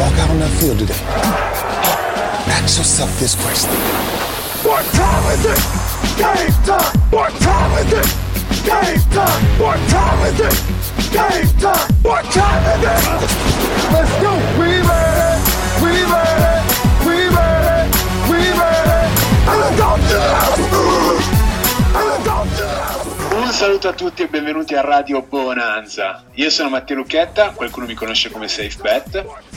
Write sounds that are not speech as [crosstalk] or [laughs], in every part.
walk out on that field today, ask yourself this question. What time is it? Game time! What time is it? Game time! What time is it? Game time! What time is it? Let's go! We made it! We made it! We made it! We made it! And let's go! And let's go! Un saluto a tutti e benvenuti a Radio Bonanza. Io sono Matteo Lucchetta, qualcuno mi conosce come Safe Bet.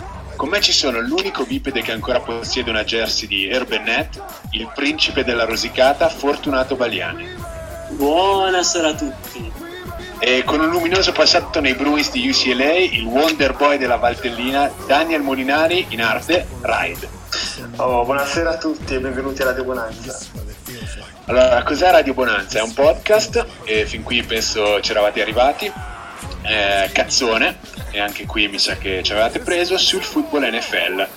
Con me ci sono l'unico bipede che ancora possiede una jersey di Herbenet, il principe della rosicata, Fortunato Baliani. Buonasera a tutti. E con un luminoso passato nei Bruins di UCLA, il Wonder Boy della Valtellina, Daniel Molinari, in arte, Ride. Oh, buonasera a tutti e benvenuti a Radio Bonanza. Allora, cos'è Radio Bonanza? È un podcast e fin qui penso ci eravate arrivati. Eh, cazzone, e anche qui mi sa che ci avevate preso, sul football NFL.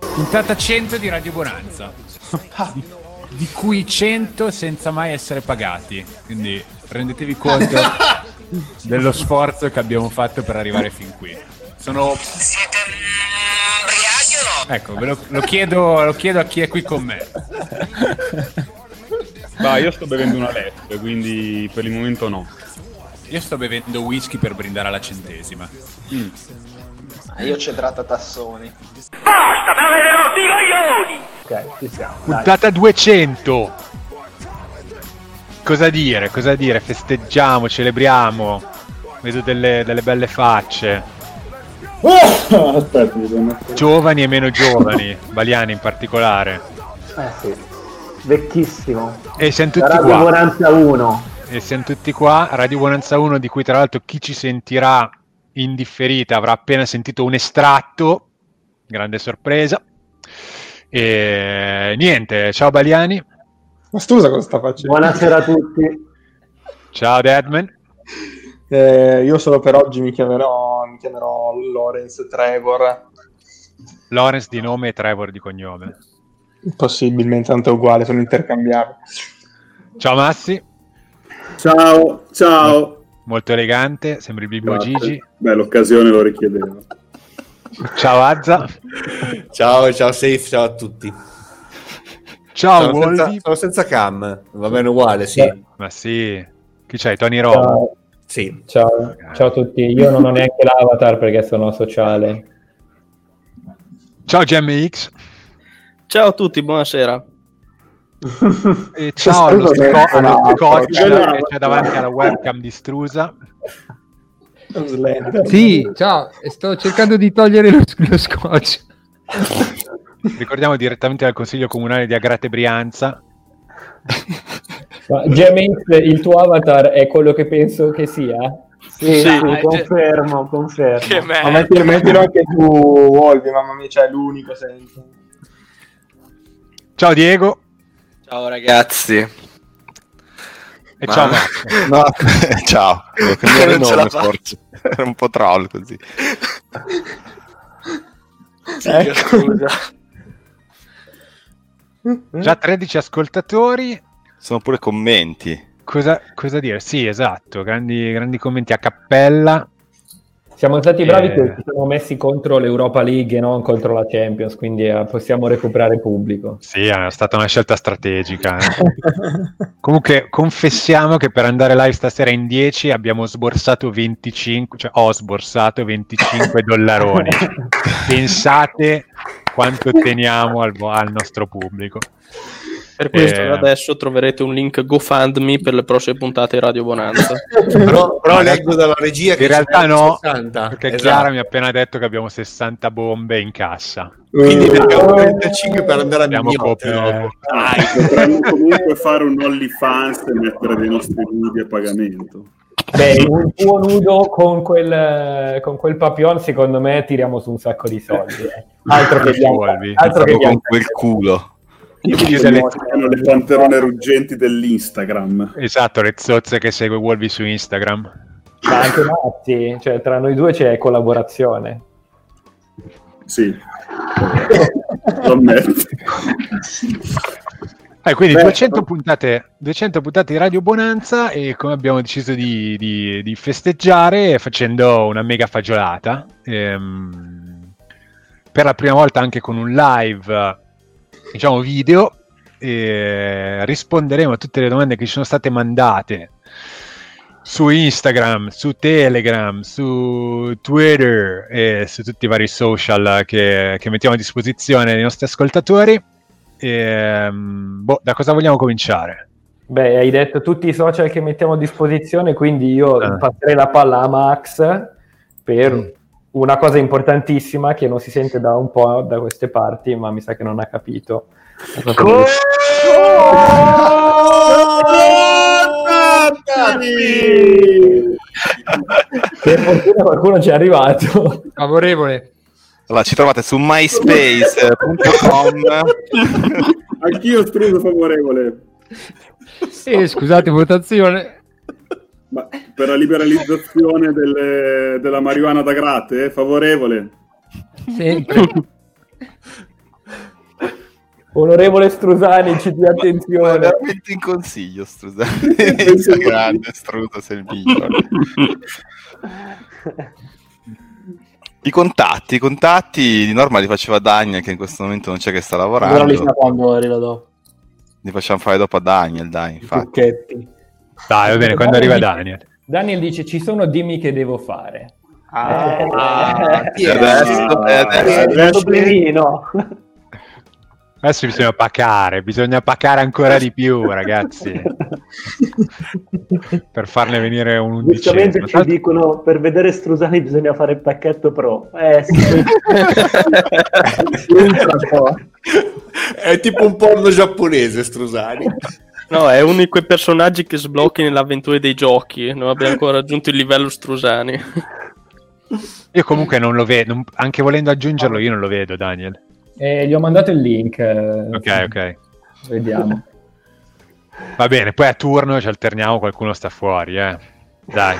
Puntata 100 di Radio Bonanza, di, di cui 100 senza mai essere pagati. Quindi rendetevi conto [laughs] dello sforzo che abbiamo fatto per arrivare fin qui. Sono... Siete ubriachi o no? Ecco, ve lo, lo chiedo, lo chiedo a chi è qui con me. Ma io sto bevendo una Leffe, quindi per il momento no. Io sto bevendo whisky per brindare alla centesima. Ah, Io c'è tratta tassoni. Basta, rotti i coglioni! Ok, ci siamo. Puntata 200. Cosa dire? Cosa dire? Festeggiamo, celebriamo. Vedo delle, delle belle facce. Aspetta, bisogna... Giovani e meno giovani, Baliani in particolare. Eh sì. Vecchissimo. E siamo tutti Radio qua. Bonanza 1. E siamo tutti qua. Radio Bonanza 1, di cui tra l'altro chi ci sentirà in differita avrà appena sentito un estratto. Grande sorpresa. E niente, ciao Baliani. Ma scusa cosa sta facendo? Buonasera a tutti. Ciao Deadman. Eh, io solo per oggi mi chiamerò, mi chiamerò Lorenz Trevor. Lawrence di nome e Trevor di cognome. Possibilmente tanto è uguale, sono intercambiabili. Ciao Massi, Ciao, ciao. molto elegante, sembri Bibo Grazie. Gigi. Beh, l'occasione lo richiedeva. Ciao Azza. Ciao, ciao Safe, ciao a tutti. Ciao sono, senza, Wolvi. sono senza cam, va bene uguale, sì. Ma sì, chi c'hai? Tony Romo. Ciao, Sì. ciao, ciao a tutti. Io non ho neanche l'avatar perché sono sociale. Ciao GMX. Ciao a tutti, buonasera. E ciao allo, sco- che- allo no, scotch no. che c'è davanti alla webcam distrusa. Sì, ciao, sto cercando di togliere lo, lo scotch. Ricordiamo direttamente dal Consiglio Comunale di Agrate Brianza. GMX, il tuo avatar è quello che penso che sia? Sì, Sì. sì, confermo, confermo. Che Ma merda. mettilo, anche tu, Wolvi, mamma mia, c'è l'unico senza. Ciao Diego Ciao ragazzi. e Ma- [laughs] [laughs] ciao. No, ciao. Non ce la nome, forse. Era un po' troll così. Sì, scusa. Già 13 ascoltatori. Sono pure commenti. Cosa, cosa dire? Sì, esatto, grandi, grandi commenti a cappella. Siamo stati bravi Eh. che ci siamo messi contro l'Europa League e non contro la Champions, quindi eh, possiamo recuperare pubblico. Sì, è stata una scelta strategica. eh. [laughs] Comunque confessiamo che per andare live stasera in 10 abbiamo sborsato 25, cioè ho sborsato 25 [laughs] dollaroni. Pensate quanto teniamo al, al nostro pubblico. Per questo Eh. adesso troverete un link GoFundMe per le prossime puntate di Radio Bonanza. [laughs] Però, però leggo dalla regia che In realtà no, 60. perché Esatto. Chiara mi ha appena detto che abbiamo 60 bombe in cassa. Quindi ne abbiamo 35 per andare a mignotte proprio- dopo. Dai, potremmo comunque fare un OnlyFans e mettere dei nostri nudi a pagamento. Beh, un tuo nudo con quel, con quel papillon, secondo me, tiriamo su un sacco di soldi. eh. Altro che bianca. Altro che con quel culo. Chiudo le- le panterone ruggenti dell'Instagram. Esatto, le zozze che segue Wolvi su Instagram. Ma anche Mazzi, cioè tra noi due c'è collaborazione. Sì. Lo ammetto. Eh, quindi Beh, 200, puntate, 200 puntate di Radio Bonanza e come abbiamo deciso di, di- di festeggiare facendo una mega fagiolata. Ehm, per la prima volta anche con un live, diciamo video, e risponderemo a tutte le domande che ci sono state mandate su Instagram, su Telegram, su Twitter e su tutti i vari social che, che mettiamo a disposizione dei nostri ascoltatori. E, boh, da cosa vogliamo cominciare? Beh, hai detto tutti i social che mettiamo a disposizione, quindi io Ah. passerei la palla a Max per una cosa importantissima che non si sente da un po' da queste parti, ma mi sa che non ha capito. Per fortuna qualcuno ci è arrivato. Favorevole. Allora, ci trovate su myspace.com. Anch'io struso favorevole. Eh, scusate, votazione. Ma per la liberalizzazione delle- della marijuana da gratte, eh, favorevole. Sempre. [laughs] Onorevole Strusani, ci dia attenzione. veramente in consiglio, scusate. [laughs] Sei grande, Struso, sei il migliore. I contatti, i contatti di norma li faceva Daniel che in questo momento non c'è che sta lavorando. Però li sa quando arriva dopo. Li facciamo fare dopo a Daniel, dai, infatti. Trucchetti. Dai, va bene, quando arriva Daniel. Daniel dice ci sono dimmi che devo fare. Eh, E adesso, e adesso- Problemino. Adesso bisogna pacare, bisogna pacare ancora di più, ragazzi, per farne venire un Giustamente undicesimo. ci dicono per vedere Strusani bisogna fare il pacchetto pro. Eh sì. [laughs] È tipo un porno giapponese, Strusani. No, è uno di quei personaggi che sblocchi nell'avventura dei giochi. Non abbiamo ancora raggiunto il livello Strusani. [laughs] Io comunque non lo vedo, non- anche volendo aggiungerlo io non lo vedo, Daniel. Eh, gli ho mandato il link. eh, Ok, ok. Vediamo. [laughs] Va bene, poi a turno ci alterniamo, qualcuno sta fuori, eh. Dai.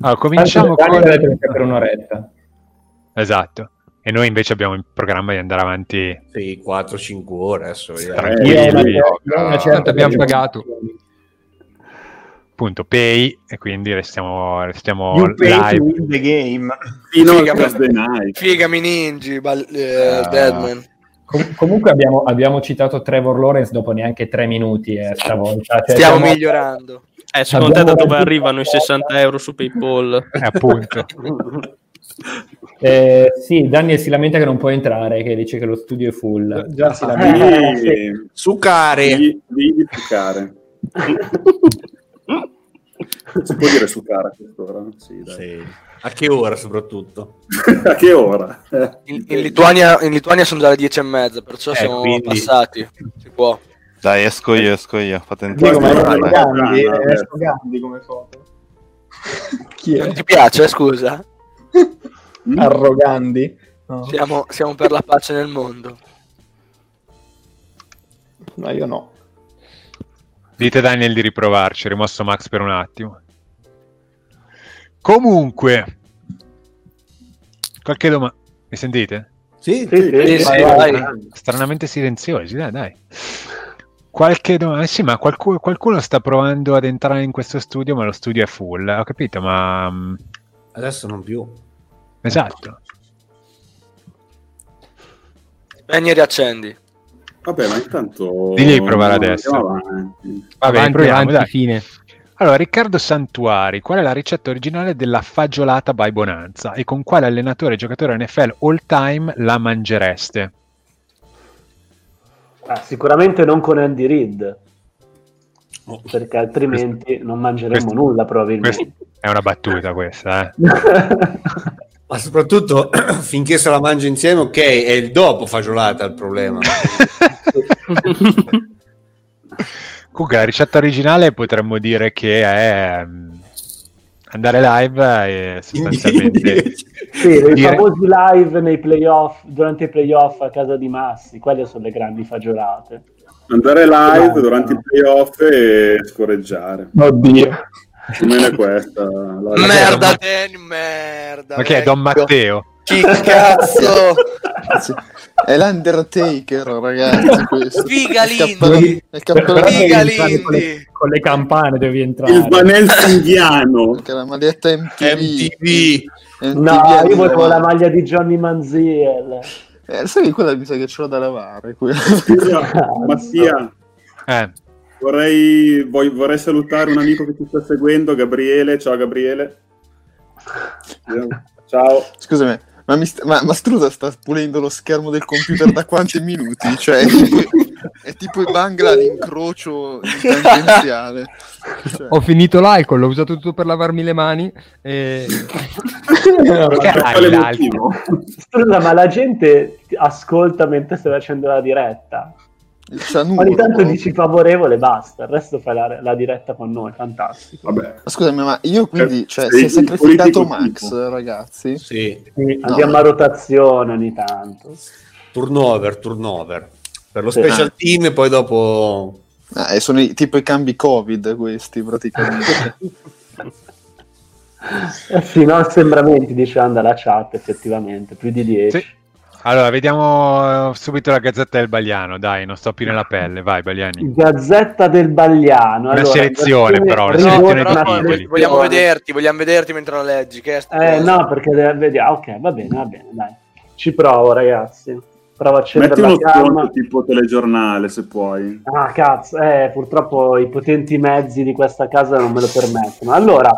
Allora, cominciamo con... per un'oretta. Esatto. E noi invece abbiamo in programma di andare avanti Sì, 4-5 ore adesso. tranquilli. Io ho una- certa Tanto abbiamo pagato. Appunto, pay, e quindi restiamo, restiamo You pay to live. win the game. Fino Figa, night. Figami Ninji, bal- eh, Ah. Deadman. Com- comunque abbiamo, abbiamo citato Trevor Lawrence dopo neanche tre minuti eh, stavolta. Cioè, Stiamo siamo- migliorando. Eh, secondo te da dove arrivano i 60 euro su PayPal? Eh, appunto. [laughs] Eh, sì, Daniel si lamenta che non può entrare, che dice che lo studio è full. Già si lamenta. Eh, Sì, Sucare. di, di, di succare. [laughs] si può dire succare a quest'ora? Sì, dai. Sì. A che ora soprattutto? [laughs] a che ora? Eh. In, in Lituania, in Lituania sono già le 10 e mezza, perciò Eh, siamo quindi- passati. Si può. Dai, esco io, esco io. Fate Diego, ma è entrare. Guarda, Gandhi, come foto. Chi Non è? ti piace, scusa? [laughs] Arrogandi? No. Siamo, siamo per la pace nel mondo. no, io no. Dite Daniel di riprovarci, è rimosso Max per un attimo. Comunque, qualche domanda. Mi sentite? Sì, Sì, sì, Sì, sì, sì, vai, vai. vai. Stranamente silenziosi, dai, dai. Qualche domanda? Sì, ma qualcuno, qualcuno sta provando ad entrare in questo studio, ma lo studio è full. Ho capito, ma... adesso non più. Esatto. Spegni e riaccendi. Vabbè, ma intanto... Di provare andiamo adesso. avanti. Vabbè, avanti, proviamo, avanti, dai. fine. Allora, Riccardo Santuari, qual è la ricetta originale della fagiolata by Bonanza e con quale allenatore e giocatore NFL all time la mangereste? Ah, sicuramente non con Andy Reid, Perché altrimenti non mangeremo questo- nulla probabilmente. È una battuta questa, eh. Ma soprattutto [clears throat] finché se la mangia insieme, ok, è il dopo fagiolata il problema. [laughs] Comunque la ricetta originale potremmo dire che è mm, andare live e sostanzialmente Sì, i dire- famosi live nei playoff, durante i playoff a casa di Massi, quelle sono le grandi fagiolate. Andare live No, durante no. i playoff e scorreggiare. Oddio. Almeno è questa. la- la- Merda, Danny, merda. Ma che è Don. Matteo? Chi cazzo? [laughs] È l'Undertaker, ragazzi. [laughs] Questo. Figa il cappello- è il con, le, Lindy. con le campane devi entrare. Il Vanel indiano. Che la maglietta MTV. MTV. No, anni io volevo la 90. maglia di Johnny Manziel. Eh, sai che quella mi sa che ce l'ho da lavare. Scusa, [laughs] Mattia, Eh, vorrei, voi- vorrei salutare un amico che ti sta seguendo, Gabriele. Ciao Gabriele. [laughs] Ciao. Scusami, ma, mi st- ma, ma Strusa sta pulendo lo schermo del computer da quanti [laughs] minuti? Cioè, è tipo i bangla all'incrocio in tangenziale. Cioè, Ho finito l'alcol, l'ho usato tutto per lavarmi le mani. E... motivo? Scusa, ma la gente ti ascolta mentre stai facendo la diretta. Cianuro, Ogni tanto proprio. dici favorevole, basta. Il resto fai la, la diretta con noi, fantastico. Vabbè. Ma scusami, ma io quindi, cioè, Sei si è sacrificato Max, tipo. ragazzi? Sì. Sì, andiamo a rotazione ogni tanto. Turnover, turnover. Per lo Sì. special team e poi dopo... Ah, e sono i- tipo i cambi Covid questi, praticamente. [laughs] Eh sì, no, assembramenti, dice anda la chat, effettivamente, più di 10. Sì. Allora, vediamo eh, subito la Gazzetta del Bagliano, dai, non sto più nella pelle, vai Bagliani. Gazzetta del Bagliano. Una allora, selezione, però, una selezione Però di una poi titoli. selezione. vogliamo vederti, vogliamo vederti mentre la leggi. Che è sta Eh no, perché deve- vediamo, ok, va bene, va bene, dai. Ci provo, ragazzi. Provo a accendere Metti la uno sconto tipo telegiornale se puoi. Ah, cazzo, eh, purtroppo i potenti mezzi di questa casa non me lo permettono. Allora,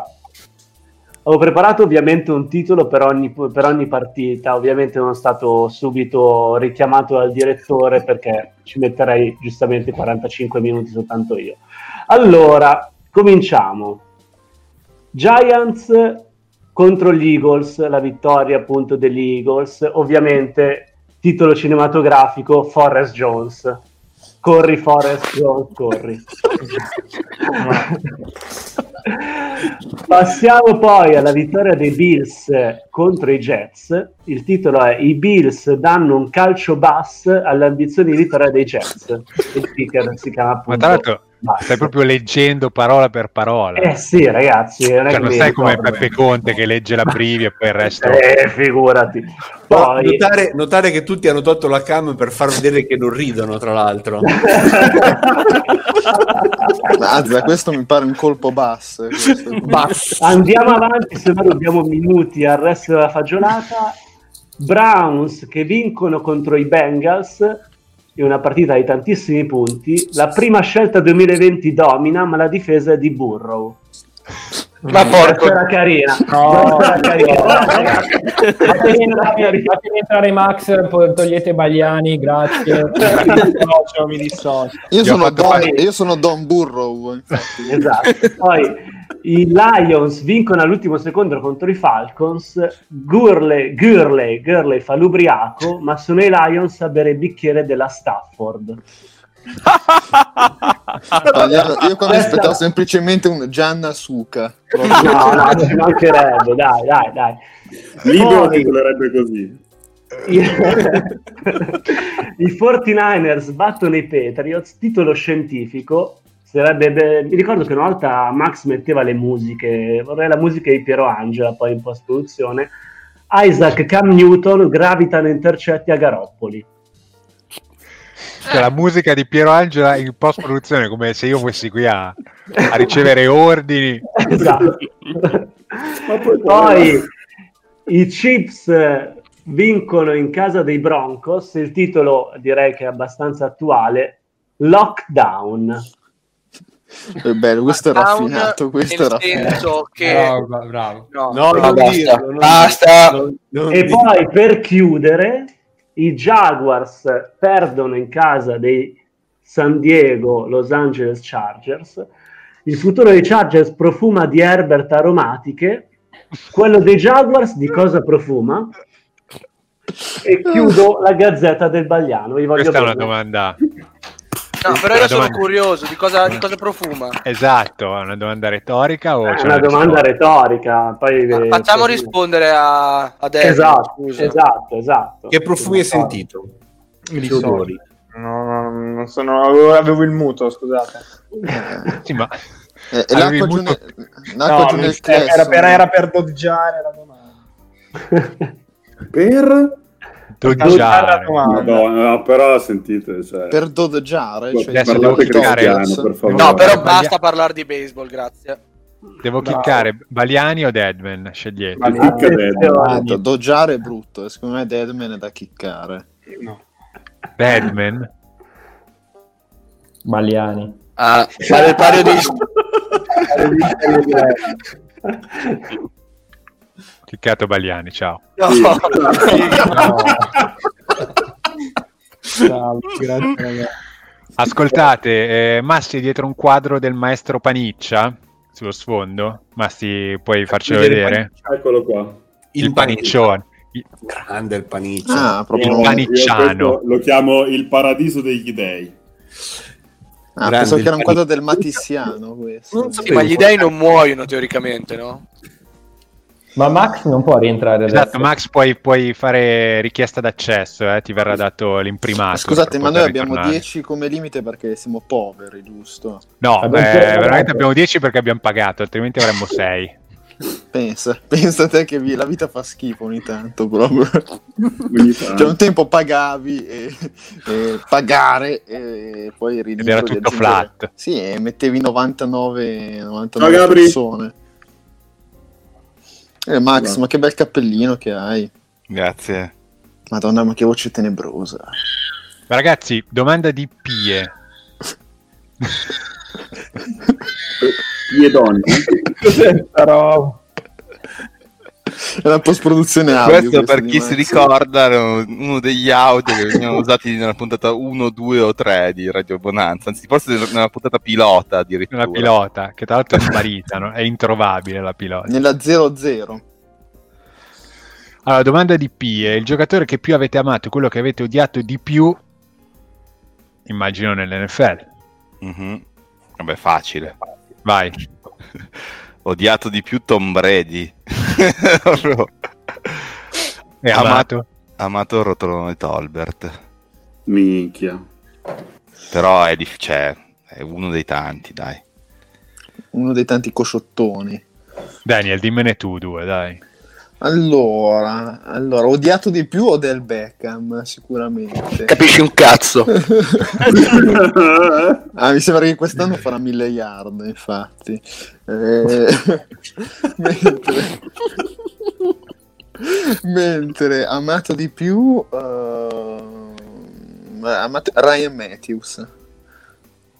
ho preparato ovviamente un titolo per ogni, per ogni partita, ovviamente sono stato subito richiamato dal direttore perché ci metterei giustamente 45 minuti soltanto io. Allora, cominciamo. Giants contro gli Eagles, la vittoria appunto degli Eagles, ovviamente titolo cinematografico Forrest Jones. Corri Forrest Jones, corri. [laughs] [laughs] Passiamo poi alla vittoria dei Bills contro i Jets. Il titolo è I Bills danno un calcio bass alle ambizioni di vittoria dei Jets. Il speaker si chiama Ma appunto. Stai proprio leggendo parola per parola. Eh sì, ragazzi, Cioè, non sai come. Peppe Conte che legge la preview e poi il resto. [laughs] Eh, figurati. Poi... Notare, notare che tutti hanno tolto la cam per far vedere che non ridono, tra l'altro. [laughs] Mazza, questo mi pare un colpo basso. questo. Andiamo avanti, se no dobbiamo minuti al resto della fagiolata. Browns che vincono contro i Bengals in una partita di tantissimi punti. La prima scelta 2020 domina, ma la difesa è di Burrow. Ma porco. Era carina. No, era carina. Fatemi entrare, Max, togliete Bagliani, grazie. [laughs] Mi dissocio, mi dissocio. Io sono, Don, io sono Don Burrow, infatti. Esatto. Poi i Lions vincono all'ultimo secondo contro i Falcons. Gurley, Gurley, Gurley fa l'ubriaco, ma sono i Lions a bere il bicchiere della Stafford. Io qua mi aspettavo semplicemente un Gianna Suca. No, no, ci mancherebbe, dai, dai, dai. Libero Poi- titolerebbe così. [laughs] I, i 49ers battono i Patriots, titolo scientifico. Sarebbe, beh, mi ricordo che una volta Max metteva le musiche, vorrei la musica di Piero Angela, poi in post-produzione. Isaac Cam Newton gravitano intercetti a Garoppoli. Cioè, la musica di Piero Angela in post produzione come se io fossi qui a, a ricevere ordini. Esatto. [laughs] Poi i Chips eh, vincono in casa dei Broncos, il titolo direi che è abbastanza attuale, Lockdown. È bello, questo è raffinato, questo è raffinato. che Bravo, bravo, no, No, no, non basta, dirlo, non basta. Non- non E dirlo. poi per chiudere, i Jaguars perdono in casa dei San Diego Los Angeles Chargers. Il futuro dei Chargers profuma di Herbert aromatiche. Quello dei Jaguars di cosa profuma? E chiudo la gazzetta del Bagliano. Vi voglio Questa è una bene. domanda. No, però io sono domanda. curioso di cosa, di cosa profuma. Esatto, è una domanda retorica o È una domanda risposta? retorica. Poi Ma eh, facciamo così. rispondere a, a Devin, Esatto, scusa. esatto, esatto. Che profumi hai sentito? Dissocio. odori? No, no, non sono, avevo, il muto, scusate. [laughs] Sì, ma Eh, l'acqua giù il muto- l'acqua No, giù nel era, per, era per doggiare la domanda. [laughs] Per... Doggiare. Madonna, no, però sentite, cioè... Per doggiare, cioè, Adesso devo cliccare. per. No, però basta parlare di baseball, grazie. Devo Bravo. cliccare Baliani o Deadman? Scegliete. Ho detto, doggiare è brutto, e secondo me Deadman è da chiccare. Deadman? Baliani. Ah, fare il pario di... [laughs] Cliccato Baliani, ciao. Ciao, grazie ragazzi. Ascoltate, eh, Massi è dietro un quadro del maestro Paniccia sullo sfondo. Massi, puoi farcelo vedere? Eccolo qua. Il, paniccione. Grande il paniccio. Ah, proprio Il panicciano. Lo chiamo il paradiso degli dei. Ah, pensavo che era un il quadro del Matissiano questo. Sì, ma gli dei non muoiono teoricamente, no? Ma Max non può rientrare adesso. Esatto, Max, puoi, puoi fare richiesta d'accesso, eh, ti verrà dato l'imprimato. Scusate, ma noi abbiamo ritornare. 10 come limite perché siamo poveri, giusto? No, beh, ancora veramente abbiamo 10 perché abbiamo pagato, altrimenti avremmo 6. [laughs] Pensa, pensa te che vi- la vita fa schifo ogni tanto proprio. [laughs] Cioè un tempo pagavi e, e pagare e poi eri Ed era tutto flat. Sì, e mettevi 99, 99 Ciao, Gabri. persone. Eh, Max, ma che bel cappellino che hai. Grazie. Madonna, ma che voce tenebrosa. Ragazzi, domanda di Pie. Piedoni. Cos'è sta roba? È la post-produzione audio. Questo per chi si ricorda era uno degli audio che venivano usati nella puntata 1, 2 o 3 di Radio Bonanza, anzi forse nella puntata pilota addirittura. La pilota, che tra l'altro è sparita, no? è introvabile la pilota. Nella 00. Allora, domanda di Pie. Il giocatore che più avete amato, quello che avete odiato di più, immagino nell'NFL. Mhm. Vabbè, facile. Vai. [laughs] Odiato di più Tom Brady. Proprio. E Ama- amato? Amato il rotolone Tolbert. Minchia. Però è, dif- cioè, è uno dei tanti, dai. Uno dei tanti cosciottoni. Daniel, dimmene tu due, dai. Allora, allora, odiato di più o del Beckham, sicuramente. Capisci un cazzo. [laughs] ah, mi sembra che quest'anno farà mille yard, infatti. Eh, [laughs] mentre... mentre amato di più eh, amato- Ryan Matthews.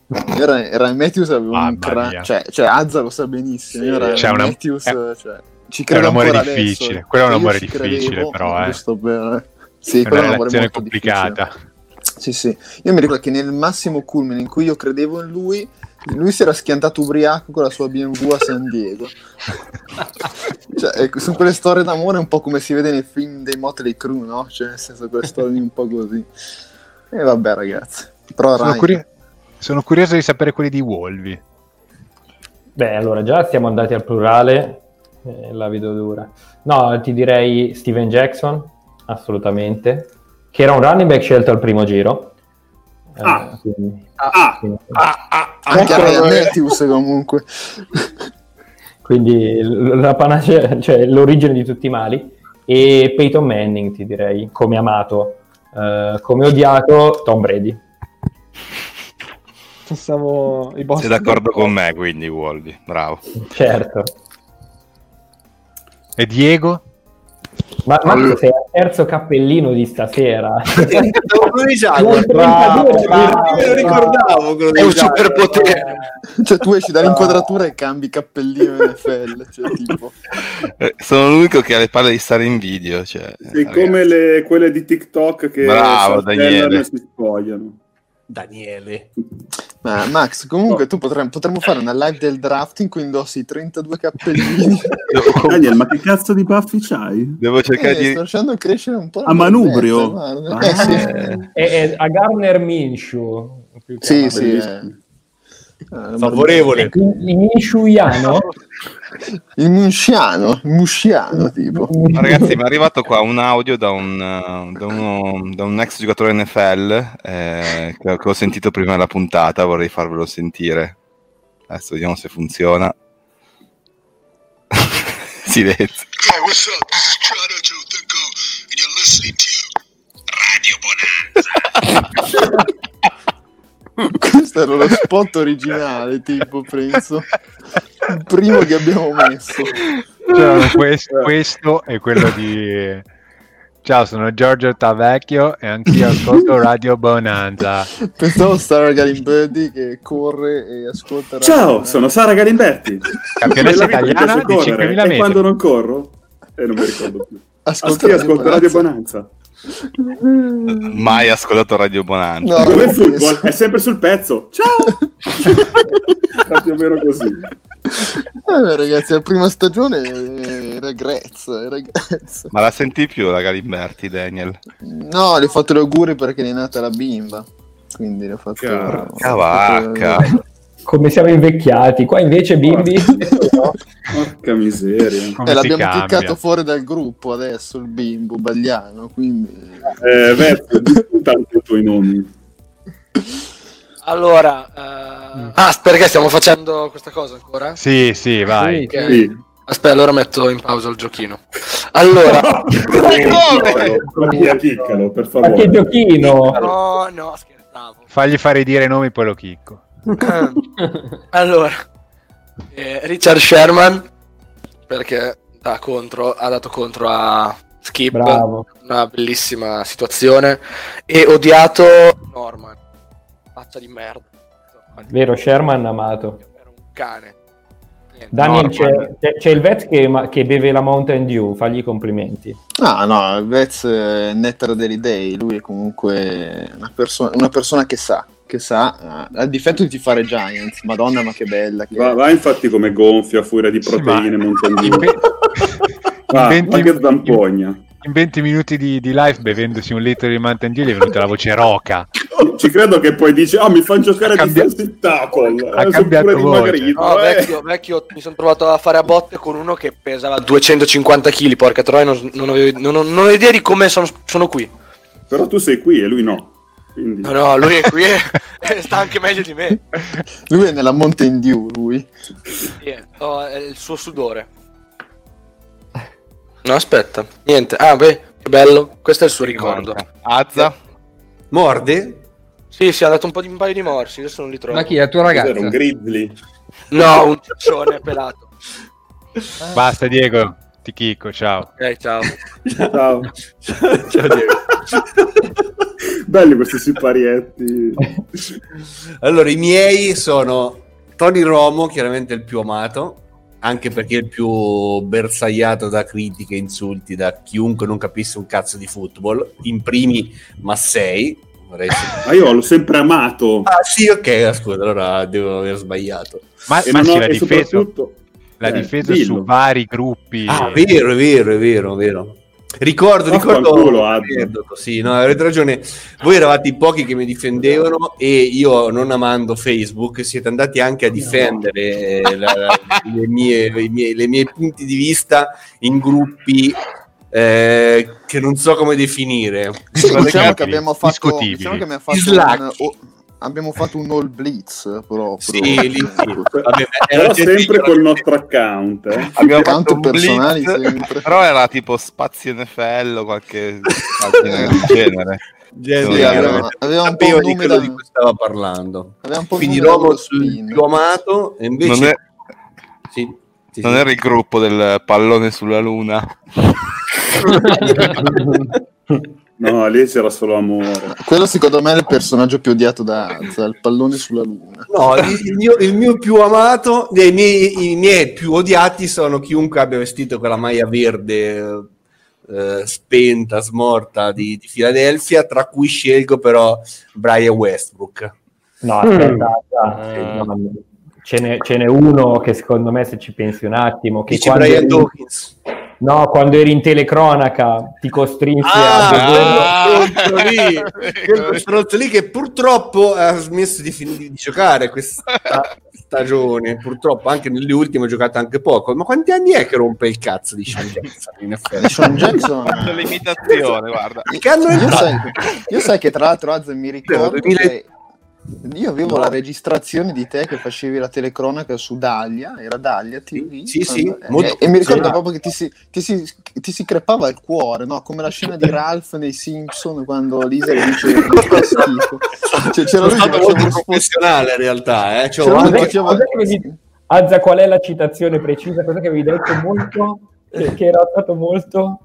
Ryan, Ryan Matthews aveva un cra- cioè, cioè Azza lo sa benissimo. Io Ryan C'è una- Matthews, è- cioè, ci è credo un amore ancora difficile, adesso. quello è un amore ci difficile, credevo, però, eh. giusto per- Sì, È una un amore relazione molto complicata. difficile. Sì, sì. Io mi ricordo che nel massimo culmine in cui io credevo in lui, lui si era schiantato ubriaco con la sua BMW a San Diego. [laughs] cioè, ecco, su quelle storie d'amore è un po' come si vede nei film dei Motley Crue, no? Cioè, nel senso, quelle storie un po' così. E vabbè, ragazzi. Però Sono, Ryan- curio- sono curioso di sapere quelli di Wolvi. Beh, allora già siamo andati al plurale, eh, la vedo dura. No, ti direi Steven Jackson, assolutamente, che era un running back scelto al primo giro. Eh, Ah. quindi- Ah, quindi- anche Ecco, Ryan Matthews comunque. [laughs] Quindi la panacea, cioè l'origine di tutti i mali. E Peyton Manning, ti direi, come amato. Eh, come odiato, Tom Brady. Pensavo i boss. Sei d'accordo con me, quindi, Wolvi. Bravo. Certo. E Diego? Ma, ma sei al terzo cappellino di stasera. [laughs] 32, Bravo, me lo ricordavo quello È un superpotere. Cioè, tu esci dall'inquadratura e cambi cappellino NFL. Cioè, tipo. Eh, sono l'unico che ha le palle di stare in video. Cioè, Sei ragazzi. come le- quelle di TikTok che Bravo, e si spogliano. Daniele. Ma Max, comunque tu potremmo, potremmo fare una live del draft in cui indossi 32 cappellini. Daniel, ma che cazzo di baffi c'hai? Devo cercare Eh, di... sto lasciando crescere un po'. A manubrio? barbetta, Ah. Eh, sì. è, è a Garner Minshew. che Sì, sì. eh. Favorevole. Il Minshew'iano? [laughs] Il musciano, il musciano tipo. Ragazzi, mi è arrivato qua un audio da un, eh, da uno- da un ex giocatore NFL eh, che, che ho sentito prima della puntata, vorrei farvelo sentire. Adesso vediamo se funziona. [laughs] Silenzio. Hey, what's up? This is Chad Ochocinco, and you're listening to [laughs] [laughs] Questo era lo spot originale, tipo, penso. Il primo che abbiamo messo. Cioè, [laughs] questo, questo è quello di... Ciao, sono Giorgio Tavecchio e anch'io ascolto Radio Bonanza. Pensavo Sara Galimberti che corre e ascolta Radio Ciao, Bonanza. sono Sara Galimberti. Campionessa italiana di correre, 5.000 E metri. quando non corro? E non mi ricordo più. Ascolta Ascolta, Radio ascolta Radio Bonanza. Mai ascoltato Radio Bonanza. Come il football, è sempre sul pezzo. Ciao! [laughs] [laughs] Più o meno così. Eh, ragazzi, la prima stagione era grezza, era grezza. Ma la senti più la Galimberti, Daniel? No, le ho fatto gli auguri perché ne è nata la bimba. Quindi le ho fatto... Cazzo, vacca. Come siamo invecchiati. Qua invece bimbi... Porca [laughs] miseria. Eh, l'abbiamo kiccato fuori dal gruppo adesso, il bimbo Bagliano, quindi... Eh, Verso, tanto i tuoi nomi. Allora, eh, ah, perché stiamo facendo questa cosa ancora? Sì, sì, vai. Ok. Aspetta, allora metto in pausa il giochino. Allora, [laughs] chiccalo, per Ma che favore. giochino! no, no, scherzavo. Fagli fare dire i nomi, poi lo chicco. Allora, eh, Richard Sherman, perché da contro, ha dato contro a Skip, Bravo. una bellissima situazione, e odiato Norman, faccia di merda, Vero, Sherman amato. un cane. Daniel, c'è, c'è- il vet che, che beve la Mountain Dew, fagli i complimenti. Ah no, il Vez è Netter degli dei, lui è comunque una, perso- una persona che sa, che sa, ha il difetto di fare Giants, madonna ma che bella. Che... Va, va infatti come gonfio a furia di proteine, Mountain Dew. [laughs] Va, 20 ma che zampogna. In 20 minuti di, di live, bevendosi un litro di Mountain Dew, gli è venuta la voce roca. [laughs] Ci credo che poi dici, ah mi fa giocare Ha di defensive tackle. ha Eh, cambiato voce. dimagrito. No, eh. vecchio, vecchio, mi sono trovato a fare a botte con uno che pesava 250 kg, porca troia, non, non avevo, non, non- non ho idea di come sono, sono qui. Però tu sei qui e lui no. Quindi... No, no, lui è qui e [laughs] sta anche meglio di me. Lui è nella Mountain Dew, lui. Sì, oh, è il suo sudore. No, aspetta, niente. Ah, beh, che bello. Questo è il suo ricordo. Azza? Morde? Sì, sì, ha dato un po' di un paio di morsi, adesso non li trovo. Ma chi è la tua ragazza? Cos'era, un grizzly? No, un ciccione pelato. Basta, Diego. Ti chicco, ciao. Ok, ciao. Ciao. Ciao Diego. [laughs] Belli questi siparietti. [laughs] Allora, i miei sono Tony Romo, chiaramente il più amato, anche perché è il più bersagliato da critiche e insulti da chiunque non capisse un cazzo di football, in primi Massei. Vorrei... [laughs] Ma io l'ho sempre amato. Ah sì, ok, scusa, allora devo aver sbagliato. Ma, E ma sì, ho- l'ha e soprattutto- l'ha Eh, difeso dillo. su vari gruppi. Ah, vero, è vero, è vero, è vero. Ricordo, ricordo, Addo. ricordo, sì, no, avete ragione. Voi eravate i pochi che mi difendevano e io, non amando Facebook, siete andati anche a difendere eh, la- le, mie, i miei, le mie punti di vista in gruppi eh, che non so come definire. Sì, diciamo che- fatto, diciamo che abbiamo fatto un, abbiamo fatto un all blitz proprio. Sì, lì sì. Vabbè, Però era sempre col nostro account. Eh. Abbiamo Tanto personali blitz, sempre. però era tipo Spazio NFL o qualche pagina del genere. Gente, Sì, aveva- aveva un po' di quello da- di cui stava parlando. Aveva un po' Quindi Romo più amato e invece Non, è- Sì, sì, non sì. era il gruppo del pallone sulla luna. [laughs] No, lì c'era solo amore. Quello secondo me è il personaggio più odiato da Azza, il pallone sulla luna. No, il mio, il mio più amato, miei, i miei più odiati sono chiunque abbia vestito quella maglia verde eh, spenta, smorta di, di Philadelphia, tra cui scelgo però Brian Westbrook. No, aspetta, aspetta, no, ce, n'è, ce n'è uno che secondo me se ci pensi un attimo, che Dici quando Brian Dawkins. No, quando eri in telecronaca ti costrinse Ah, a quel stronzo lì, quel stronzo lì che purtroppo ha smesso di, fin- di giocare questa stagione, purtroppo anche nelle ultime ha giocato anche poco. Ma quanti anni è che rompe il cazzo di Sean Jackson? In effetti? Sean Jackson [laughs] l'imitazione, guarda. Che anno è io sai, io sai che tra l'altro Azza mi ricordo Vero, 2000 che Io avevo No. la registrazione di te che facevi la telecronaca su Daglia, era Daglia TV. Sì, sì, quando- molto e, mi ricordo funzionale. proprio che ti si, ti, si, ti si crepava il cuore, no? come la scena di [laughs] Ralph nei Simpson quando Lisa gli dice che schifo. [laughs] Cioè, c'era Sono stato molto professionale in realtà, eh. Cioè, anche- faceva- avevi- Azza, qual è la citazione precisa? Cosa che avevi detto molto? Che era stato molto...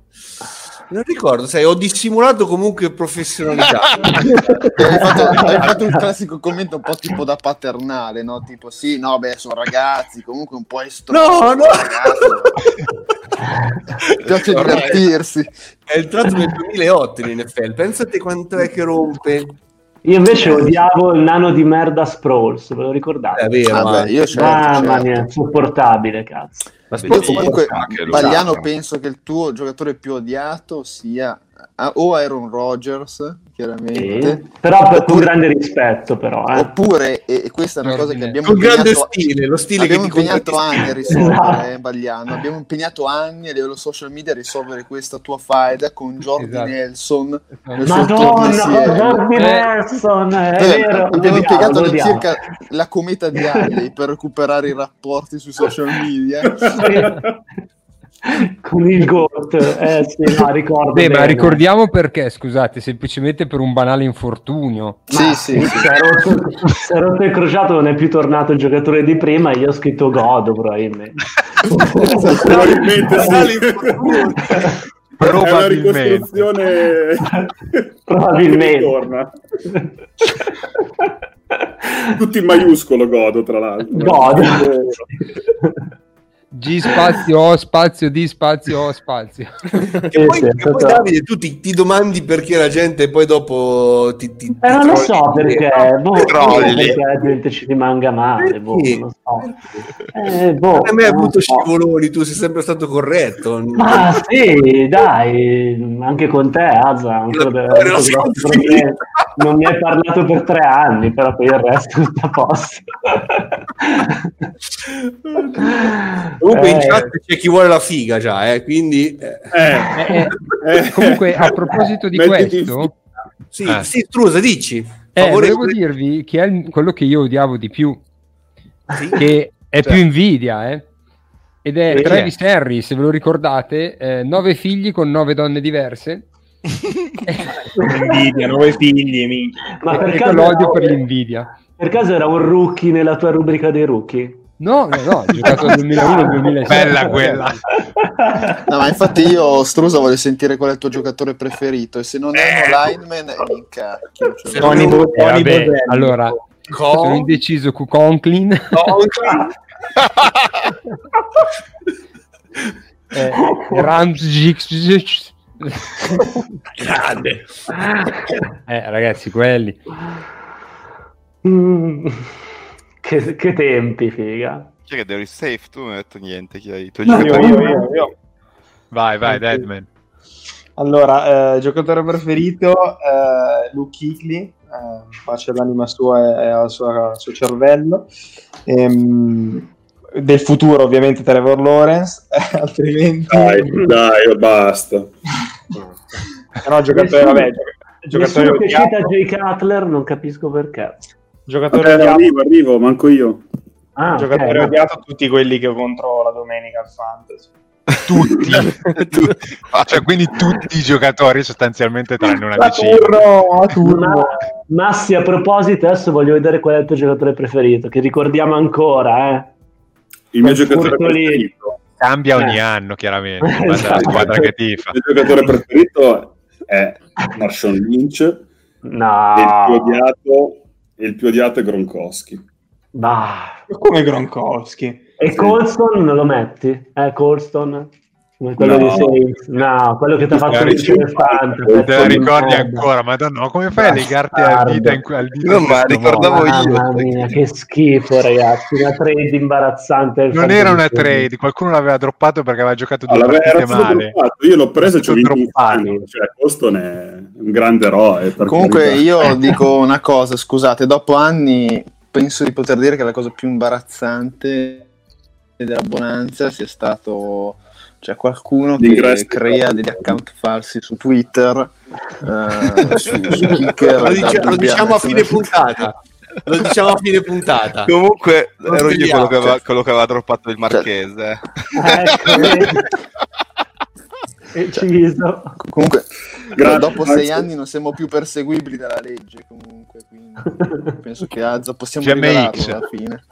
Non ricordo, sai, ho dissimulato comunque professionalità. hai, fatto, hai fatto un classico commento un po' tipo da paternale, no? Tipo, sì, no, beh, sono ragazzi, comunque un po' estrosi. No, no. [laughs] Piace divertirsi. È entrato nel 2008 in NFL, pensate quanto è che rompe. Io invece odiavo il nano di merda Sprawls, ve lo ricordate? È vero, Vabbè, ma- io certo, Mamma certo. mia, insopportabile, cazzo. Comunque, anche lui. Bagliano, Esatto. penso che il tuo giocatore più odiato sia ah, o Aaron Rodgers, chiaramente, Sì. Però per- con Oppure- grande rispetto, però. Eh. oppure, e questa è una cosa che abbiamo Con grande stile, lo stile abbiamo che impegnato anni a risolvere, Esatto. eh, Bagliano, abbiamo impegnato anni a livello social media a risolvere questa tua faida con Jordi Esatto. Nelson Madonna. Jordi Eh. Nelson, è Eh, vero. abbiamo impiegato all'incirca la cometa di Halley per recuperare i rapporti sui social media. Con il GOAT, eh sì, no, [laughs] ricordo. Beh, ma ricordiamo perché, scusate, semplicemente per un banale infortunio. Sì, sì, sì. Si è rotto, si è rotto il crociato, non è più tornato il giocatore di prima. E io ho scritto Godo, probabilmente. Probabilmente una Probabilmente. ricostruzione Probabilmente. Tutti in maiuscolo godo, tra l'altro. Godo. G spazio O spazio D spazio O spazio. [laughs] Che poi, sì, che poi, Davide, tu ti, ti domandi perché la gente poi dopo ti, ti, Eh, non lo ti so perché, boh, Trolli. perché la gente ci rimanga male, boh, non lo so. Eh, boh, Non hai mai avuto so. scivoloni, tu sei sempre stato corretto. Ma sì, dai, anche con te, Azza, ancora La- non mi hai parlato per tre anni, però per il resto sta a posto. Comunque in Eh, chat c'è chi vuole la figa già, eh, quindi... eh, Eh, Eh, eh, comunque, a proposito di in questo, sì, Eh. sì, Strusa, dici. eh, volevo dirvi che è il- quello che io odiavo di più, Sì. che è Cioè. più invidia, eh. Ed è. Travis Henry, se ve lo ricordate, eh, nove figli con nove donne diverse. Invidia, nove figli, minchia. Ma per caso, l'odio era, per l'invidia. per caso era un rookie nella tua rubrica dei rookie? No, no, no, ho giocato dal 2001 al 2006. Bella quella. [laughs] No, ma infatti io, Strusa, voglio sentire qual è il tuo giocatore preferito e se non è un lineman, eh, mi incacchio. Cioè, Tony Bo- Eh, Tony vabbè, allora, sono Con- indeciso con Conklin, [laughs] eh, Ramsgix. [laughs] Grande. Eh, ragazzi, quelli. Mm, che, che tempi, figa. Chi è che eri safe? Tu non hai detto niente. Chi hai tuoi Io, io, io, io. Vai, vai, Deadman. Allora, eh, giocatore preferito, eh, Luke Kuechly, eh, pace all'anima sua e al suo, al suo cervello. Ehm, del futuro, ovviamente, Trevor Lawrence, eh, [laughs] altrimenti... Dai, dai, basta. [laughs] No, giocatore, Nessuno- vabbè, gioc- giocatore Nessuno che cita Jay Cutler, non capisco perché. giocatore Vabbè, odiato, arrivo, arrivo, manco io. Ah, giocatore ok. odiato tutti quelli che contro la domenica al Fantasy. Tutti. [laughs] Tutti. Cioè, quindi tutti i giocatori sostanzialmente tranne una La decina. turno, a turno. Ma, Massi, a proposito, adesso voglio vedere qual è il tuo giocatore preferito, che ricordiamo ancora, eh. Il mio giocatore furto lì. preferito. Cambia ogni Eh. anno, chiaramente, in base alla Esatto. squadra che tifa. Il mio giocatore preferito è Marshawn Lynch e il più No, odiato, il più odiato è Gronkowski. bah. Come Gronkowski. E Colston non lo metti? Eh, Colston? Quello No. di Saints? No, quello che ti ha fatto vincere ricordi? Fanta. Te la ricordi merda. ancora? Madonna, come fai a legarti al dito in, al dito No, in ma questo ricordavo modo? io. Mamma mia, che schifo, ragazzi. Una trade imbarazzante. Non era una trade, qualcuno l'aveva droppato perché aveva giocato due Allora, era partite male. droppato. Io l'ho preso e ci ho vinto. Cioè, Boston è un grande eroe. per Comunque carità. io dico una cosa, scusate, dopo anni penso di poter dire che la cosa più imbarazzante della Bonanza sia stato cioè qualcuno che crea degli account falsi su Twitter eh, su, su [laughs] Kicker Lo, dice- lo diciamo a fine puntata. Lo diciamo a fine puntata. Comunque Non ero io quello che aveva, quello che aveva droppato il marchese. Ecco, [laughs] vedi. Deciso. Comunque, Grazie, dopo grazie. sei anni non siamo più perseguibili dalla legge. Comunque, quindi penso che Azza possiamo GMX. rivelarlo alla fine.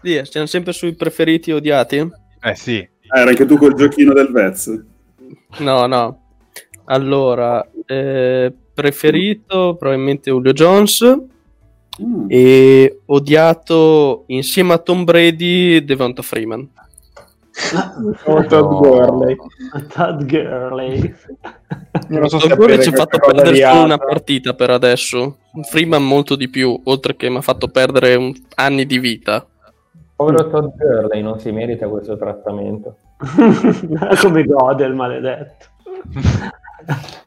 Sì, siamo sempre sui preferiti e odiati? Eh sì. Eh, Era anche tu col giochino del Vez. No, no. Allora, eh, preferito probabilmente Julio Jones e odiato insieme a Tom Brady Devonta Freeman. [laughs] O Todd Gurley. Todd Gurley. Non so Todd Gurley ci ha fatto perdere solo una partita per adesso. Freeman molto di più, oltre che mi ha fatto perdere un- anni di vita. Povero Todd Gurley non si merita questo trattamento. [laughs] Come gode il maledetto. [laughs]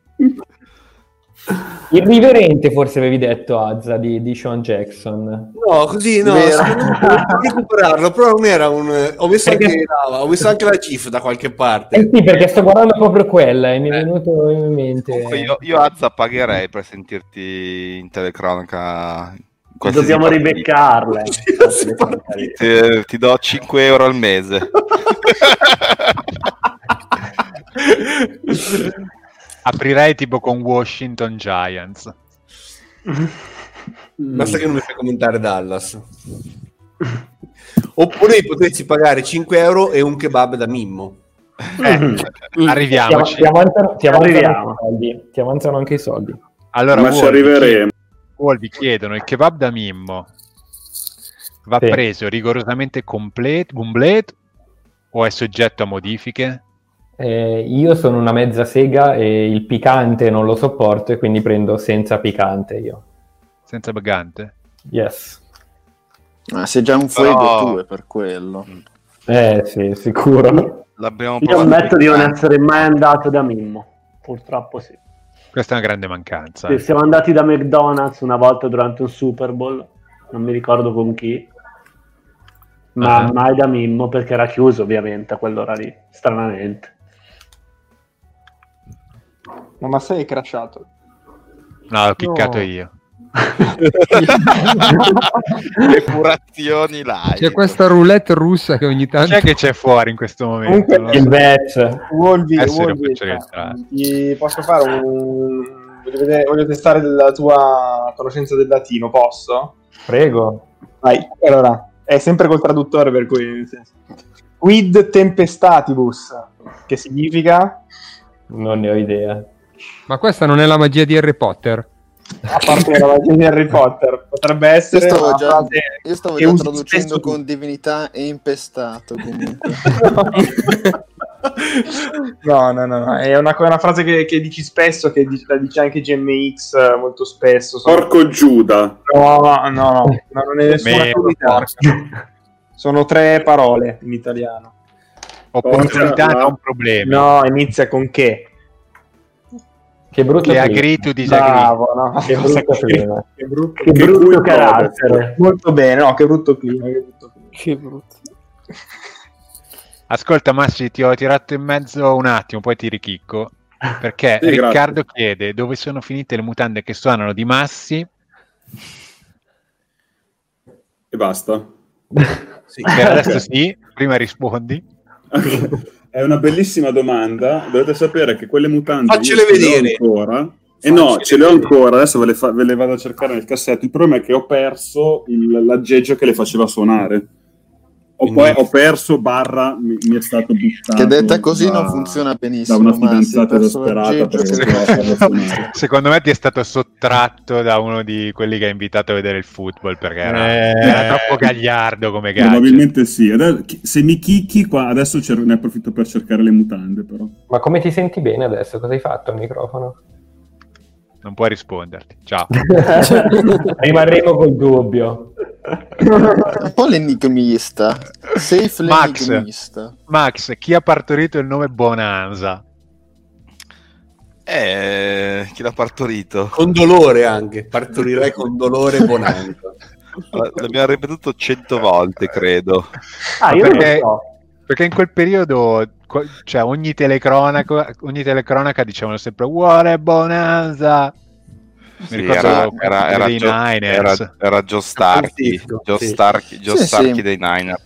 Irriverente forse avevi detto Azza di, di Sean Jackson. No, così no, recuperarlo, però non era un... Ho messo, Perché- anche, la- ho messo anche la GIF da qualche parte. Eh sì, perché sto guardando proprio quella e mi è venuto in mente. Comunque io, io Azza pagherei per sentirti in telecronaca. Dobbiamo partita. ribeccarle. Ti, ti do 5 euro al mese. Aprirei tipo con Washington Giants. Basta che non mi fai commentare Dallas. Oppure potresti pagare 5 euro e un kebab da Mimmo. Eh, arriviamoci. Ti, avanzano, ti avanzano. Ti avanzano anche i soldi. Allora, Ma ci arriveremo. Wolvi chiedono il kebab da Mimmo va Sì. preso rigorosamente completo, completo o è soggetto a modifiche? Eh, io sono una mezza sega e il piccante non lo sopporto e quindi prendo senza piccante io. Senza bagante? Yes. Ma sei già un fuego Però- tu, è per quello. Eh sì, sicuro. L'abbiamo Io ammetto di non piccante. essere mai andato da Mimmo. Purtroppo sì. Questa è una grande mancanza. Sì, eh. Siamo andati da McDonald's una volta durante un Super Bowl, non mi ricordo con chi, ma Ah. mai da Mimmo perché era chiuso ovviamente a quell'ora lì, stranamente. No, ma sei crashato. No, l'ho No. io. [laughs] Epurazioni live. C'è questa roulette russa che ogni tanto... Chi è che c'è fuori in questo momento? Comunque, Il. Vez. Wolvi, posso fare un... Voglio, vedere- voglio testare la tua conoscenza del latino, posso? Prego. Vai, allora, è sempre col traduttore per cui... Quid tempestatibus, che significa? Non ne ho idea. Ma questa non è la magia di Harry Potter? A parte la magia di Harry Potter, potrebbe Io essere stavo una già, io stavo che già traducendo con divinità e impestato comunque. [laughs] No, no, no, no, è una, una frase che, che dici spesso, che dice- la dice anche GMX eh, molto spesso. Sono- Porco Giuda. No, no, no, no, non è nessuna novità. Sono tre parole in italiano. Opportunità, Porca- non problemi. No, inizia con che. Che brutto Che clima. agree to disagree. Bravo, no? Che brutto clima. Che brutto, Che Che brutto cui carattere. Molto bene, no, che brutto clima. Che brutto clima. Che brutto. Ascolta Massi, ti ho tirato in mezzo un attimo, poi ti richicco. Perché [laughs] Sì, grazie. Riccardo chiede dove sono finite le mutande che suonano di Massi. E basta. Sì. Per adesso [laughs] sì, prima rispondi. [laughs] È una bellissima domanda. Dovete sapere che quelle mutande Faccele io le vedere. ancora. E no, ce le ho ancora. Adesso ve le, fa- ve le vado a cercare nel cassetto. Il problema è che ho perso il- l'aggeggio che le faceva suonare. Ho, poi, ho perso barra mi, mi è stato buttato Che detta così da- non funziona da benissimo. una Massi, hai fidanzata esasperata perché. [laughs] Secondo me ti è stato sottratto da uno di quelli che ha invitato a vedere il football perché era, Eh. era troppo gagliardo come gadget. Probabilmente sì. Adesso- se mi chicchi qua, adesso cer- ne approfitto per cercare le mutande però. Ma come ti senti bene adesso? Cosa hai fatto al microfono? Non puoi risponderti. Ciao. [laughs] [laughs] Rimarremo col dubbio. [laughs] Un po' l'enigmista. Safe Max. l'enigmista. Max, chi ha partorito il nome Bonanza? Eh, chi l'ha partorito? Con dolore anche. Partorirai con dolore Bonanza. [laughs] L'abbiamo ripetuto cento volte, credo. Ah, perché, so. perché in quel periodo, cioè ogni telecronaca, ogni telecronaca dicevano sempre Vuole Bonanza. Sì, ricordo era, era, era dei Joe, Niners. era- era Joe Starkey, Joe sì. Starkey, Joe Sì, Starkey sì. dei Niners.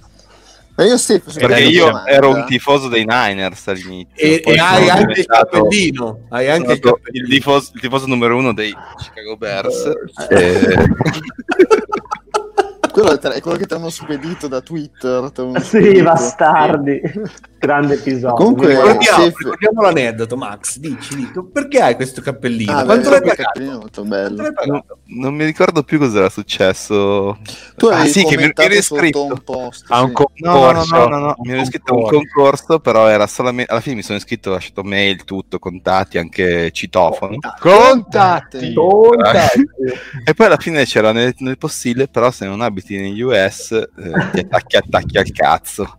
Ma io sì, Perché io domanda? ero un tifoso dei Niners all'inizio. E, e hai anche il cappellino. Hai anche il cappellino. il tifoso, il tifoso numero uno dei Chicago Bears. Eh, E- [laughs] Quello è, è quello che ti hanno spedito da Twitter. [laughs] Sì, spedito. bastardi. Grande episodio. Comunque, Ricordiamo, se- ricordiamo l'aneddoto, Max. Dici, dici, perché hai questo cappellino? Ah, Quanto l'hai pagato? Quanto bello. l'hai pagato? non mi ricordo più cos'era successo. Tu Ah, sì, che mi, mi ero iscritto. un post. A un sì. concorso. No, no, no, no, no, mi ero iscritto a un concorso, però era solamente alla fine mi sono iscritto, ho lasciato mail, tutto, contatti, anche citofono. Contatti! Contatti. [laughs] E poi alla fine c'era nel, nel possibile, però se non abiti negli US eh, ti attacchi, attacchi al cazzo.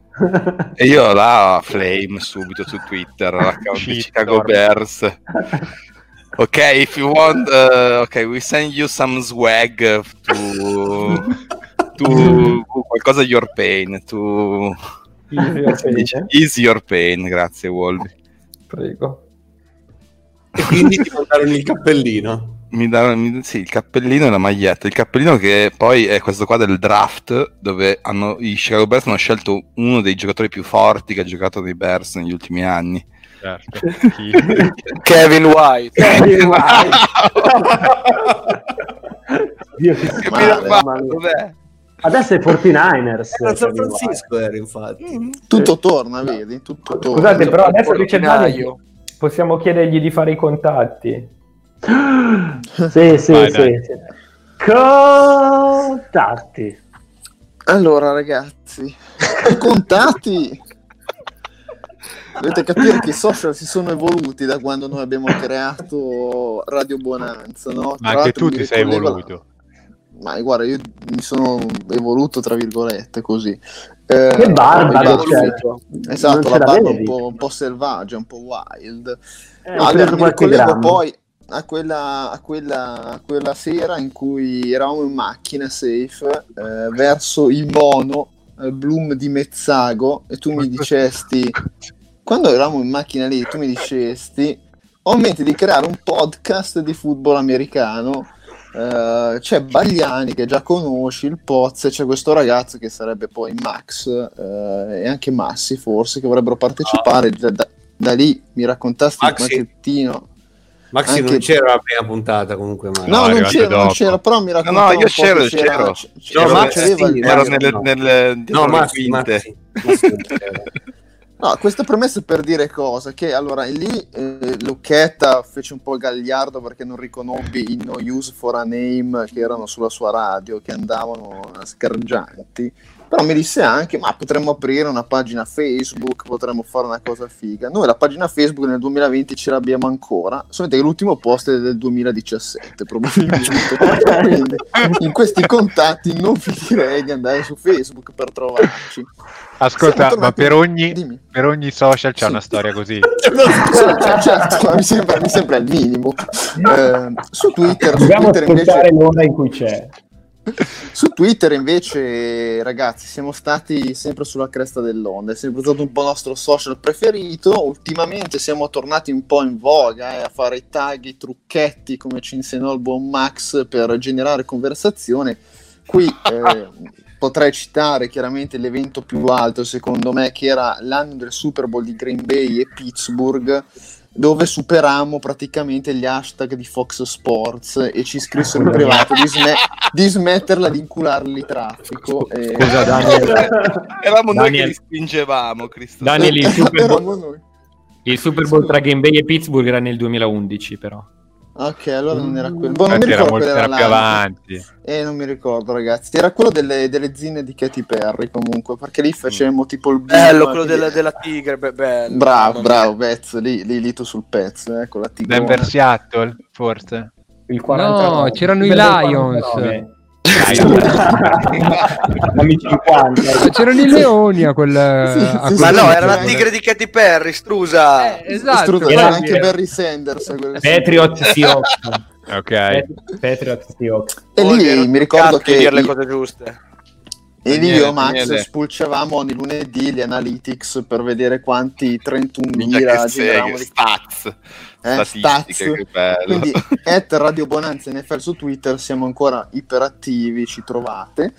E io là flame subito su Twitter, l'account [laughs] di. Chicago Bears. Ok, if you want, uh, ok, we send you some swag to, [laughs] to qualcosa your pain, to Easy your pain, your pain, grazie Wolby. Prego. E quindi ti mandarono il cappellino. Mi dà mi- sì, il cappellino e la maglietta. Il cappellino che poi è questo qua del draft, dove hanno, i Chicago Bears hanno scelto uno dei giocatori più forti che ha giocato nei Bears negli ultimi anni. Certo. [laughs] Kevin White. Kevin White. [laughs] Dio, che male. Dov'è? Adesso è 49ers. Era San Francisco, era infatti. Tutto torna, vedi? Tutto torna. Scusate, però adesso che c'è Portinaio. possiamo chiedergli di fare i contatti. Sì, sì, Vai, sì, sì. Contatti. Allora, ragazzi, [laughs] contatti. Dovete capire che i social si sono evoluti da quando noi abbiamo creato Radio Bonanza, no? Ma Tra anche tu ti sei evoluto. Ma guarda, io mi sono evoluto tra virgolette così. Eh, Che barba. Non Esatto, la barba un po', un po' selvaggia, un po' wild. Eh, No, allora, mi qualche ricollego poi a quella, a, quella, a quella sera in cui eravamo in macchina safe eh, verso il mono eh, Bloom di Mezzago e tu mi dicesti quando eravamo in macchina lì tu mi dicesti ho in mente di creare un podcast di football americano eh, c'è Bagliani che già conosci il Poz e c'è questo ragazzo che sarebbe poi Max eh, e anche Massi forse che vorrebbero partecipare da, da- da lì mi raccontasti Maxi. un pochettino Maxi Anche- non c'era la prima puntata comunque mai. No, è non arrivato c'era, non c'era, però mi No, raccontava no, un io c'ero, c'era- c'ero. c- No, c'era- Max c'aveva sì, il- Ero Max nelle, no. nelle, No, Maxi. Maxi. Maxi non. [laughs] No, questa premessa per dire cosa? Che allora lì eh, Lucchetta fece un po' gagliardo perché non riconobbi i no use for a name che erano sulla sua radio, che andavano sgargianti. Però mi disse anche, ma potremmo aprire una pagina Facebook, potremmo fare una cosa figa. Noi la pagina Facebook nel 2020 ce l'abbiamo ancora, solamente che l'ultimo post è del 2017 probabilmente. [laughs] Quindi in questi contatti non vi direi di andare su Facebook per trovarci. Ascolta, ma per ogni, per ogni social c'è Sì. [laughs] una storia così. Cioè, certo, ma mi sembra, mi sembra il minimo. Eh, su Twitter, su Dobbiamo Twitter ascoltare invece, l'ora in cui c'è. [laughs] su Twitter invece, ragazzi, siamo stati sempre sulla cresta dell'onda, è sempre stato un po' il nostro social preferito. Ultimamente siamo tornati un po' in voga eh, a fare i tag, i trucchetti, come ci insegnò il buon Max, per generare conversazione. Qui eh, [laughs] potrei citare chiaramente l'evento più alto, secondo me, che era l'anno del Super Bowl di Green Bay e Pittsburgh, dove superammo praticamente gli hashtag di Fox Sports e ci scrissero in [laughs] privato di, sme- di smetterla di incularli traffico. E... Scusa, Daniel. Eravamo noi che Daniel. li spingevamo, Cristo. Daniel, il Super Bowl, il Super Bowl tra Game Bay e Pittsburgh era nel 2011, però. Ok, allora non era quello. Boh, non mi ricordo era era più avanti. Eh, non mi ricordo, ragazzi. Era quello delle, delle zinne di Katy Perry, comunque, perché lì facevamo tipo il Bello, beam, quello della, della tigre, be- bello. Bravo, bravo, pezzo, lì, lì, lì tu sul pezzo, eh, con la tigrona. Denver Seattle, forse. Il No, 49. c'erano i Lions. 49. Dai, [laughs] Anni 50. Ma C'erano i leoni a quel... a sì, quel- sì, Ma no, sì, era la sì. tigre di Katy Perry, strusa. Eh, esatto. Strusa, Era- c'era anche Barry Sanders. Patriot Seahawks. [laughs] ok. Pat- Patriot Seahawks. E lì mi ricordo che dire le cose giuste. E lì io e Max spulciavamo ogni lunedì gli analytics per vedere quanti 31.000 Minchia che generavamo seghe, di stats. eh, stats. Quindi [laughs] at Radio Bonanza NFL su Twitter siamo ancora iperattivi, ci trovate.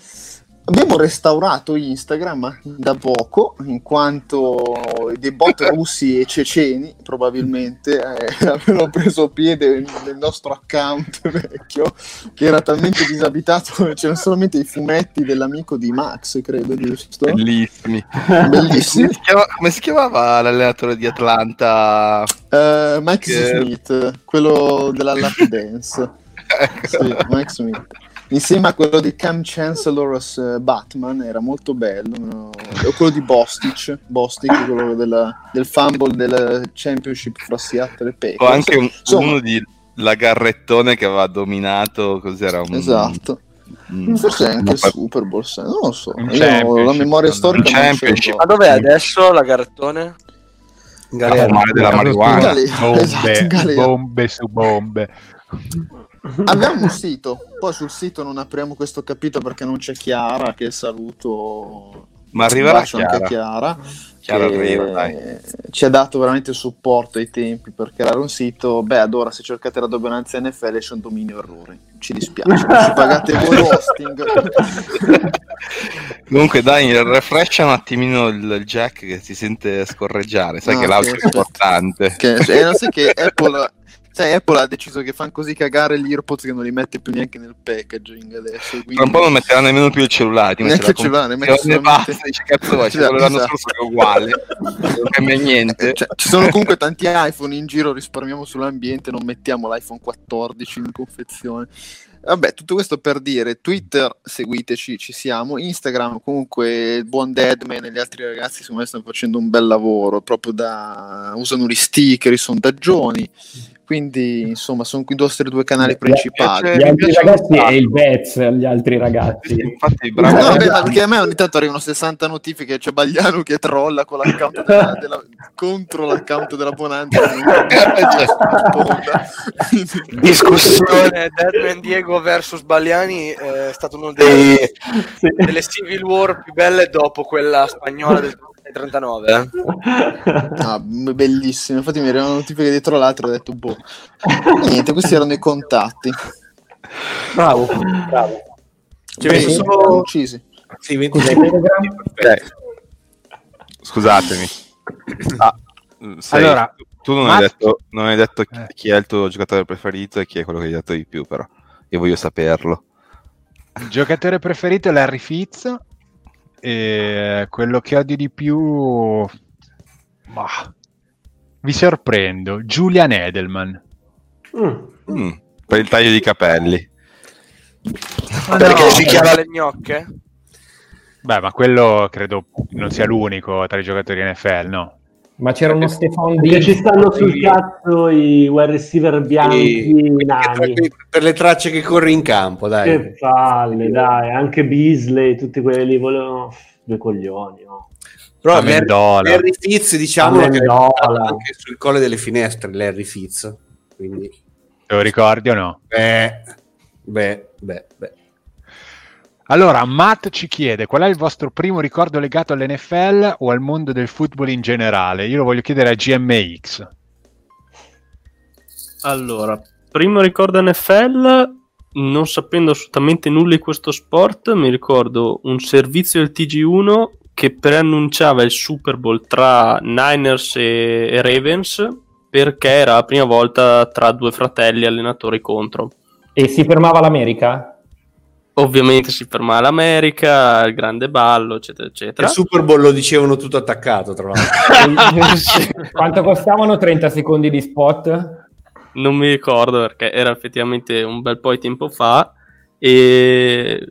Abbiamo restaurato Instagram da poco, in quanto dei bot [laughs] russi e ceceni probabilmente eh, [laughs] avevano preso piede nel nostro account [laughs] vecchio, che era talmente disabitato, c'erano solamente i fumetti dell'amico di Max, credo, giusto? Bellissimi. Bellissimi. Come si, chiama- come si chiamava l'allenatore di Atlanta? Eh, Max Che- Smith, quello della lap dance. sì, Max Smith. Insieme a quello di Cam Chancellor's eh, Batman, era molto bello. no? O quello di Bostic, Bostic quello della- del fumble del championship fra Seattle e O Packers. anche un- Insomma, uno di la Garrettone che aveva dominato, cos'era? Un, Esatto. un- Forse anche il Super Bowl, non lo so. Io la memoria storica. championship. Ma dov'è adesso la Garrettone? a fumare della marijuana. Galera. Bombe, Esatto, galera. bombe su bombe. Abbiamo un sito, poi sul sito non apriamo questo capitolo perché non c'è Chiara, che saluto. Ma arriverà Bacio anche Chiara. Chiara. Chiara arriva, dai. Ci ha dato veramente supporto ai tempi per creare un sito. Beh, ad ora se cercate la dominanza NFL esce un dominio errore. Ci dispiace, non [laughs] ci pagate voi l'hosting. [laughs] Comunque dai, refrescia un attimino il, jack che si sente scorreggiare, sai Ah, che l'audio è importante. Che, e non sai che [laughs] Apple, sai, Apple ha deciso che fanno così cagare gli AirPods che non li mette più neanche nel packaging adesso. Quindi... Tra un po' non metterà nemmeno più il cellulare, Neanche il la cellulare, conversione, solamente- basta, dice cazzo [laughs] Esatto, quello dell'anno esatto. scorso è uguale, non cambia [laughs] niente. Cioè, ci sono comunque tanti iPhone in giro, risparmiamo sull'ambiente, non mettiamo l'iPhone 14 in confezione. Vabbè, tutto questo per dire, Twitter, seguiteci, ci siamo, Instagram, comunque il buon Deadman e gli altri ragazzi secondo me stanno facendo un bel lavoro, proprio da... usano gli sticker, i sondaggioni, quindi insomma sono i nostri due canali principali. Gli altri ragazzi e il Vez, gli altri ragazzi. Infatti, No, vabbè, ma perché a me ogni tanto arrivano 60 notifiche, c'è Bagliano che trolla con l'account della- [laughs] della- contro l'account della Bonanza. risponda. [laughs] [laughs] Discussione Deadman Diego versus Bagliani eh, è stato uno dei, delle civil war più belle dopo quella spagnola del 39. eh. Ah, bellissimo. Infatti mi arrivano notifiche dietro l'altro e ho detto, boh. Niente, questi erano i contatti. Bravo, bravo. Ci Bene. sono uccisi. Sì, Ok. Scusatemi. Ah, sei- Allora, tu non, Max- hai detto, non hai detto chi- Eh. chi è il tuo giocatore preferito e chi è quello che hai detto di più, però. Io voglio saperlo. Il giocatore preferito è Larry Fitz. E quello che odio di più. Bah, vi sorprendo. Julian Edelman. Mm, per il taglio di capelli. Perché si chiama le gnocche? Beh, ma quello credo non sia l'unico tra i giocatori NFL, no? Ma c'era uno Stefan Perché Diggs. ci stanno sul cazzo i wide receiver bianchi nani. per le tracce che corri in campo, dai. Che palle, dai, anche Beasley, tutti quelli lì volevano due coglioni. no? Però Amendola. Larry, Larry Fitz, diciamo, anche sul colle delle finestre, Larry Fitz. Quindi, Te lo ricordi o no? beh, beh, beh, beh. Allora, Matt ci chiede qual è il vostro primo ricordo legato all'NFL o al mondo del football in generale? Io lo voglio chiedere a GMX. Allora, primo ricordo NFL, non sapendo assolutamente nulla di questo sport, mi ricordo un servizio del TG1 che preannunciava il Super Bowl tra Niners e, Ravens perché era la prima volta tra due fratelli allenatori contro. E si fermava l'America? Ovviamente si fermava l'America, il grande ballo, eccetera, eccetera. Il Super Bowl lo dicevano tutto attaccato, tra l'altro. [laughs] Quanto costavano 30 secondi di spot? non mi ricordo perché era effettivamente un bel po' di tempo fa e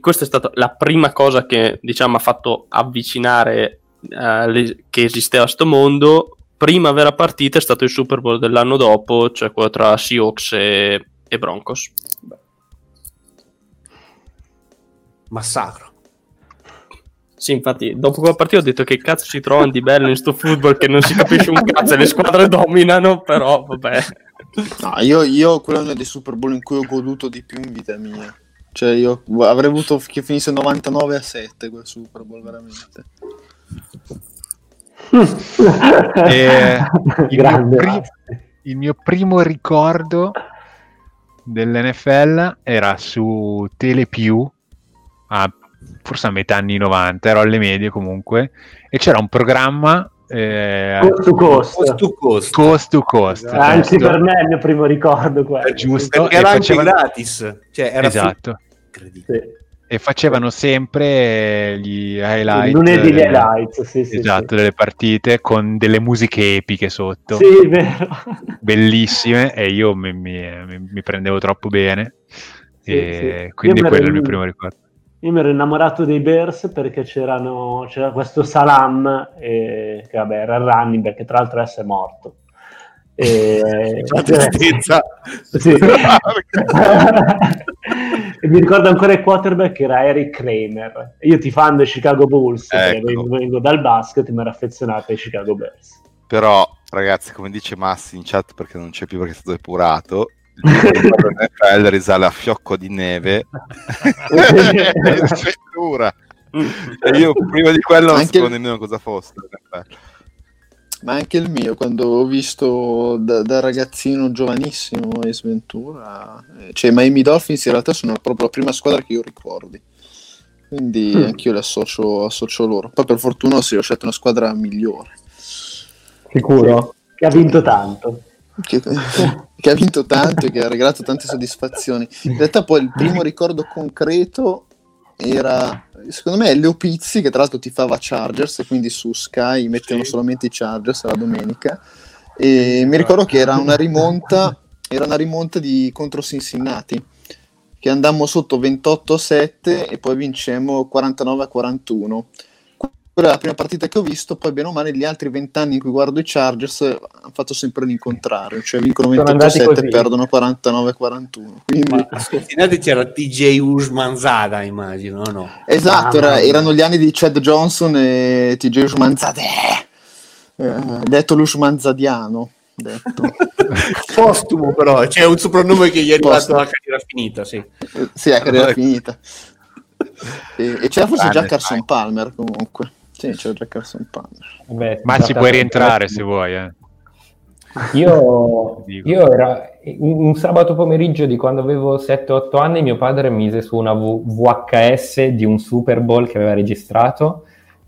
questa è stata la prima cosa che diciamo ha fatto avvicinare eh, le- che esisteva sto mondo prima vera partita è stato il Super Bowl dell'anno dopo cioè quello tra Seahawks e, e Broncos Massacro. sì infatti dopo quella partita ho detto che cazzo si trovano di bello in sto football che non si capisce un cazzo e le squadre dominano però vabbè No, io, io quello è uno dei Super Bowl in cui ho goduto di più in vita mia. Cioè, io avrei voluto che finisse 99 a 7 quel Super Bowl, veramente. [laughs] E il, mio Grande pri- Masti. il mio primo ricordo dell'NFL era su Telepiù, a- forse a metà anni 90, ero alle medie comunque, e c'era un programma eh, Coast to coast. Coast to coast. Coast to Coast, Anche giusto? per me è il mio primo ricordo quello. giusto Perché e era anche facevano- gratis. Cioè, era esatto Sì. e facevano sempre gli highlight Il lunedì gli eh, highlights, sì, sì, esatto delle partite con delle musiche epiche sotto Sì, vero. [laughs] bellissime e io mi, mi- mi- prendevo troppo bene Sì, e sì. quindi quello è il mio primo ricordo Io mi ero innamorato dei Bears perché c'erano, c'era questo Salam, eh, che vabbè era il running back, che tra l'altro adesso è morto. E... [laughs] La tristezza. Sì. [laughs] e mi ricordo ancora il quarterback che era Eric Kramer. Io tifando i Chicago Bulls, perché Ecco. vengo, vengo dal basket e mi ero affezionato ai Chicago Bears. Però, ragazzi, come dice Massi in chat perché non c'è più perché è stato depurato, il risale a fiocco di neve [laughs] e. E io prima di quello non sapevo il- nemmeno cosa fosse. Ma anche il mio, quando ho visto da, da ragazzino giovanissimo Ace Ventura, eh, cioè i Miami Dolphins in realtà sono proprio la prima squadra che io ricordi. Quindi Mm. anch'io le associo, associo loro. Poi per fortuna sì, ho scelto una squadra migliore. Sicuro? Che ha vinto tanto. Che, [laughs] che ha vinto tanto e che ha regalato tante soddisfazioni. In realtà poi il primo ricordo concreto era, secondo me, Leo Pizzi, che tra l'altro tifava Chargers, e quindi su Sky mettevano solamente i Chargers la domenica. E mi ricordo che era una rimonta, era una rimonta di, contro Cincinnati, che andammo sotto 28-7 e poi vincemmo 49-41. Quella è la prima partita che ho visto, poi bene o male gli altri vent'anni in cui guardo i Chargers eh, hanno fatto sempre l'incontrario, cioè vincono Sono andati 28-7 così. e perdono 49-41. Quindi, A Cincinnati c'era TJ Usmanzada, immagino, no? esatto, Ah, era- erano gli anni di Chad Johnson e TJ Usmanzade, eh, detto l'Usmanzadiano. Detto. [laughs] Postumo però, c'è un soprannome che gli è arrivato Postumo. alla carriera finita, sì. Eh, sì, la carriera finita. E, e c'era forse Grande, già Carson Palmer comunque. Sì, già Carson Palmer. Vabbè, ma si puoi rientrare se vuoi eh. Io, [laughs] io era un un sabato pomeriggio di quando avevo 7-8 anni, mio padre mise su una V- VHS di un Super Bowl che aveva registrato.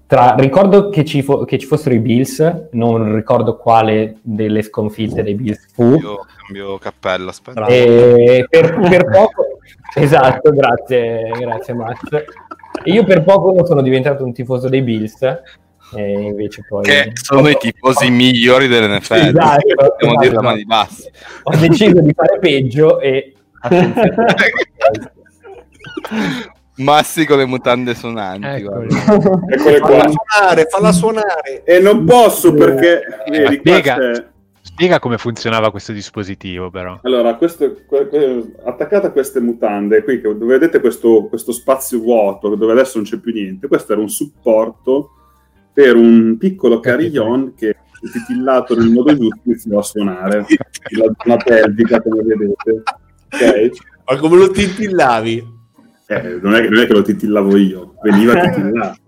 Tra, ricordo che ci, fo- che ci fossero i Bills, non ricordo quale delle sconfitte dei Bills fu. Io cambio cappello, aspetta. E per, per poco, [laughs] esatto, grazie, grazie Max. Io per poco non sono diventato un tifoso dei Bills, e invece poi Che sono i tifosi migliori dell'NFL. Esatto, a esatto. mani basse. ho deciso di fare peggio e [laughs] Massi con le mutande sonanti. Eccole Falla qua. suonare, falla suonare. E non posso perché, Ma vedi, spiega, come funzionava questo dispositivo però Allora, questo, que- que- attaccate a queste mutande, qui che dove vedete questo, questo spazio vuoto dove adesso non c'è più niente, questo era un supporto per un piccolo carillon che titillato nel modo giusto iniziava a suonare la zona pelvica come vedete. Ok? Ma come lo tintillavi? Eh, non, è, che- non è che lo titillavo io, veniva [laughs] titillato.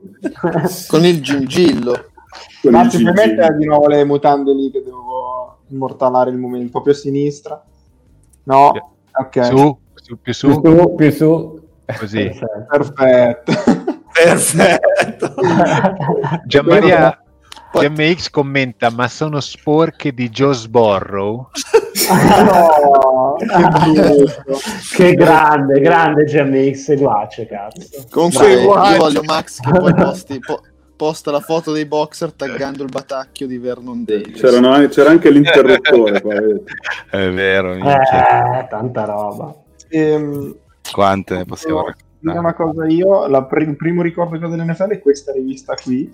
Con il gingillo. Con il gingillo. di nuovo le mutande lì che devo immortalare il momento, un po' più a sinistra. No, ok. su, su più su più su, più su. così Perfetto. Perfetto. [laughs] Gianmaria GMX commenta ma sono sporche di Joe Sborrow [laughs] no, che grande, grande GMX seguace, cazzo. Comunque, Bravo. io voglio Max che poi posti, po- posta la foto dei boxer taggando il batacchio di Vernon Davis. C'erano anche- c'era anche l'interruttore [laughs] qua. È vero. Eh, tanta roba. Ehm, quante ne possiamo raccontare? una cosa io, la pri- il primo ricordo che ho dell'NFL è questa rivista qui,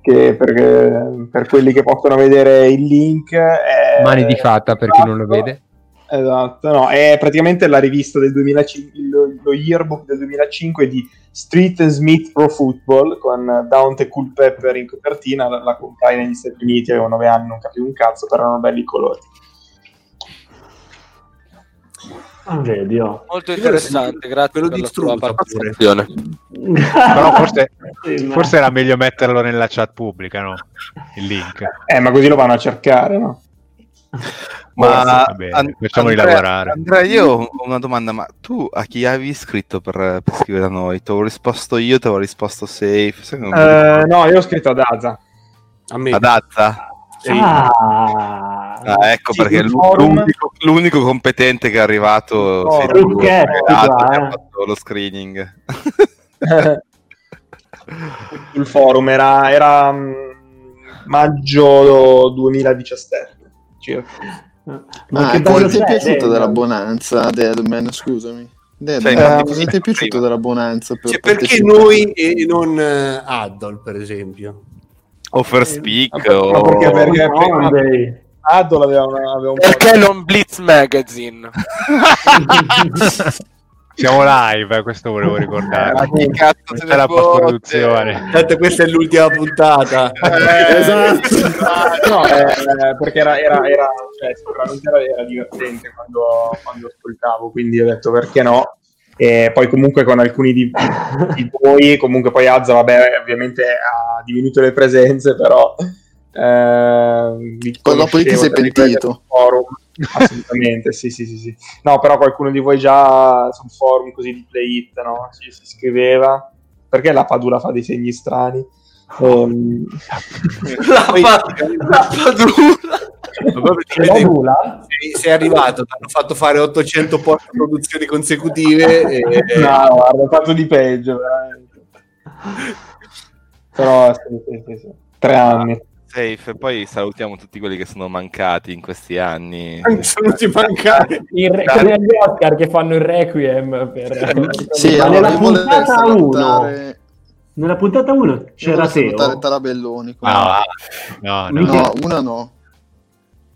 che perché, per quelli che possono vedere il link è... Mani di fata per chi non lo vede. Esatto, no, è praticamente la rivista del 2005, lo, yearbook del 2005 di Street and Smith Pro Football con Dante Culpepper in copertina, la, la comprai negli Stati Uniti, avevo 9 anni, non capivo un cazzo, però erano belli i colori. Ah, vedi, oh. Molto interessante, grazie per la tua partecipazione. [laughs] Però forse, forse era meglio metterlo nella chat pubblica, no? Il link. Eh, ma così lo vanno a cercare, no? [laughs] Ma An- facciamoli Andrea- lavorare. Andrea, io ho una domanda, ma tu a chi avevi scritto per, per scrivere a noi? Ti avevo risposto io, ti avevo risposto safe. Eh, ricordo. no, io ho scritto ad Aza. A me. Ad Azza? Ah, Ah, ecco Sì, perché forum. l'unico, l'unico competente che è arrivato Oh, sei tu, Azza che eh. ha fatto lo screening. [laughs] Sul forum era, era mm, maggio 2017 circa. ma Ah, che cosa bello ti è piaciuto della Bonanza, Deadman? Scusami. Deadman, Cioè, cosa ti è piaciuto della Bonanza? Per Cioè, perché noi e non eh, Addol, per esempio? O first speak, Ma o... perché, perché prima. Adol aveva, una- aveva un po' Perché non Blitz Magazine? [laughs] [laughs] Siamo live, eh, questo volevo ricordare. Ma chi cazzo se C'è la post-produzione. Tanto questa è l'ultima puntata. esatto. [laughs] No, eh, perché era, era, era cioè, sicuramente era, era divertente quando, quando ascoltavo, quindi ho detto perché no. E poi comunque con alcuni di, di voi, comunque poi Azza, vabbè, ovviamente ha diminuito le presenze, però... Eh, dopo ti sei pentito. Forum. [laughs] Assolutamente, sì, sì, sì, sì. No, però qualcuno di voi già sul forum così di Play It, no? Si, si scriveva. Perché la Padula fa dei segni strani? Ehm, La, pa- la padula. Vedi- bula? sei, sei arrivato, ti hanno fatto fare 800 post produzioni consecutive e, no, guarda, fatto di peggio, veramente. Però, sì, sì, sì, sì. Tre anni. Safe, e poi salutiamo tutti quelli che sono mancati in questi anni. sono tutti mancati. Re- come agli Oscar che fanno il requiem per... Sì, allora nella puntata uno salutare, Nella puntata 1 io c'era Teo. Tarabelloni. No, no, no. No, una no.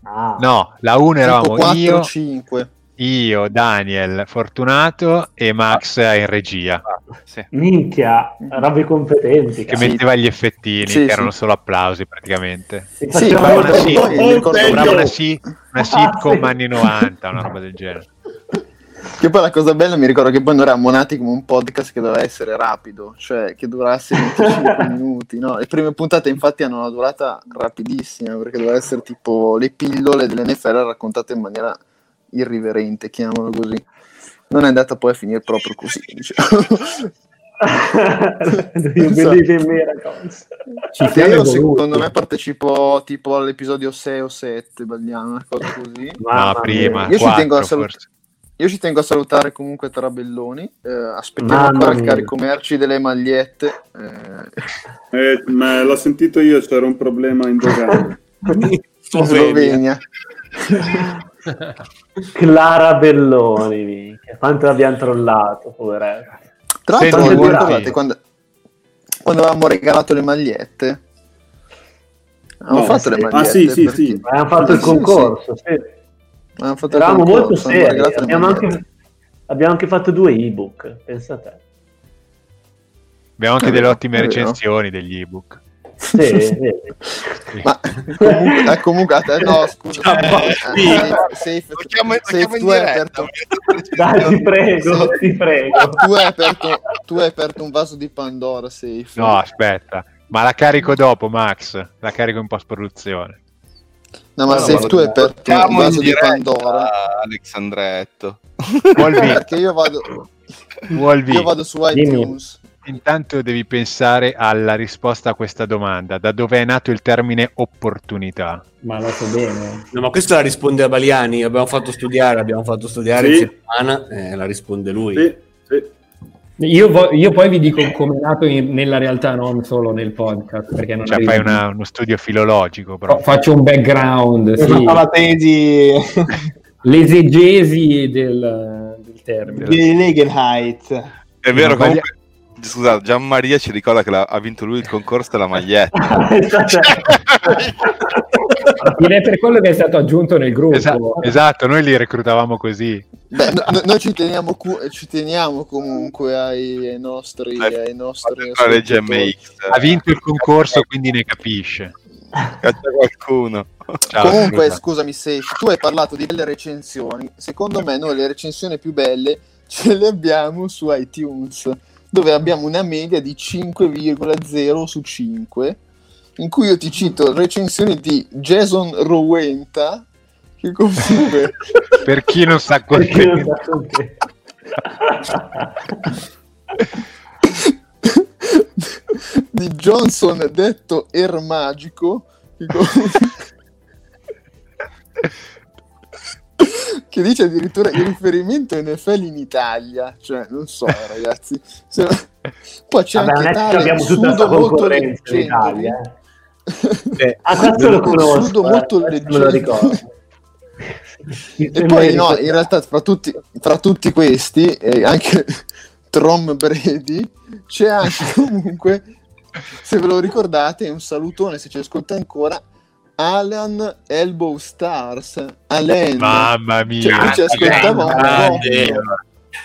Ah. No, la 1 eravamo Tipo io, 4-5. Io, Daniel, Fortunato e Max in regia, Sì. Minchia, robe competenti. che cazzo. metteva gli effettini, Sì, che erano sì. solo applausi praticamente. Si Sì, una sì. mi ricordo Sembrava che- una, si- una sitcom anni 90, una roba del genere. Che poi la cosa bella mi ricordo che poi noi eravamo nati come un podcast che doveva essere rapido, cioè che durasse 25 [laughs] minuti. No? Le prime puntate infatti hanno una durata rapidissima perché doveva essere tipo le pillole dell'NFL raccontate in maniera irriverente, chiamiamolo così. Non è andata poi a finire proprio così. Diciamo. [laughs] Io secondo me partecipo tipo all'episodio 6 o 7, Bagliano, una cosa così. [laughs] Mamma no, prima, Io ci tengo a 4 salut-. Io ci tengo a salutare comunque Tarabelloni. Eh, aspettiamo Mamma ancora il mia. carico merci delle magliette. Eh, Eh, ma l'ho sentito io, c'era un problema in dogana. [laughs] Slovenia. Clara Belloni, minchia. quanto l'abbiamo trollato, poveretto. Tra l'altro, vi Wolfi. ricordate quando, quando avevamo regalato le magliette? Avevamo No, fatto sì. le Ah, magliette. sì, sì, sì. chi- Abbiamo fatto il Sì, sì, concorso, sì. Avevamo fatto il Eravamo concorso, molto seri. Abbiamo anche, abbiamo anche fatto due ebook, pensa a te. Abbiamo anche delle ottime recensioni degli ebook. Sì. Ma comunque, eh, comunque eh, no, scusa. Eh, sì. Safe- Safe, Lo chiamo, lo Safe, tu hai aperto, Dai, ti prego, Sì. ti prego. tu hai aperto, tu hai aperto un vaso di Pandora, Safe. No, aspetta, ma la carico dopo, Max. La carico in post-produzione. No, ma No, Safe, tu hai aperto un vaso di Pandora. Alex Andretto. Wolvi, Perché io vado, io vado su Dimmi. Intanto devi pensare alla risposta a questa domanda. Da dove è nato il termine opportunità? Ma lo so bene. No, ma questa la risponde a Baliani, abbiamo fatto studiare, abbiamo fatto studiare Sì. in settimana, eh, la risponde lui. Sì, sì. Io, vo- io poi vi dico come è nato in- nella realtà, non solo nel podcast, perché non Cioè, fai una- uno studio filologico, però. Faccio un background, sì. la tesi [laughs] l'esegesi del, del termine. di Legenheit. È vero, comunque. Scusate, Gianmaria ci ricorda che la- ha vinto lui il concorso della maglietta. [laughs] Direi per quello che è stato aggiunto nel gruppo. Esa- esatto, noi li reclutavamo così. Beh, no- no- noi ci teniamo, cu- ci teniamo comunque ai, ai nostri, ai nostri. Ha vinto il concorso, quindi ne capisce. Caccia qualcuno. Ciao, Comunque, scusa. scusami se tu hai parlato di belle recensioni. Secondo me, noi le recensioni più belle ce le abbiamo su iTunes, dove abbiamo una media di 5,0 su 5. In cui io ti cito recensioni di Jason Rowenta, che comunque [laughs] Per chi non sa con te. [laughs] di Johnson detto Ermagico che, comunque- [laughs] [laughs] che dice addirittura il riferimento NFL in Italia cioè non so ragazzi Se- poi c'è Vabbè, anche tale abbiamo tutta questa concorrenza in Italia. eh. Ah, questo lo conosco. sudo eh, molto me lo ricordo. [laughs] E poi no, in realtà fra tutti, fra tutti questi, e anche [laughs] Trom Brady, c'è anche comunque, se ve lo ricordate, un salutone se ci ascolta ancora, Alan Elbow Stars. Alan. Mamma mia. Cioè, lui ci ascoltava un Grande. botto.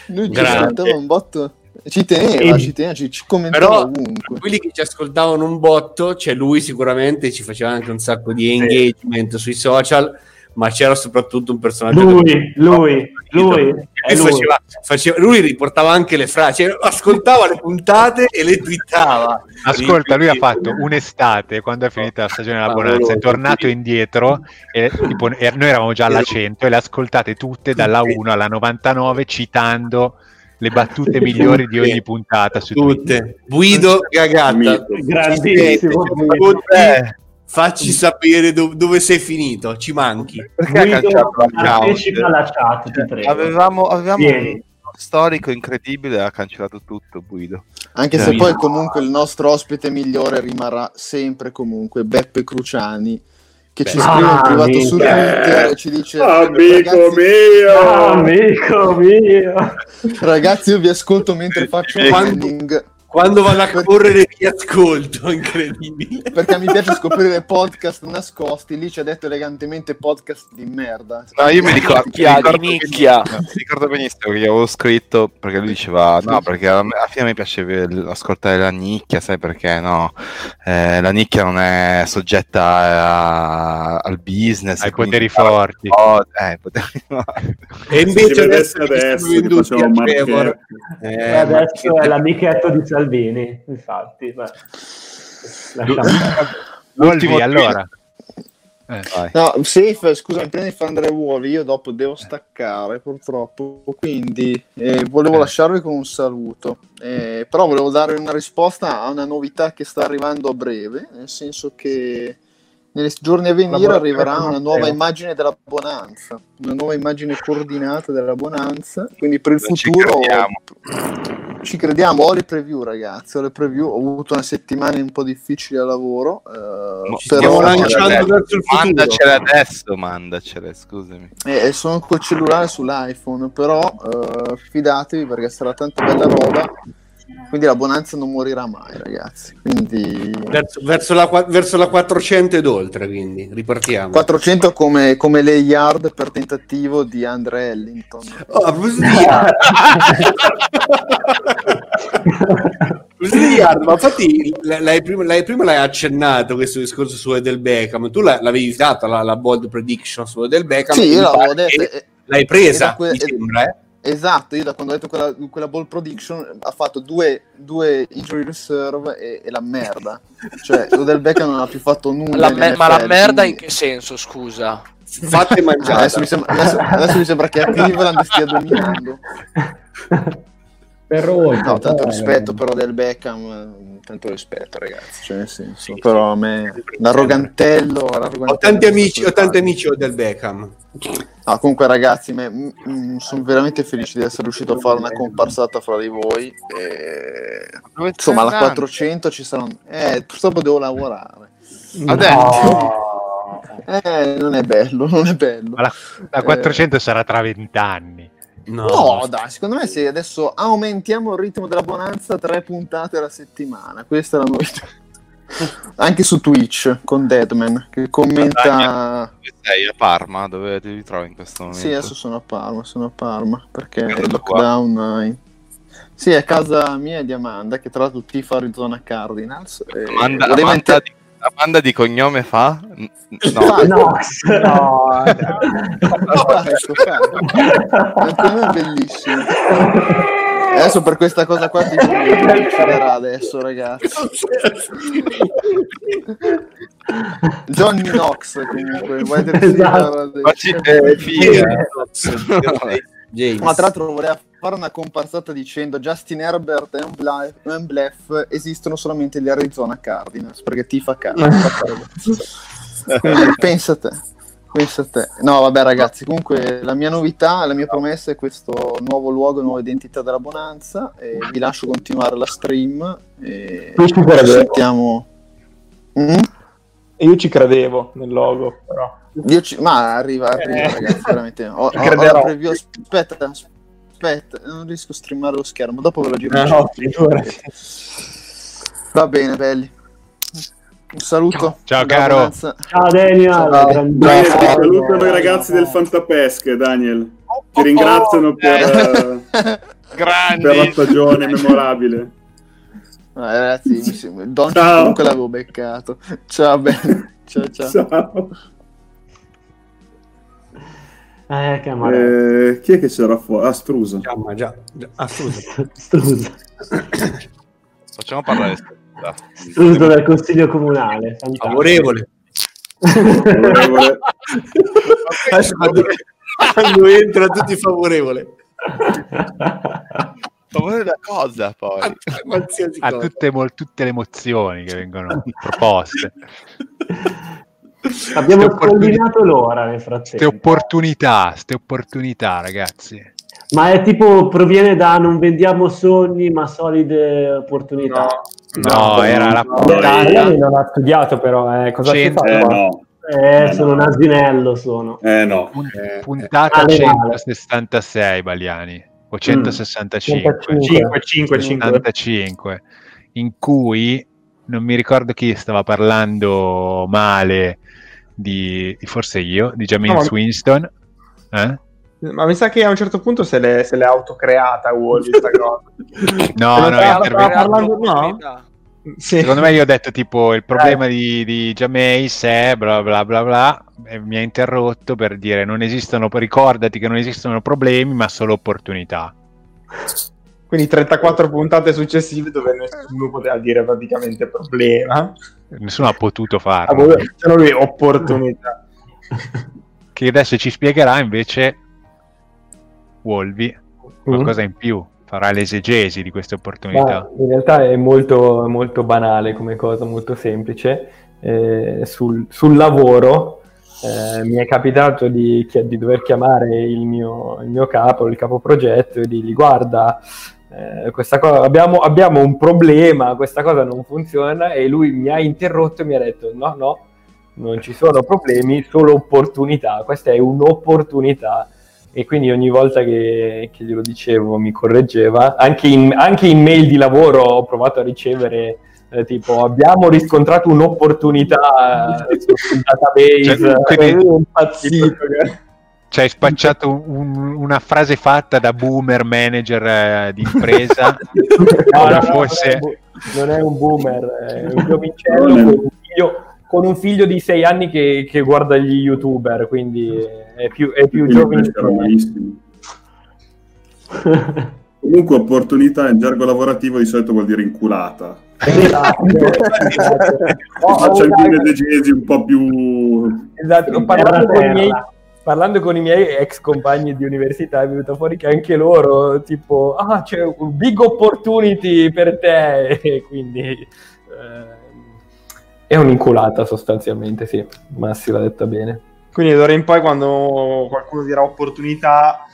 Lui ci ascoltava un botto. Ci teneva, E- ci teneva, ci, ci commentava Però ovunque. quelli che ci ascoltavano un botto, cioè lui sicuramente ci faceva anche un sacco di engagement sui social, ma c'era soprattutto un personaggio Lui, lui, lui, Lui, faceva- faceva- lui riportava anche le frasi, cioè, ascoltava le puntate e le twittava. Ascolta, lui ha fatto un'estate quando è finita la stagione della Bonanza, è tornato indietro e tipo, e noi eravamo già alla 100 e le ascoltate tutte dalla 1 alla 99 citando le battute migliori di ogni puntata su Twitter. Tutte. Guido Gagatta. Grandissimo. Guido, Facci sapere do- dove sei finito, ci manchi. Perché ha Guido, partecipa alla chat, ti prego. Avevamo, avevamo un storico incredibile ha cancellato tutto Guido. Anche se poi comunque il nostro ospite migliore rimarrà sempre comunque Beppe Cruciani che ci Beh. scrive in Ah, privato su. Twitter e ci dice Amico ragazzi, mio! Ah, amico mio. ragazzi io vi ascolto mentre faccio Quando- running Quando vado a correre vi ascolto, [laughs] incredibile. perché mi piace scoprire podcast nascosti lì ci ha detto elegantemente podcast di merda No, io mi ricordo, mi Nicchia, ricordo mi ricordo benissimo che gli avevo scritto perché lui diceva no, perché alla fine mi piace ascoltare la nicchia, sai perché no? Eh, la nicchia non è soggetta a- al business, Ai poteri forti. Oh, eh, poteri [laughs] forti. E invece adesso, adesso, sono che venduti facciamo a Trevor, Marchetti. eh, E adesso Marchetti- è l'amichetto di Salvini, infatti. beh. [laughs] L'ultimo allora. Eh. No safe scusami prima di fare Uovi io dopo devo staccare purtroppo quindi eh, volevo Eh. lasciarvi con un saluto Eh, però volevo dare una risposta a una novità che sta arrivando a breve nel senso che nei giorni a venire arriverà una nuova Matteo. immagine della bonanza una nuova immagine coordinata della bonanza quindi per il futuro. Ci crediamo ho le preview ragazzi ho le preview ho avuto una settimana un po' difficile al lavoro eh, però stiamo mandacele lanciando adesso. verso il futuro. Mandacele adesso, mandacele, scusami. Eh, sono col cellulare sull'iPhone, però eh, fidatevi perché sarà tanta bella roba. Quindi la bonanza non morirà mai, ragazzi. Quindi Verso, verso la, verso la 400 ed oltre, quindi ripartiamo. 400 come, come le yard per tentativo di Andre Ellington. Oh, di yard. Yard, ma infatti l'hai prima, l'hai, prima l'hai accennato questo discorso su Edel Beckham. Tu la- l'avevi data la, la bold prediction su Edel Beckham. Sì, io l'avevo detto. L'hai presa, que- mi sembra, eh? Esatto, io da quando ho detto quella, quella ball prediction ha fatto due, due injury reserve e, e la merda. Cioè, [laughs] Odell Beckham non ha più fatto nulla. La in me- ma la NFL, merda in quindi- che senso, scusa? Fatte Ah, mangiare. adesso, mi sembra, adesso- adesso mi sembra che a [laughs] Cleveland stia dominando. [laughs] Per oltre, No, tanto eh, rispetto però del Beckham, eh, tanto rispetto ragazzi, cioè nel senso, però a me l'arrogantello, l'arrogantello Ho tanti amici, ho tanti amici Odell Beckham. No, comunque ragazzi, me- mm, mm, sono veramente felice di essere riuscito a fare una comparsata fra di voi. e- Insomma, alla andando? 400 ci saranno... Eh, purtroppo devo lavorare. No. Eh, non è bello, non è bello. Ma la, la 400 sarà tra vent'anni. No, No, dai, secondo me se adesso aumentiamo il ritmo della bonanza, tre puntate alla settimana, questa è la novità. [laughs] Anche su Twitch con Deadman che commenta. Dove sei? A Parma? Dove ti ritrovi in questo momento? Sì, adesso sono a Parma, sono a Parma perché il tua? lockdown. eh, Sì, è casa mia e di Amanda che tra l'altro tifa Arizona Cardinals. e Amanda, voleva Amanda inter- di, La banda di cognome fa? No. Fa- No, no, me è bellissimo. Adesso per questa cosa qua ti succederà adesso, ragazzi. Johnny Knox comunque, Ma ci- eh, figa. Ma tra l'altro vorrei fare una comparsata dicendo Justin Herbert e un bluff, un bluff esistono solamente gli Arizona Cardinals perché tifa Cardinals. [laughs] Quindi pensa a te. Pensa a te. No, vabbè, ragazzi. Comunque, la mia novità, la mia promessa è questo nuovo luogo, nuova identità della Bonanza. Vi lascio continuare la stream. E Io ci credevo. sentiamo. Mm? Io ci credevo nel logo, però. Ci- Ma arriva, arriva, Eh. ragazzi, veramente. Ho, ho- ho la preview. Aspetta, aspetta, non riesco a streamare lo schermo. Dopo ve lo giro. Eh, no, figurati. Va bene, belli. Un saluto. Ciao, dalla caro. Ciao Daniel, Ciao. Daniel, ti grandissimo. salutano i ragazzi del Fantapesche, Daniel. Ti ringraziano per, eh, [laughs] per la stagione memorabile. Ah, ragazzi, mi sembra- Don Ciao. comunque l'avevo beccato. Ciao, bene. [laughs] Ciao, ciao. Ciao. Eh, che amarezza. Eh, chi è che c'era fuori? Ah, Strusa. Già, ma già, già. Ah, scusa. [laughs] Struso. Facciamo parlare. Struso del consiglio comunale. fantastico. Favorevole. Favorevole. [laughs] Quando, quando entra tutti favorevole. Favore da cosa poi? Qualsiasi a cosa. tutte, mol- tutte le emozioni che vengono proposte. [laughs] [laughs] Abbiamo Ste scollinato l'ora nel Ste frattempo. opportunità, ste opportunità, ragazzi. Ma è tipo, proviene da non vendiamo sogni, ma solide opportunità. No, era la Beh, Ariani non ha studiato però, eh, cosa fa? Eh no, Eh, Eh, sono no. un asinello, sono. eh no. Eh, puntata male. 166 Baliani o 165 5, 5, 5. 75 in cui non mi ricordo chi stava parlando male di, di- forse io di James No, ma- Winston eh? Ma mi sa che a un certo punto se l'è, se l'è autocreata Wall questa [laughs] cosa. no no stava- interve- stava parlando, no? Sì. secondo me io ho detto tipo il Eh. problema di, di Jameis è bla bla bla bla e mi ha interrotto per dire non esistono ricordati che non esistono problemi ma solo opportunità Quindi 34 puntate successive dove nessuno poteva dire praticamente problema. nessuno ha potuto Ah, farlo boh, Sono lui opportunità. [laughs] che adesso ci spiegherà invece Wolvi qualcosa in più, farà l'esegesi di queste opportunità. Ma in realtà è molto, molto banale come cosa, molto semplice. Eh, sul, sul lavoro eh, mi è capitato di, di dover chiamare il mio, il mio capo, il capo progetto e dirgli guarda, eh, questa cosa, abbiamo, abbiamo un problema, questa cosa non funziona e lui mi ha interrotto e mi ha detto no, no, non ci sono problemi, solo opportunità, questa è un'opportunità e quindi ogni volta che, che glielo dicevo mi correggeva. Anche in, anche in mail di lavoro ho provato a ricevere eh, tipo abbiamo riscontrato un'opportunità eh, sul database. Cioè, quindi- impazzito. Ci hai spacciato un- una frase fatta da boomer manager eh, di impresa [laughs] No, no, fosse non, è, un boomer, è un giovincello con un figlio, con un figlio di sei anni che, che guarda gli youtuber, quindi è più, è più. Comunque opportunità in gergo lavorativo di solito vuol dire inculata. Esatto, [laughs] esatto. Ho- Faccio ho anche una- un'esegesi un po' più... Esatto, parlando con, i miei, parlando con i miei ex compagni di università è venuto fuori che anche loro, tipo, ah, c'è un big opportunity per te, [laughs] e quindi eh, è un'inculata sostanzialmente, sì, Massi l'ha detta bene. Quindi d'ora in poi quando qualcuno dirà opportunità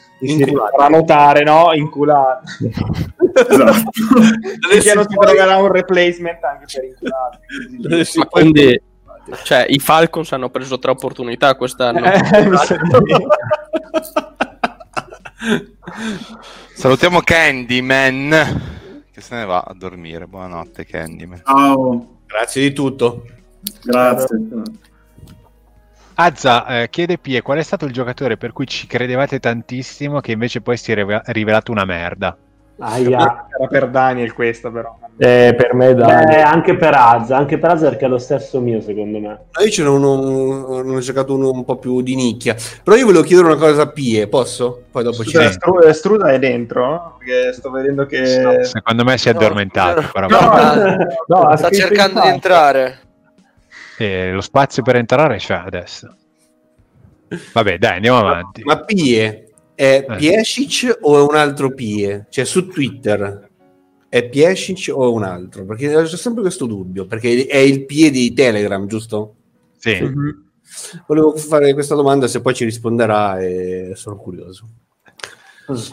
farà notare, no? Inculata. [laughs] Esatto. Perché non si troverà un replacement anche per inculati. Ma quindi, cioè, i Falcons hanno preso tre opportunità quest'anno. Eh, [laughs] Salutiamo Candyman che se ne va a dormire. Buonanotte Candyman. Ciao, Grazie di tutto. grazie. Azza eh, chiede Pie qual è stato il giocatore per cui ci credevate tantissimo che invece poi si è rivela- rivelato una merda Aia. Era per Daniel questa però. Eh, per me dai. Beh, anche per Az, anche per Az perché è lo stesso mio secondo me. No, io ce n'ho uno, ne ho cercato uno un po' più di nicchia. Però io volevo chiedere una cosa a Pie, posso? Poi dopo ci Struda, Stru- Struda è dentro? Perché sto vedendo che... Secondo me si è addormentato. [laughs] però. No, ha sta scritto cercando di entrare. Eh, lo spazio per entrare c'è adesso. Vabbè, dai, andiamo avanti. Ma Pie è Piesic o è un altro Pie? Cioè su Twitter è Piesic o un altro? Perché ho sempre questo dubbio, perché è il Pie di Telegram, giusto? Sì. Mhm. Volevo fare questa domanda, se poi ci risponderà e sono curioso.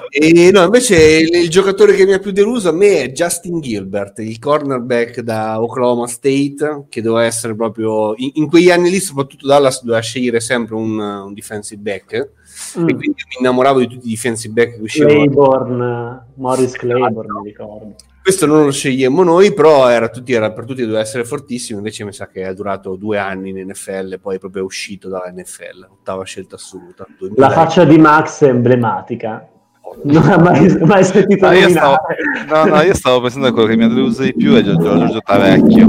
E no, invece il, il giocatore che mi ha più deluso a me è Justin Gilbert, il cornerback da Oklahoma State, che doveva essere proprio in, in quegli anni lì, soprattutto Dallas doveva scegliere sempre un, un defensive back. Mm. E quindi mi innamoravo di tutti i defensive back che uscivano. Claiborne, Morris Claiborne, mi ricordo. Questo non lo scegliemmo noi, però era, tutti, era per tutti doveva essere fortissimo. Invece mi sa che è durato due anni in NFL, poi proprio è uscito dalla NFL, ottava scelta assoluta. La 2000. faccia di Max è emblematica. Non ha mai, [laughs] mai sentito No, io, stavo, no, no, io stavo pensando a quello che mi ha deluso di più è Giorgio, Giorgio Tavecchio.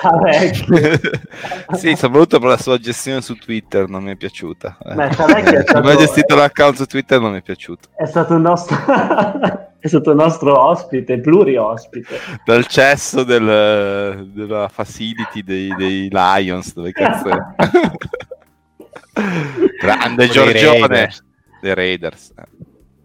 Tavecchio. [laughs] sì, soprattutto per la sua gestione su Twitter non mi è piaciuta. Eh. Beh, Tavecchio è stato- [laughs] Come ha gestito l'account su Twitter non mi è piaciuto. È stato il nostro, è stato il nostro ospite, pluri-ospite. Dal cesso del- della facility dei, dei Lions, dove cazzo è? Grande Giorgione. Dei Raiders. eh.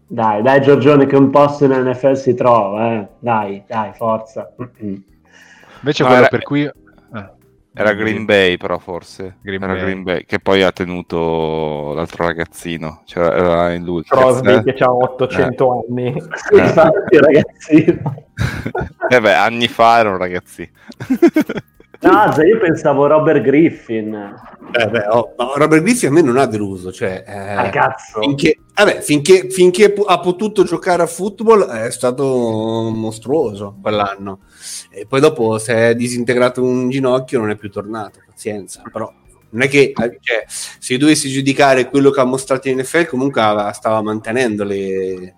Dai, dai Giorgione che un posto in NFL si trova, eh. Dai, dai, forza. Invece No, quello era- per cui... ah. Era Green Bay, però forse. Green era Bay. Green Bay, che poi ha tenuto l'altro ragazzino. Cioè, era in lui. Crosby Cazzo, che eh? ha 800 anni. [laughs] Sì, infatti, ragazzino. [laughs] Eh beh, anni fa era un ragazzino. [laughs] Zé, io pensavo Robert Griffin. Eh beh, oh, Robert Griffin a me non ha deluso, cioè, eh, Ah, cazzo. Finché, vabbè, finché, finché ha potuto giocare a football è stato mostruoso quell'anno. E poi dopo si è disintegrato un ginocchio non è più tornato, pazienza. Però non è che eh, cioè, se io dovessi giudicare quello che ha mostrato in NFL, comunque stava mantenendo le,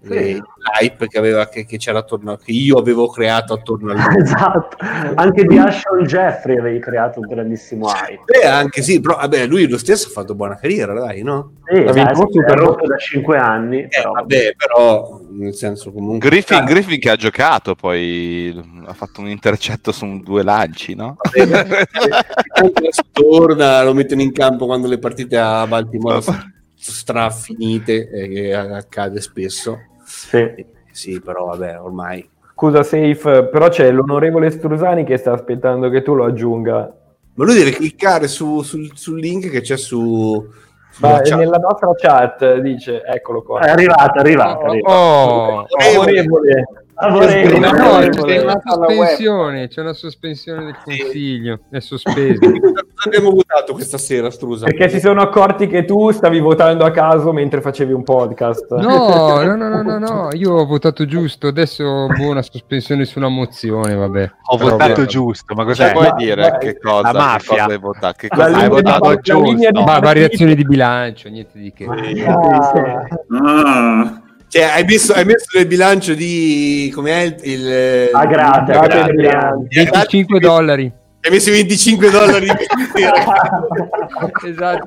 le- l'hype che, aveva, che, che c'era attorno, che io avevo creato attorno a lui. [laughs] Esatto. Anche di Ashon Jeffrey avevi creato un grandissimo hype. Beh, anche sì, però vabbè, lui lo stesso ha fatto buona carriera, dai, no? Sì, Ha vinto Super è Bowl. rotto da 5 anni. Eh, però. vabbè, però nel senso comunque Griffin, Griffin che ha giocato, poi ha fatto un intercetto su due lanci, no? Adesso [laughs] torna, lo mettono in campo quando le partite a Baltimore strafinite, eh, che accade spesso. Sì. Sì, però vabbè, ormai. Scusa, Safe, però c'è l'onorevole Strusani che sta aspettando che tu lo aggiunga. Ma lui deve cliccare su- sul, sul link che c'è su... Ma chat. nella nostra chat dice, eccolo qua. È arrivato, è arrivato. è arrivato. Oh, Favorevole. Favorevole. no, Favorevole. c'è una sospensione, c'è una sospensione del consiglio, è [laughs] sospeso. Abbiamo votato questa sera, Strusa? Perché si sono accorti che tu stavi votando a caso mentre facevi un podcast. No, no, no, no, no, no, io ho votato giusto, adesso una sospensione su una mozione, vabbè. Ho Però, votato vabbè. giusto, ma Cosa cos'è? vuoi Ma- dire? ma- Che cosa? La che mafia. cosa hai votato? Che La cosa hai di- votato? di- Ma variazioni di bilancio, niente di che. Ah, Ah, Cioè, hai messo, hai messo nel bilancio di... com'è il... il il- grazie, il- Adriano. 25 dollari. Hai messo 25 dollari di [laughs] Esatto.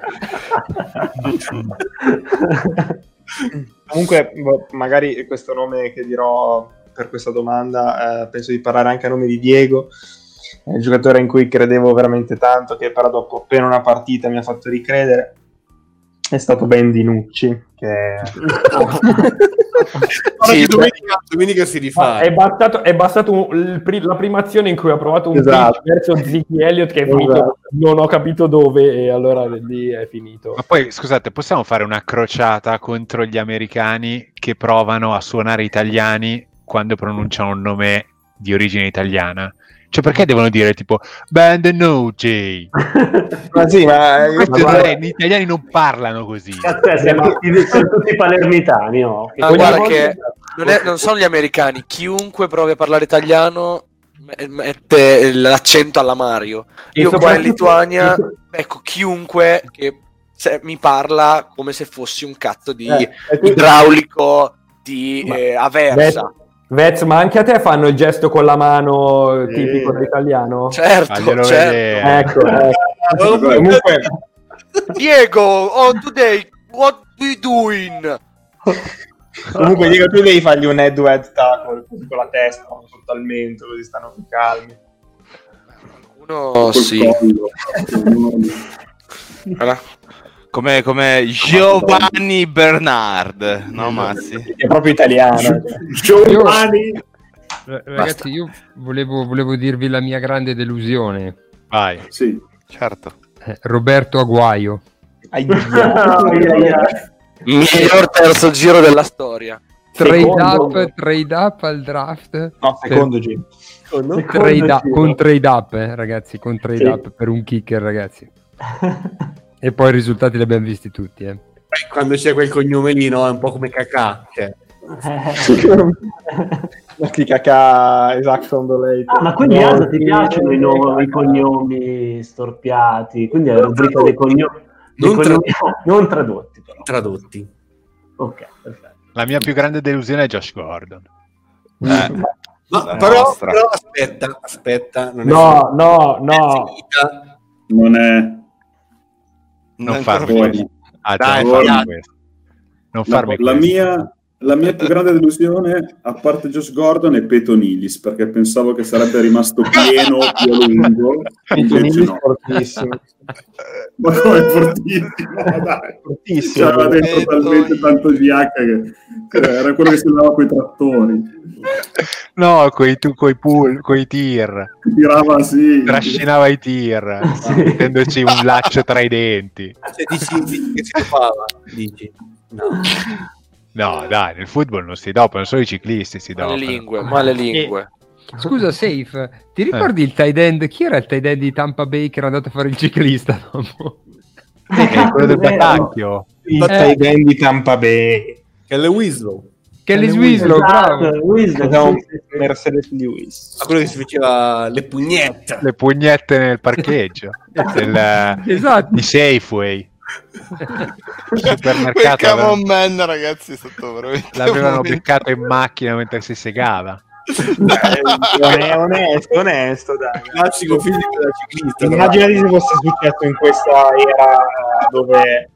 Comunque, boh, magari questo nome che dirò per questa domanda, eh, penso di parlare anche a nome di Diego, è il giocatore in cui credevo veramente tanto, che però dopo appena una partita mi ha fatto ricredere. È stato Ben Dinucci, che [laughs] Sì, che domenica, domenica si rifà. È bastato, è bastato pri- la prima azione in cui ha provato un Esatto. pitch verso Ziggy Elliott che è finito Esatto. non ho capito dove e allora lì è finito. Ma poi, scusate, possiamo fare una crociata contro gli americani che provano a suonare italiani quando pronunciano un nome di origine italiana? Cioè, perché devono dire tipo Band No J? [laughs] ma sì, ma Questo ma guarda- è- gli italiani non parlano così. Siamo tutti, sono tutti palermitani, no? Che Ah, guarda che non, è- non sono gli americani, chiunque provi a parlare italiano me- mette l'accento alla Mario. Io qua in Lituania, ecco, chiunque che se- mi parla come se fossi un cazzo di Eh, idraulico di eh, Aversa. Vez, ma anche a te fanno il gesto con la mano tipico dell'italiano? Certo, Faglielo certo. vedere. Ecco, ecco. [laughs] Comunque, Diego, oh today, what we doing? comunque Diego, tu devi fargli un head-to-head tackle così con la testa, non totalmente, così stanno più calmi. Uno sì. Guarda. Come, come Giovanni Bernard, no Massi? È proprio italiano. Giovanni! Ragazzi, io volevo, volevo dirvi la mia grande delusione. Vai. Sì. Certo. Eh, Roberto Aguaio. [laughs] Miglior terzo giro della storia. Trade Secondo. up, trade up al draft. No, secondo G. Trade up- giro. con trade up, eh, ragazzi, con trade Sì. up per un kicker, ragazzi. [laughs] E poi i risultati li abbiamo visti tutti, eh. Quando c'è quel cognome lì, no? È un po' come cacà. Cioè. La clicca esatto on the late. Ah, ma quindi Aldo ti piacciono i, no- i cognomi storpiati? Quindi è la rubrica dei cognomi, dei Non cognomi non tradotti, però. Tradotti. Ok, perfetto. La mia più grande delusione è Josh Gordon. Eh, No, la però, però aspetta, aspetta. Non è No, no, no. finita. Non è... Non Non farmi questo. Ah, Dai, non farmi questo. Non farmi la questo. mia, la mia più grande delusione, a parte Josh Gordon, è Petonilis, perché pensavo che sarebbe rimasto pieno più a lungo. Invece no. fortissimo. [laughs] Ma come fortissimo, dai. Fortissimo. C'aveva dentro talmente tanto GH che, che era quello che si andava con i trattori. No, coi, tu, coi pool, coi tir. Tirava sì. Trascinava i tir. Mettendoci un laccio tra i denti. Se dici, dici che si dopava, dici. No. No, dai, nel football non si dopano, solo i ciclisti si Male dopano. lingue, male lingue. Scusa, Safe, ti ricordi il tight end? Chi era il tight end di Tampa Bay che era andato a fare il ciclista dopo? Eh, quello del Vero. Batacchio. Il tight end di Tampa Bay. Kelly Winslow. Kelly Swislow, bravo. Esatto, sì. Mercedes Lewis. A quello che si faceva le pugnette. Le pugnette nel parcheggio [laughs] del, Esatto. di Safeway. Supermercato Camon aveva- Man, ragazzi, veramente l'avevano beccato in macchina mentre si segava. È onesto, onesto, dai. Classico fisico da ciclista. Immaginati se fosse successo in questa era dove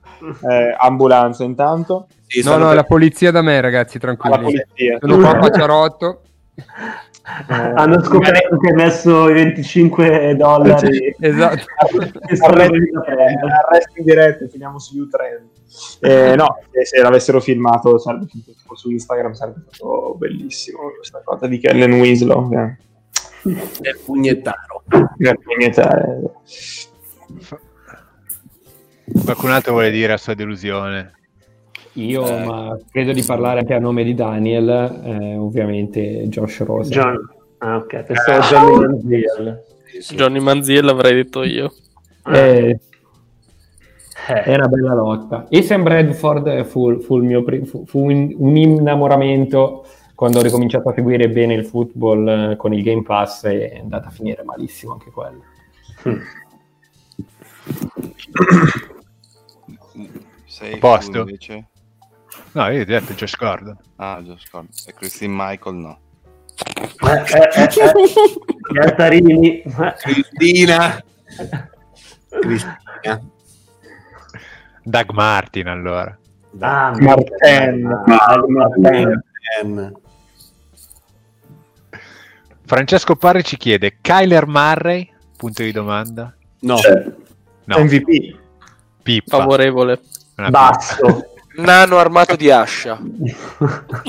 eh, ambulanza intanto. Sì, No, no, per- la polizia da me, ragazzi, tranquilli. polizia. Sono qua a [laughs] Pacciarotto. Hanno scoperto che hai messo i 25 dollari. Esatto. [laughs] Che sono venuti a prendere. arresto in diretta, finiamo su U3. Eh, no, se, se l'avessero filmato sarebbe finito tipo su Instagram sarebbe stato bellissimo questa cosa di Kellen Winslow. Eh. del pugnettaro. Grazie, niente, eh. Qualcun altro vuole dire la sua delusione? Io, ma credo di parlare anche a nome di Daniel, eh, ovviamente Josh Rosa. John. Ah, ok, pensavo Johnny Manziel. Johnny Manziel l'avrei detto io. Eh, è una bella lotta. E Sam Bradford fu, fu il mio pri- fu, fu un, un innamoramento quando ho ricominciato a seguire bene il football eh, con il Game Pass e è andata a finire malissimo anche quello. Sei Posto? invece? No, io ho detto Josh Gordon. Ah, Josh Gordon. E Christine Michael no. Eh, eh, eh, eh. Altarini. Cristina. Cristina. Doug Martin allora. Ah, Martin. Martin. Martin. Francesco Parri ci chiede Kyler Murray? Punto di domanda. No. C'è. No, MVP. Pippa. Favorevole. Una Basso. Nano armato di ascia.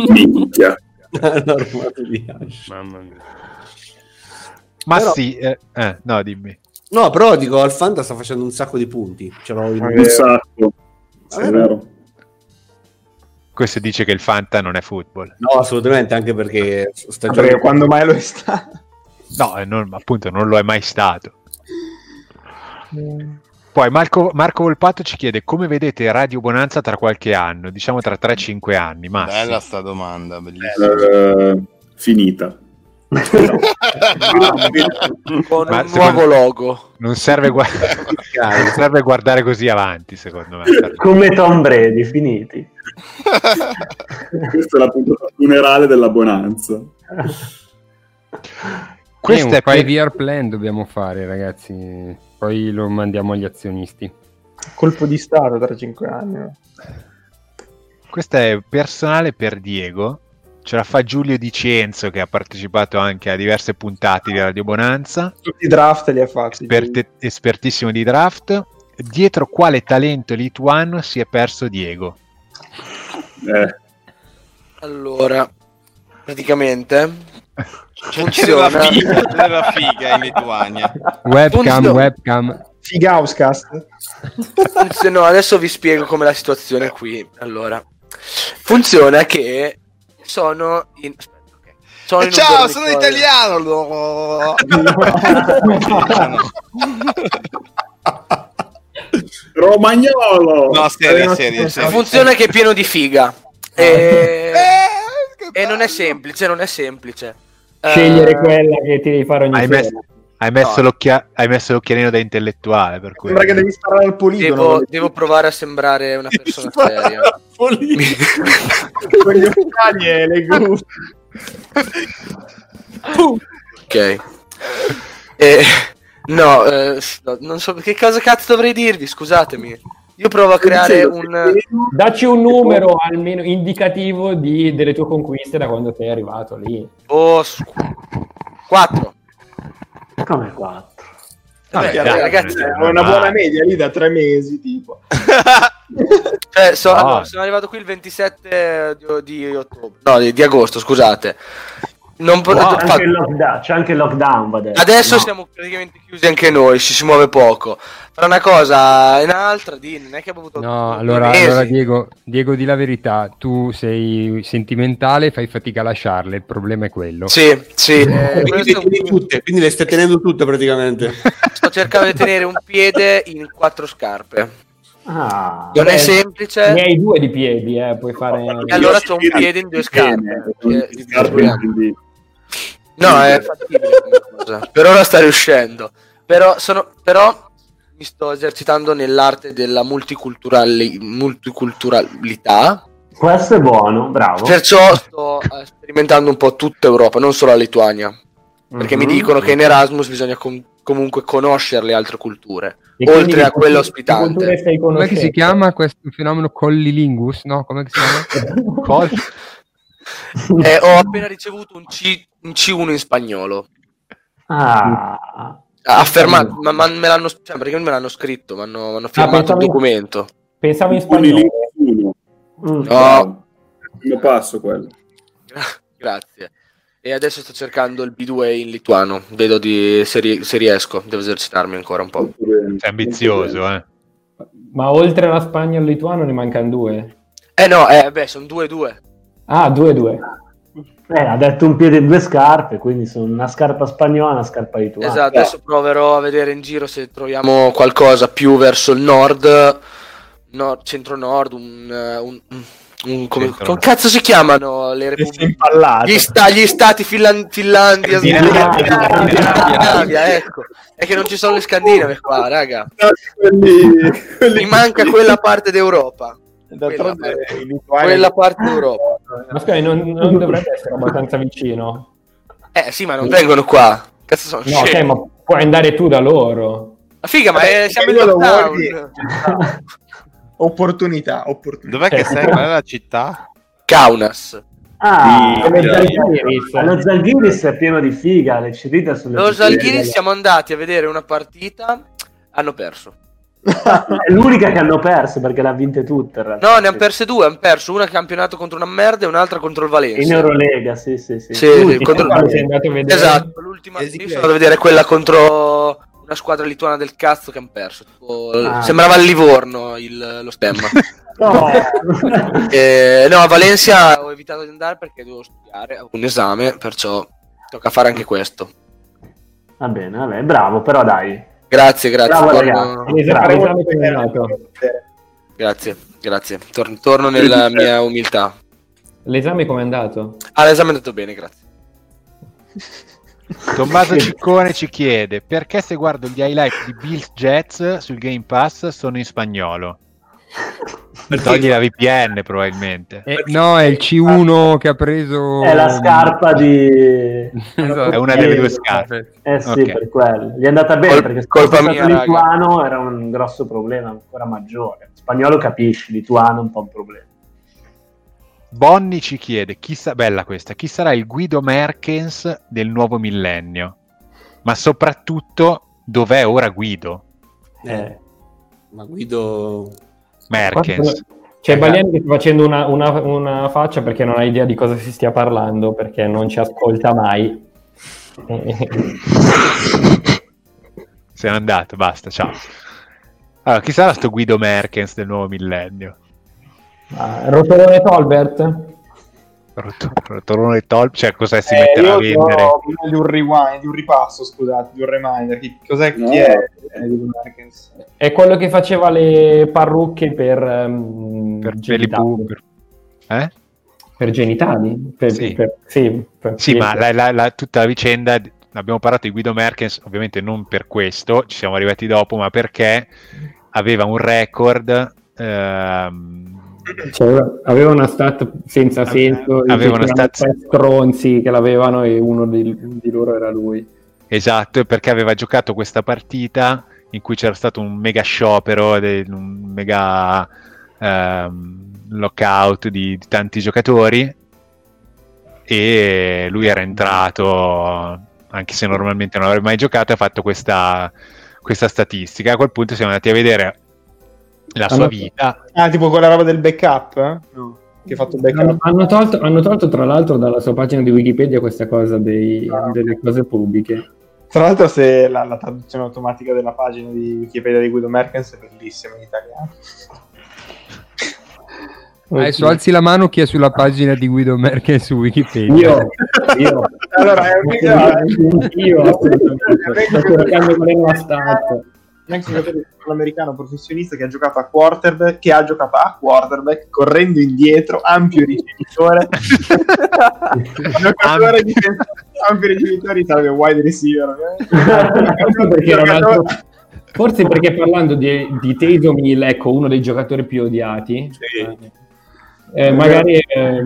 Minchia. L'armato di Ash. Mamma mia. Ma Però- sì, eh, eh, no, dimmi. No, però dico, al Fanta sta facendo un sacco di punti. Ce l'ho in... Un sacco. Sì, è vero. Questo dice che il Fanta non è football. No, assolutamente, anche perché sta Perché giocando... quando mai lo è stato? No, non- appunto non lo è mai stato. Poi Marco, Marco Volpato ci chiede come vedete Radio Bonanza tra qualche anno, diciamo tra 3-5 anni, ma Bella sta domanda, bellissima. Eh, finita. Con Ma un nuovo logo. Non serve, gua- non serve guardare così avanti, secondo me. Come Tom Brady, finiti. Questa è la puntata funerale della Bonanza. Questo è è per- un plan dobbiamo fare, ragazzi. Poi lo mandiamo agli azionisti. Colpo di Stato tra cinque anni. Questo è personale per Diego. Ce la fa Giulio Di Cienzo che ha partecipato anche a diverse puntate di Radio Bonanza. Tutti i draft li ha fatti. Esperte- espertissimo di draft. Dietro quale talento lituano si è perso Diego? Eh, Allora, praticamente [laughs] Funziona. la figa, c'era la figa in Lituania. Webcam, Funziona. webcam. Figauscast. Funziona- no, adesso vi spiego com'è la situazione qui. Allora, funziona che sono in. Sono Eh, in ciao, sono italiano. [laughs] Romagnolo! No, serio, serio, serio. Funziona che è pieno di figa. E, e non è semplice, non è semplice. Scegliere Eh, quella che ti devi fare ogni Hai messo, hai messo No. l'occhia- hai messo l'occhialino da intellettuale. Per cui... Sembra che devi sparare al poligono. Devo, devo provare a sembrare una persona seria. [laughs] con gli occhiali e le gru. Ok. E, no, eh, no, non so che cosa cazzo dovrei dirvi, scusatemi. Io provo a creare un... Dacci un numero almeno indicativo di- delle tue conquiste da quando sei arrivato lì. Oh, 4. Come 4? Vabbè, dai, Eh, ragazzi, È una dai. buona media lì da tre mesi, tipo. [laughs] Cioè, so- No. allora, sono arrivato qui il 27 di, di ottobre. No, di, di agosto, scusate. Non po- C'è, ho anche lockdown, c'è anche il lockdown. va detto. Adesso No. siamo praticamente chiusi anche noi, ci si muove poco. Tra una cosa e un'altra, di, non è che abbiamo avuto No, allora, allora Diego, Diego, di la verità, tu sei sentimentale, fai fatica a lasciarle, il problema è quello. Sì, sì. eh, quindi, le questo- tieni tutte, quindi le stai tenendo tutte praticamente. [laughs] sto cercando di tenere un piede in quattro scarpe. Ah, Non è Beh, semplice. Ne hai due di piedi, eh, puoi fare... E allora c'ho un piede in due scarpe. Che- scarpe, quindi- No, è fattibile come [laughs] cosa. Per ora sta riuscendo. Però, sono, però mi sto esercitando nell'arte della multiculturali- multiculturalità. questo è buono, bravo. Perciò sto eh, sperimentando un po' tutta Europa, non solo la Lituania. Perché mi Mhm. dicono che in Erasmus bisogna com- comunque conoscere le altre culture, E oltre a quella ospitante. che si chiama questo fenomeno collilingus? No, come si chiama? [laughs] Col- Eh, ho appena ricevuto un, C- un C1 in spagnolo. Ah, Affermato, ma, ma me l'hanno, cioè, perché me l'hanno scritto, mi hanno, mi hanno firmato il pensavo- documento. Pensavo in spagnolo. mm. No, Il passo quello. [laughs] grazie. E adesso sto cercando il B2 in lituano. Vedo di, se, ri- se riesco. Devo esercitarmi ancora un po'. Sei ambizioso, eh. Ma oltre alla Spagna e al lituano ne mancano due. Eh no, eh, beh, sono 2-2. Ah, due due. Eh, ha detto un piede in due scarpe, quindi sono una scarpa spagnola e una scarpa lituana. Esatto, adesso proverò a vedere in giro se troviamo qualcosa più verso il nord, nord centro-nord, un... eh, un, un- come, come cazzo si chiamano le repubbliche? Gli, sta- gli stati Finlan- Finlandia, Scandinavia. Ecco. È che non ci sono le Scandinave qua, raga. Mi manca quella parte d'Europa. D'altronde Quella- Quella parte d'Europa. Ma scusa, non, non dovrebbe essere abbastanza vicino. Eh sì, ma non vengono qua. Cazzo sono No, ok, scemi. ma puoi andare tu da loro. Ma figa, ma Vabbè, eh, siamo in lockdown. vuoi? [laughs] Opportunità, opportunità. Dov'è che Cioè, sei? Qual è la città? Kaunas. Ah, lo Zalgiris. È pieno di figa, le cerite sulle Lo. Zalgiris siamo andati a vedere una partita, hanno perso. È l'unica che hanno perso perché l'ha vinte tutte. in realtà. No, ne hanno perse due, hanno perso una campionato contro una merda e un'altra contro il In Valencia. Eurolega, sì, sì, sì. Sì, sì, L'ultima. contro- Quando sei andato a vedere? Esatto, l'ultima io sono andato a vedere quella contro una squadra lituana del cazzo che hanno perso. Tipo, Ah. Sembrava il Livorno il- lo stemma. [laughs] No. [laughs] Eh, no, a Valencia ho evitato di andare perché devo studiare, ho un esame, perciò tocca fare anche questo. Va bene, vabbè, bravo, però dai. Grazie, grazie. Bravo, torno-. L'esame? Grazie, grazie. Tor- torno nella mia umiltà. L'esame come è andato? Ah, l'esame è andato bene, grazie. [laughs] Tommaso Ciccone ci chiede perché se guardo gli highlight di Bills Jets sul Game Pass sono in spagnolo. Togli la VPN probabilmente. Eh, no, è il C1 che ha preso. È la scarpa di... Esatto. È una delle due scarpe. Eh sì, Ok. per quello. Gli è andata bene Col- perché se colpa mia, stato raga. lituano era un grosso problema, ancora maggiore. Spagnolo capisci, lituano è un po' un problema. Bonni ci chiede, chi sa- bella questa, chi sarà il Guido Merkens del nuovo millennio? Ma soprattutto, dov'è ora Guido? Eh, ma Guido... Merkens. C'è Baliani che sta facendo una, una- una faccia perché non ha idea di cosa si stia parlando, perché non ci ascolta mai. [laughs] Se n'è andato, basta, ciao. Allora, chi sarà sto Guido Merkens del nuovo millennio? ah, Rotolone Tolbert? Rot- Rotolone Tol, cioè cosa si Eh, metterà a vendere? bisogno di un rewind, di un ripasso, scusate, di un reminder. Chi, cos'è, chi è eh? È quello che faceva le parrucche per, ehm, Per genitali. Belli Eh? Per genitali? Per- Sì. per- sì, per- Sì, ma la- la- la- tutta la vicenda, abbiamo parlato di Guido Merkens, ovviamente non per questo, ci siamo arrivati dopo, ma perché aveva un record. ehm, Cioè, aveva una stat senza senso, aveva una stat- tre stronzi che l'avevano e uno di, di loro era lui. Esatto, perché aveva giocato questa partita in cui c'era stato un mega sciopero, un mega ehm, lockout di, di tanti giocatori e lui era entrato, anche se normalmente non avrebbe mai giocato, ha fatto questa, questa statistica. A quel punto siamo andati a vedere la sua vita. Ah, tipo quella roba del backup? eh? No, che ha fatto il backup. Hanno, tolto, hanno tolto, tra l'altro dalla sua pagina di Wikipedia questa cosa dei- delle cose pubbliche. Tra l'altro, se la, la traduzione automatica della pagina di Wikipedia di Guido Merkens è bellissima in italiano. [laughs] Adesso alzi la mano chi è sulla pagina di Guido Merkel su Wikipedia. Io, io. Allora, è un Io, assolutamente. Sto cercando qual è la stat. un ex giocatore di football americano professionista che ha giocato a quarterback, che ha giocato a quarterback correndo indietro, ampio [laughs] ricevitore, giocatore difensivo, ampio ricevitore, salve wide receiver. ovviamente. [laughs] Forse perché, un parlando di, di Taysom Hill, ecco, uno dei giocatori più odiati, eh, magari eh,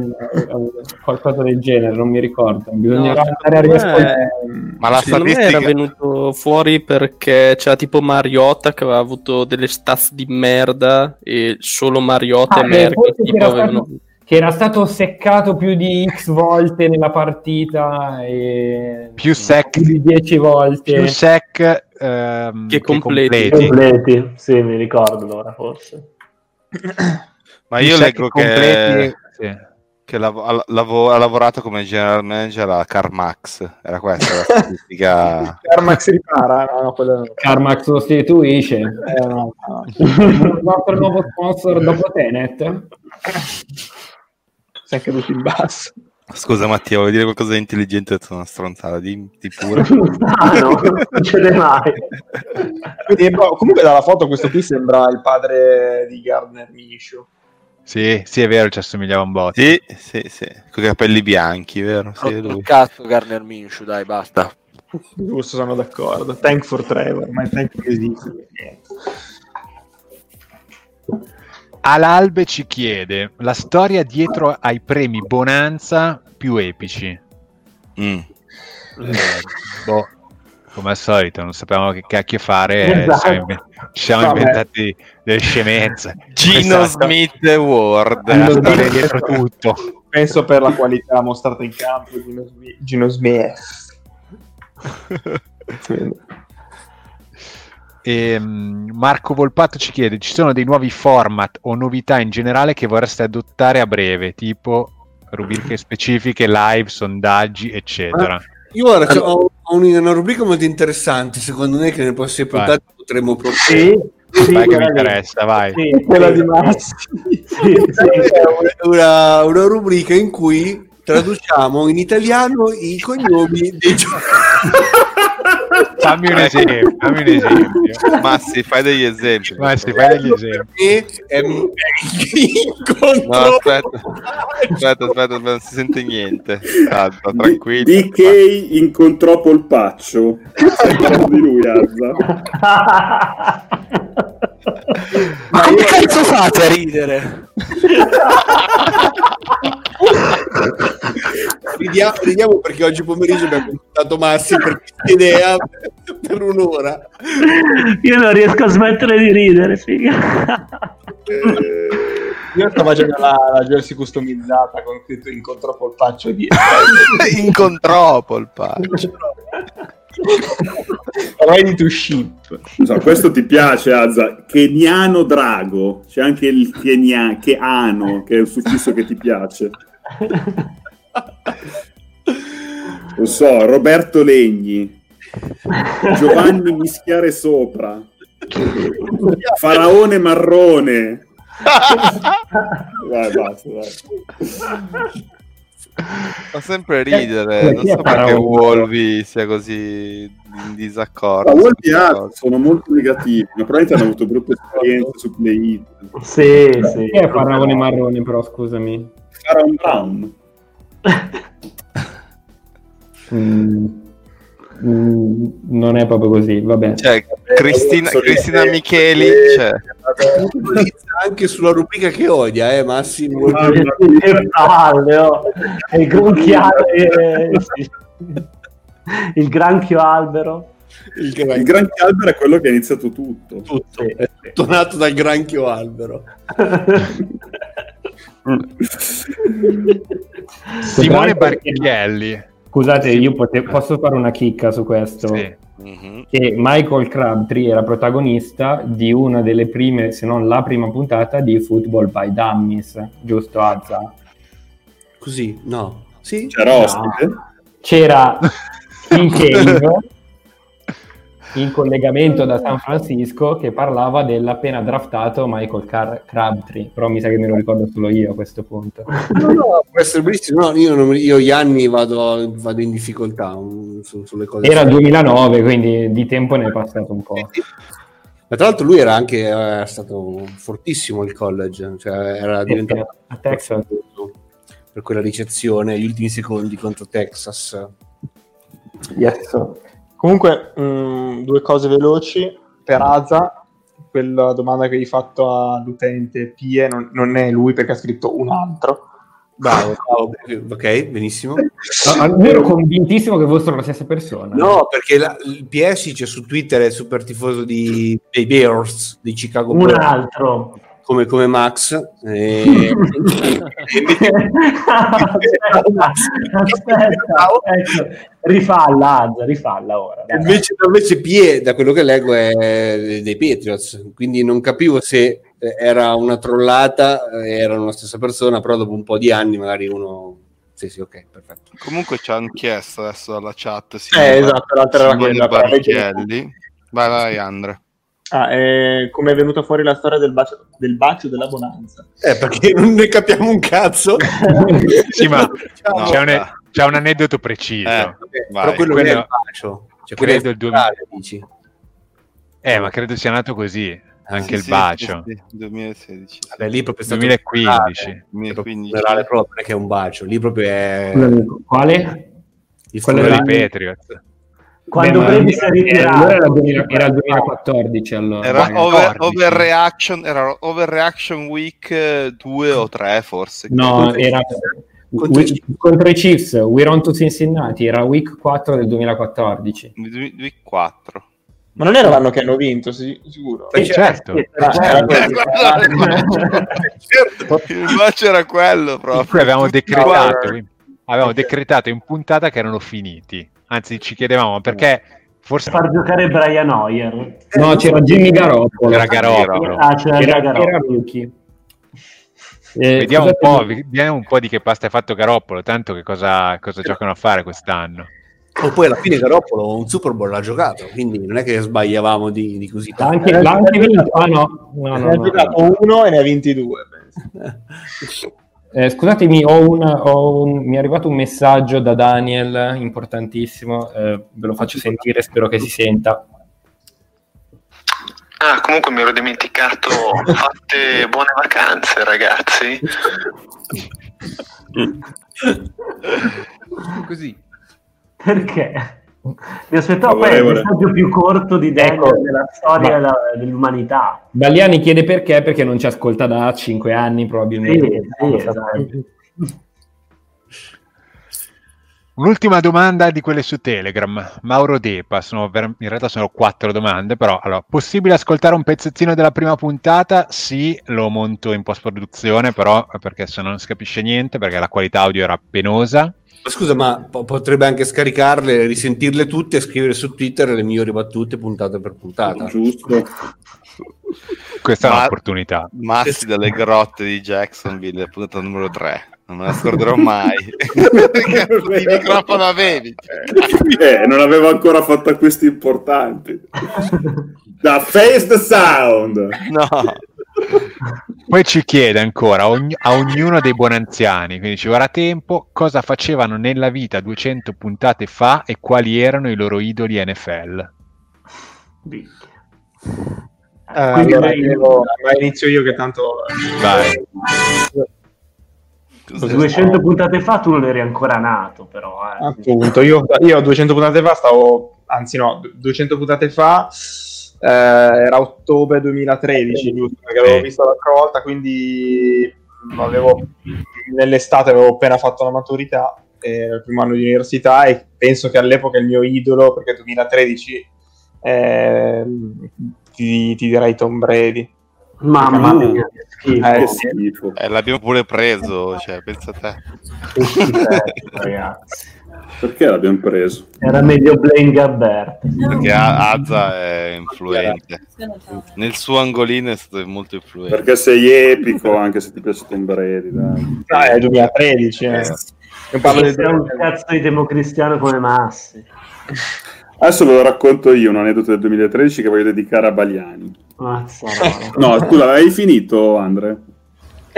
qualcosa del genere, non mi ricordo. Bisogna No, andare a riascoltare. Ma la secondo me statistica- era venuto fuori perché c'era tipo Mariota che aveva avuto delle stats di merda e solo Mariota Ah, e Merkel che tipo era, avevano... stato, che era stato seccato più di X volte nella partita e Più sec, più di 10 volte. più sec ehm, Che completi. Completi, sì, mi ricordo ora forse. [clears throat] Ma io leggo completi, che, che lav- ha, lavo- ha lavorato come general manager a CarMax. Era questa la statistica. [laughs] Carmax ripara? No, no, quello. Carmax sostituisce. Eh, no, no. Il nostro nuovo sponsor dopo Tenet. Si è caduto in basso. Scusa Mattia, vuoi dire qualcosa di intelligente su una stronzata? Dimmi pure. Ah, [laughs] no, non succede mai. Quindi, boh, comunque dalla foto questo qui sembra il padre di Gardner Minshew. Sì, sì, è vero, ci assomigliava un botto. Sì, sì, sì. Con i capelli bianchi, vero? Sì, è lui. Cazzo, Garner Minshew, dai, basta. Giusto, sono d'accordo. Thank for Trevor, ma thank for esiste. Alalbe ci chiede la storia dietro ai premi Bonanza più epici. Mm. Eh, boh, come al solito, non sapevamo che cacchio fare. eh, Esatto. ci siamo, inven- ci siamo Vabbè. inventati delle scemenze. Gino Questa- Smith Award. è la storia dietro tutto. Penso per la qualità mostrata in campo Gino Smith. Gino Smith. E, mm, Marco Volpato ci chiede: ci sono dei nuovi format o novità in generale che vorreste adottare a breve, tipo rubriche specifiche, live, sondaggi, eccetera. Io ora c'ho- ho un- una rubrica molto interessante, secondo me, che nelle prossime Vai. puntate potremmo proporre. Sì, sì, Vai che mi interessa, vai. Sì, quella di Massi. [laughs] Sì, sì. [laughs] Una, una rubrica in cui traduciamo in italiano i cognomi dei giocatori. [laughs] Fammi un esempio, fammi un esempio. Massi, fai degli esempi. Massi, fai degli esempi. E è No, incontro aspetta. aspetta, aspetta, aspetta, non si sente niente. Calma, tranquillo. DK incontrò Polpaccio. Di lui, Azza. Ma come cazzo fate a ridere? [laughs] ridiamo, ridiamo perché oggi pomeriggio abbiamo portato Massi per questa idea per un'ora. Io non riesco a smettere di ridere, figa. Io sto facendo la, la jersey customizzata con scritto incontrò Polpaccio di [laughs] Incontrò Polpaccio. Ready to ship. So, questo ti piace, Azza? Keniano Drago. C'è anche il Kenia, che è il suffisso che ti piace. Lo so, Roberto Legni. Giovanni [laughs] Mischiare Sopra. Faraone Marrone. Vai, basta, dai. Fa sempre ridere. Non so perché? Wolvi sia così in disaccordo. Ma altri cosa. sono molto negativi, ma probabilmente hanno avuto brutte esperienze su Play It. Sì, sì. Chi è Faraone Marrone, però, scusami? Pharaon Brown. Mm, mm, non è proprio così, vabbè. Cioè, Cristina, Cristina Micheli, cioè, Anche sulla rubrica che odia, eh, Massimo. Che palle, oh. Il gronchiale, eh, sì. il granchio albero. Il, Il granchio albero è quello che ha iniziato tutto. tutto, è tutto nato dal granchio albero. [laughs] [laughs] Simone Barchielli. Scusate, io pote- posso fare una chicca su questo? Mhm. Che Michael Crabtree era protagonista di una delle prime, se non la prima puntata di Football by Dummies, giusto Azza? Così, no. Sì? C'era No. ospite? C'era [laughs] King Cave in collegamento da San Francisco che parlava dell'appena draftato Michael Car- Crabtree, però mi sa che me lo ricordo solo io a questo punto. No, no, può essere bellissimo. No, io, non- io gli anni vado, vado in difficoltà um, su- sulle cose. Era il 2009, quindi di tempo ne è passato un po'. Ma tra l'altro lui era anche eh, stato fortissimo al college, cioè era diventato a Texas. per quella ricezione, gli ultimi secondi contro Texas. Yes. Comunque, mh, due cose veloci per Aza. Quella domanda che hai fatto all'utente Pie non, non è lui perché ha scritto un altro. Bravo, bravo, ok, benissimo. Io ero convintissimo che fossero la stessa persona. No, perché la- il PS c'è su Twitter è super tifoso di, dei Bears di Chicago Un Bulls, altro. Come, come Max. E... [laughs] Aspetta, ecco, rifalla, Azza, rifalla ora. dai. invece, invece Pie, da quello che leggo, è dei Patriots, quindi non capivo se era una trollata, eh, erano la stessa persona, però dopo un po' di anni magari uno... Sì, sì, ok, perfetto. Comunque ci hanno chiesto adesso dalla chat. Eh, esatto, l'altra era quella, però Barchielli. Vai, vai, Andre. Ah, eh, come è venuta fuori la storia del bacio, del bacio della bonanza? Eh, perché [laughs] non ne capiamo un cazzo. [laughs] Sì, ma [laughs] Ciao. c'è, un, c'è un aneddoto preciso. Eh, Però quello non è il bacio. Cioè, quello è credo il il 2000 dici. Eh, ma credo sia nato così, anche il Sì, bacio. sì, sì, 2016. sì. Vabbè, lì proprio è stato 2015. 2015. funerale proprio perché è un bacio. Lì proprio è Quale? il Quello Quello dei Patriots. Quando Brady si è eh, ritirato. allora era, il 2000 era il 2014 allora. Era over, 14. overreaction, era overreaction week 2 o 3 forse. No, era Contro i we- contro i Chiefs, We're on to Cincinnati, era week 4 del 2014. Week 4. Ma non era l'anno che hanno vinto, sì- sicuro? Eh, certo. Ah. Il bacio era quello proprio. avevamo Tutti decretato. Avevamo decretato in puntata che erano finiti. Anzi, ci chiedevamo perché forse Far giocare Brian Hoyer. No, c'era Jimmy Garoppolo. era Garoppolo. Ah, c'era Era, Garoppolo. Eh, Vediamo un, po', vediamo un po' di che pasta è fatto Garoppolo, tanto che cosa, cosa giocano a fare quest'anno. O poi alla fine Garoppolo un Super Bowl l'ha giocato, quindi non è che sbagliavamo di, di così tanto. anche, l'ha anche vinto. Ah no, no, Ne no, ha no. giocato uno e ne ha vinti due. [laughs] Eh, scusatemi, ho un- ho un- mi è arrivato un messaggio da Daniel importantissimo, eh, ve lo faccio sentire, spero che si senta. Ah, comunque mi ero dimenticato. Fatte buone vacanze, ragazzi. Così. Perché? Mi aspettavo poi il messaggio più corto di Daniel Ecco. della storia Ma- della- dell'umanità. Balliani chiede perché, perché non ci ascolta da 5 anni probabilmente. Sì, sì, esatto. Un'ultima domanda di quelle su Telegram. Mauro Depa, sono ver- in realtà sono quattro domande, però allora, possibile ascoltare un pezzettino della prima puntata? Sì, lo monto in post-produzione, però perché se no non si capisce niente, perché la qualità audio era penosa. Ma Scusa, ma po- potrebbe anche scaricarle, risentirle tutte e scrivere su Twitter le migliori battute puntata per puntata. Giusto. Questa è Ma- un'opportunità. Massi dalle grotte di Jacksonville, puntata numero 3. Non me la scorderò mai. [laughs] che microfono avevi? Eh, non avevo ancora fatto acquisti importanti. [laughs] Da Face the Sound. No. Poi ci chiede ancora a, ogni- a ognuno dei buoni anziani, quindi ci vorrà tempo, cosa facevano nella vita 200 puntate fa e quali erano i loro idoli NFL. Eh, Quindi allora, io- ma inizio io che tanto... Vai. 200 puntate fa tu non eri ancora nato, però. eh. Appunto, io, io 200 puntate fa stavo, anzi no, 200 puntate fa eh, era ottobre 2013, giusto? Perché l'avevo Sì. vista l'altra volta, quindi mh, avevo, nell'estate avevo appena fatto la maturità, eh, il primo anno di università e penso che all'epoca il mio idolo, perché 2013 eh, ti, ti direi Tom Brady. Mamma mia, che schifo. Eh, schifo. Eh, l'abbiamo pure preso, cioè, pensa a te. Schifezza, ragazzi. Perché l'abbiamo preso? Era meglio Blaine Gabbert. Perché Azza è influente. Nel suo angolino è stato molto influente. Perché sei epico, anche se ti piace Tom Brady. Dai. No, è 2013. eh. Io parlo sei un cazzo di democristiano come Massi. Adesso ve lo racconto io un aneddoto del 2013 che voglio dedicare a Baliani. Mazza, No, scusa, hai finito, Andre?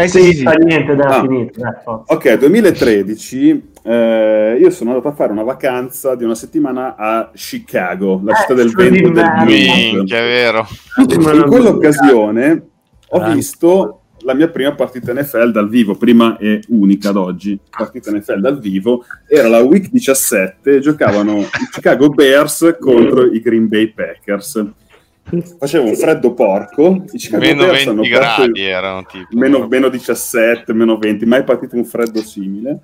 Eh sì, fa niente, dai, Ah. dai, forza. Ok, 2013, eh, io sono andato a fare una vacanza di una settimana a Chicago, la città del vento e del blues. È vero. In quell'occasione ho visto la mia prima partita NFL dal vivo, prima e unica ad oggi, partita NFL dal vivo, era la Week 17 e giocavano i Chicago Bears contro i Green Bay Packers. Faceva un freddo porco, i Chicago Meno Bears hanno 20 perso gradi erano tipo. meno, meno 17, meno 20, mai partito un freddo simile.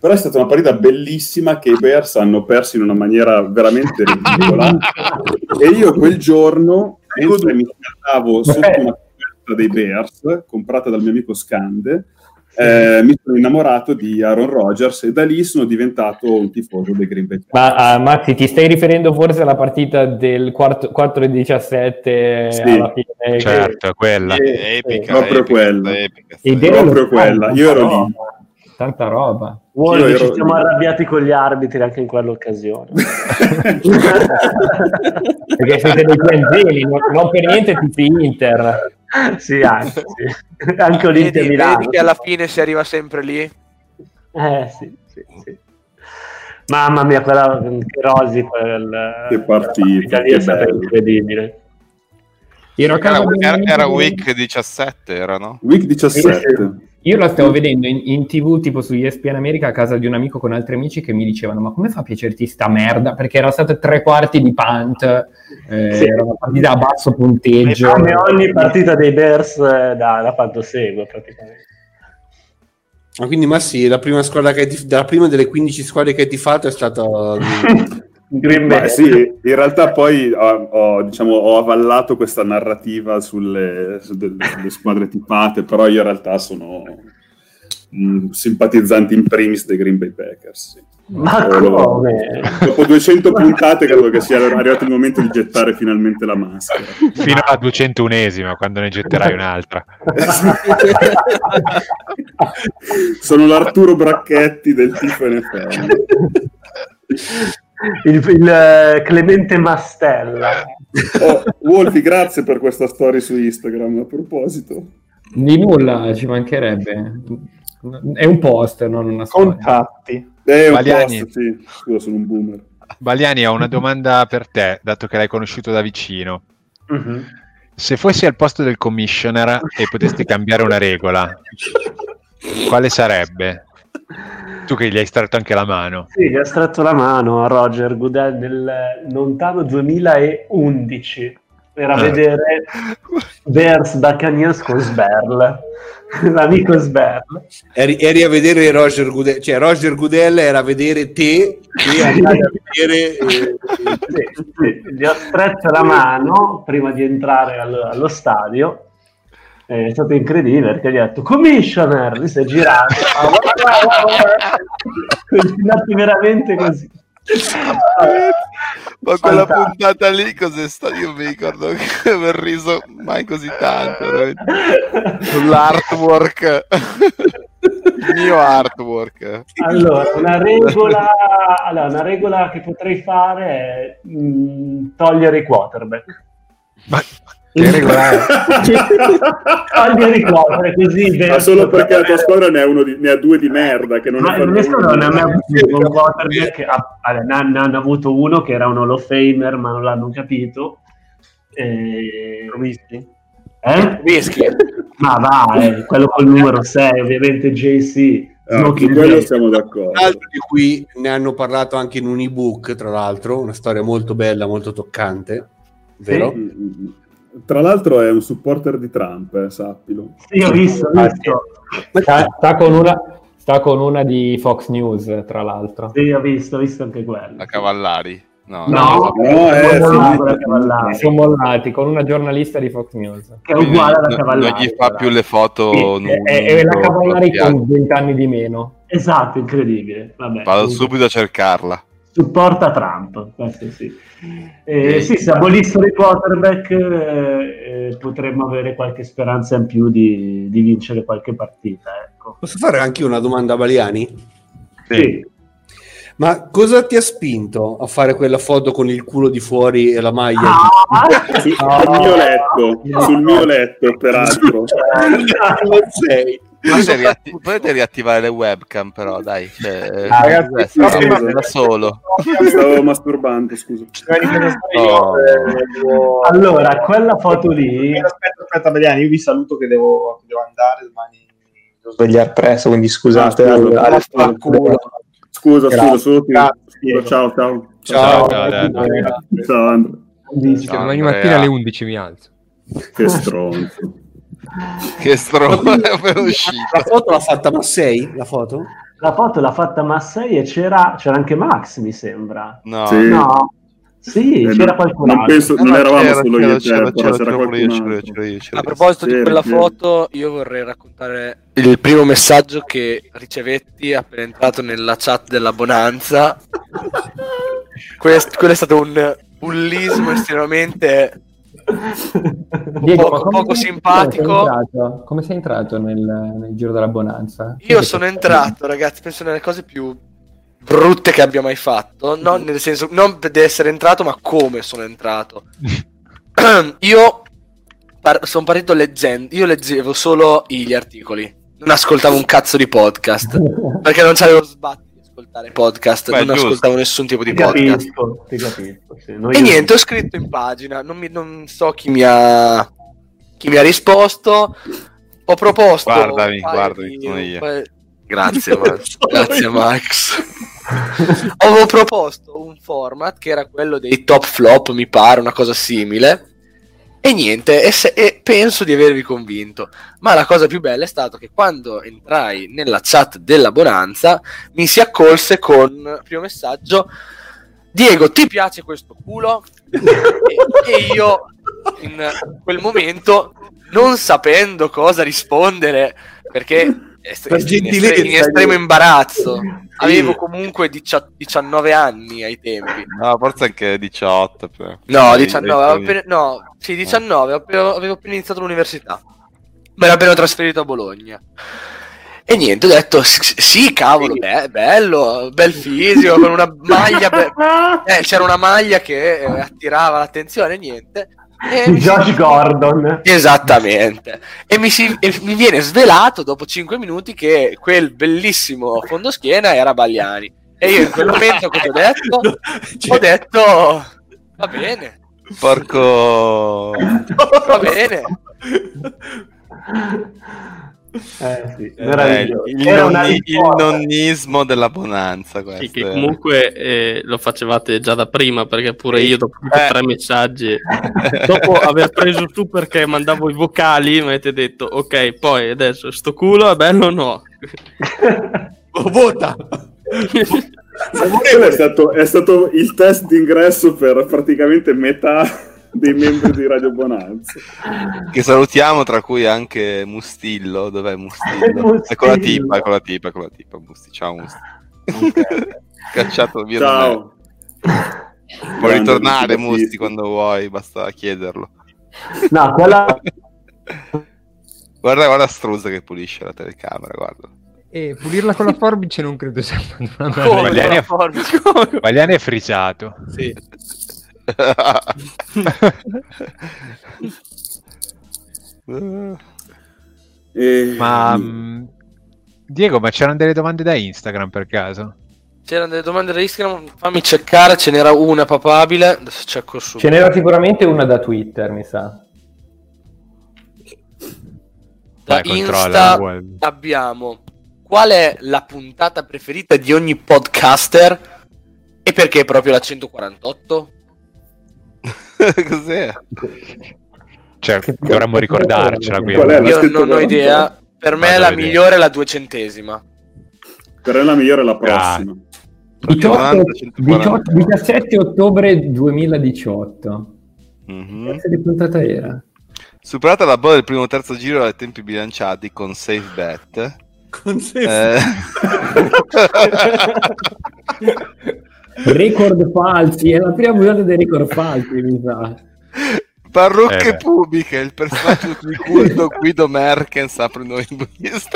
Però è stata una partita bellissima che i Bears hanno perso in una maniera veramente ridicola. [laughs] e io quel giorno, mentre mi guardavo sotto una coperta dei Bears, comprata dal mio amico Scande, eh, mi sono innamorato di Aaron Rodgers e da lì sono diventato un tifoso dei Green Bay Ma ah, Mazzi, ti stai riferendo forse alla partita del 4 e 17 Sì, alla fine? che- Certo, quella. Eh, Epica, proprio epica, quella. epica. Ed era proprio quella. Io ero lì. Tanta roba. Io ci siamo arrabbiati con gli arbitri anche in quell'occasione. [laughs] Perché siete dei piangeli, non, non per niente tifi Inter. [laughs] sì, [laughs] anche, sì. anche Olimpia Vedi, Milano. vedi che alla fine si arriva sempre lì. Eh, sì, sì, sì. Mamma mia, quella che Rosi quel, Che partita, lì è che stata bello. incredibile. Ero a casa Era, era- era week 17, era no? Week 17. Io la stavo vedendo in, in tv tipo su ESPN America a casa di un amico con altri amici che mi dicevano ma come fa a piacerti sta merda? Perché era stato tre quarti di punt, eh, Sì. era una partita a basso punteggio. Come ogni partita dei Bears eh, da, da quando seguo praticamente. Ma quindi Massi, la prima squadra che hai la prima delle 15 squadre che hai tifato è stata [laughs] Green Ma sì, in realtà poi ho, ho, diciamo, ho avallato questa narrativa sulle, su delle- sulle squadre tipate, però io in realtà sono un simpatizzante in primis dei Green Bay Packers. sì. Ma? Dopo 200 [laughs] puntate credo che sia arrivato il momento di gettare finalmente la maschera. Fino alla 201esima, quando ne getterai un'altra. Sono l'Arturo Bracchetti del tifo NFL. [laughs] Il, il, eh, Clemente Mastella. Oh, Wolfi, grazie per questa storia su Instagram. A proposito, Di nulla, ci mancherebbe. È un post, non una storia. Contatti. Eh, un Baliani. post, sì. Scusa, sono un boomer. Baliani, ho una domanda per te, dato che l'hai conosciuto da vicino. Mhm. Se fossi al posto del commissioner e potessi cambiare una regola, quale sarebbe? Tu che gli hai stretto anche la mano. Sì, gli ha stretto la mano a Roger Goodell nel lontano 2011 per Ah. vedere Bears Buccaneers con Sberl, [laughs] l'amico Sberl. Eri, eri a vedere Roger Goodell, cioè Roger Goodell era a vedere te e [laughs] andavi a vedere... eh, Sì, sì, gli ho stretto la mano prima di entrare al- allo stadio. È stato incredibile perché gli ha detto Commissioner, lui si è girato. [laughs] Continuati veramente così. Ma quella Fantastico. puntata lì cos'è stato? Io mi ricordo che [laughs] aver riso mai così tanto. Sull'artwork. Il mio artwork. Allora, una regola, allora, una regola che potrei fare è mh, togliere i quarterback. Ma che regola [laughs] è? togliere i quarterback così Ma Bears solo perché la tua squadra ne ha, uno di- ne ha due di merda che non Ma uno. non ha mai avuto un quarterback che ha- vabbè, ne, hanno- ne hanno avuto uno che era un Hall of Famer ma non l'hanno capito e... Eh? Whisky. ma va eh, quello col numero 6 ovviamente JC Ah, su quello siamo d'accordo. Di cui ne hanno parlato anche in un ebook, tra l'altro, una storia molto bella, molto toccante, vero? Tra l'altro è un supporter di Trump, eh, sappilo. Sì, ho visto, ho visto. Sta, sta con una, sta con una di Fox News, tra l'altro. Sì, ho visto, ho visto anche quello. A Cavallari. No, No, No, eh, sono sì. mollati con una giornalista di Fox News. che è uguale alla Cavallari. Non gli fa più le foto. Sì, nu- è, è la Cavallari con 20 anni di meno. Esatto, incredibile. Vabbè, Vado subito a cercarla. supporta Trump, questo sì. Eh, Eh, sì, se abolissero i quarterback eh, potremmo avere qualche speranza in più di, di vincere qualche partita. Ecco. Posso fare anche una domanda a Baliani? Sì. Ma cosa ti ha spinto a fare quella foto con il culo di fuori e la maglia? Ah! Sul, mio letto, sul mio letto, peraltro. Non [laughs] sei. Potete, riatti- potete riattivare le webcam, però, dai. Cioè, Ah, ragazzi, eh, scusa. stavo da solo. Stavo masturbando, scusa. Oh. Allora, quella foto lì... Aspetta, aspetta, Beliani, io vi saluto che devo, devo andare domani. Devo svegliare presto, quindi scusate. Ah, scusa. alle- alle- Scusa, Grazie. scusa, solo ti- Grazie. scusa, ciao, ciao. Ciao. Ciao, Andrea. Ciao, Andrea. Domani Andrea. mattina alle 11 mi alzo. Che stronzo. Che stronzo [laughs] è appena uscito. La foto l'ha fatta Massei? La foto? La foto l'ha fatta Massei e c'era, c'era anche Max, mi sembra. No, Sì. No, sì, Eh, c'era no, qualcun non penso- No, non no, eravamo c'era, solo io c'era, te, c'era, c'era, c'era c'era io, c'era, c'era io, c'era A io. proposito di quella c'era. foto, io vorrei raccontare il primo messaggio che ricevetti appena entrato nella chat della Bonanza. [laughs] Quest- quello è stato un bullismo estremamente [laughs] Diego, poco, come poco sei- simpatico. Come sei entrato, come sei entrato nel, nel giro della bonanza? Io sono entrato, ragazzi, penso nelle cose più brutte che abbia mai fatto. Non nel senso, non di essere entrato, ma come sono entrato. [laughs] io sono partito leggendo. Io leggevo solo gli articoli. Non ascoltavo un cazzo di podcast. [laughs] perché non c'avevo sbatti di ascoltare podcast. Beh, non giusto. ascoltavo nessun tipo di Ti podcast. capisco, ti capisco. sì. Noi- E niente, ho scritto in pagina, non, mi- non so chi mi ha chi mi ha risposto. Ho proposto Guardami, guardami, di- sono io. Grazie, Max. Grazie Max. Avevo proposto un format che era quello dei top flop, mi pare, una cosa simile. E niente, e, se- e penso di avervi convinto. Ma la cosa più bella è stato che quando entrai nella chat della Bonanza mi si accolse con primo messaggio Diego, ti piace questo culo? e, e io in quel momento, non sapendo cosa rispondere, perché est- Per in, gentilezza, estre- in estremo imbarazzo, [laughs] avevo comunque dicia- 19 anni ai tempi. No, forse anche 18. però. No, Dei- 19, dei- avevo appena, no, sì, 19, avevo, avevo appena iniziato l'università. Mi ero appena trasferito a Bologna. E niente, ho detto, "S- sì, cavolo, be- bello, bel fisico, con una maglia... be- [laughs] eh, c'era una maglia che eh, attirava l'attenzione, niente. E Di mi si- Josh Gordon. Esattamente. E mi, si- e mi viene svelato dopo 5 minuti che quel bellissimo fondoschiena era Bagliani. E io in quel momento cosa ho detto? [laughs] Ho detto va bene, Porco... va bene. [laughs] Eh sì, Eh, il, nonni- il nonnismo della bonanza Sì, che comunque eh, lo facevate già da prima perché pure io dopo Eh. tre messaggi [laughs] dopo aver preso tu perché mandavo i vocali mi avete detto ok poi adesso sto culo è bello o no? [laughs] Vota! Quello è stato, è stato il test d'ingresso per praticamente metà [laughs] dei membri di Radio Bonanza. che salutiamo tra cui anche Mustillo dov'è Mustillo? Mustillo. è con la tipa è con la tipa è con la tipa Musti ciao Musti [laughs] cacciato via Ciao. puoi ritornare Musti. Quando vuoi basta chiederlo No, quella... [laughs] guarda guarda Struzza che pulisce la telecamera guarda E pulirla con la forbice non credo sia una bella. Bagliani è, Bagliani è frisato. Sì. [laughs] E- Ma mm, Diego, ma c'erano delle domande da Instagram per caso? C'erano delle domande da Instagram, fammi cercare, ce n'era una papabile, adesso cerco su. Ce n'era sicuramente una da Twitter, mi sa. Da Vai, Insta abbiamo qual è la puntata preferita di ogni podcaster e perché proprio la 148? [laughs] Cos'è? Cioè, dovremmo ricordarcela. quindi. Qual è la Io non ho 148? idea, per me Vado la migliore è la duecentesima. Per me la migliore è la prossima. 18, 18 17 ottobre 2018. Mhm. Che cazzo di puntata era? Superata la bolla del primo terzo giro ai tempi bilanciati con safe bet. Con Eh, [laughs] [laughs] Record falsi, è la prima puntata dei record falsi, mi sa. Parrucche Eh beh. pubiche, il personaggio di culto Guido Merkens apre noi stessi.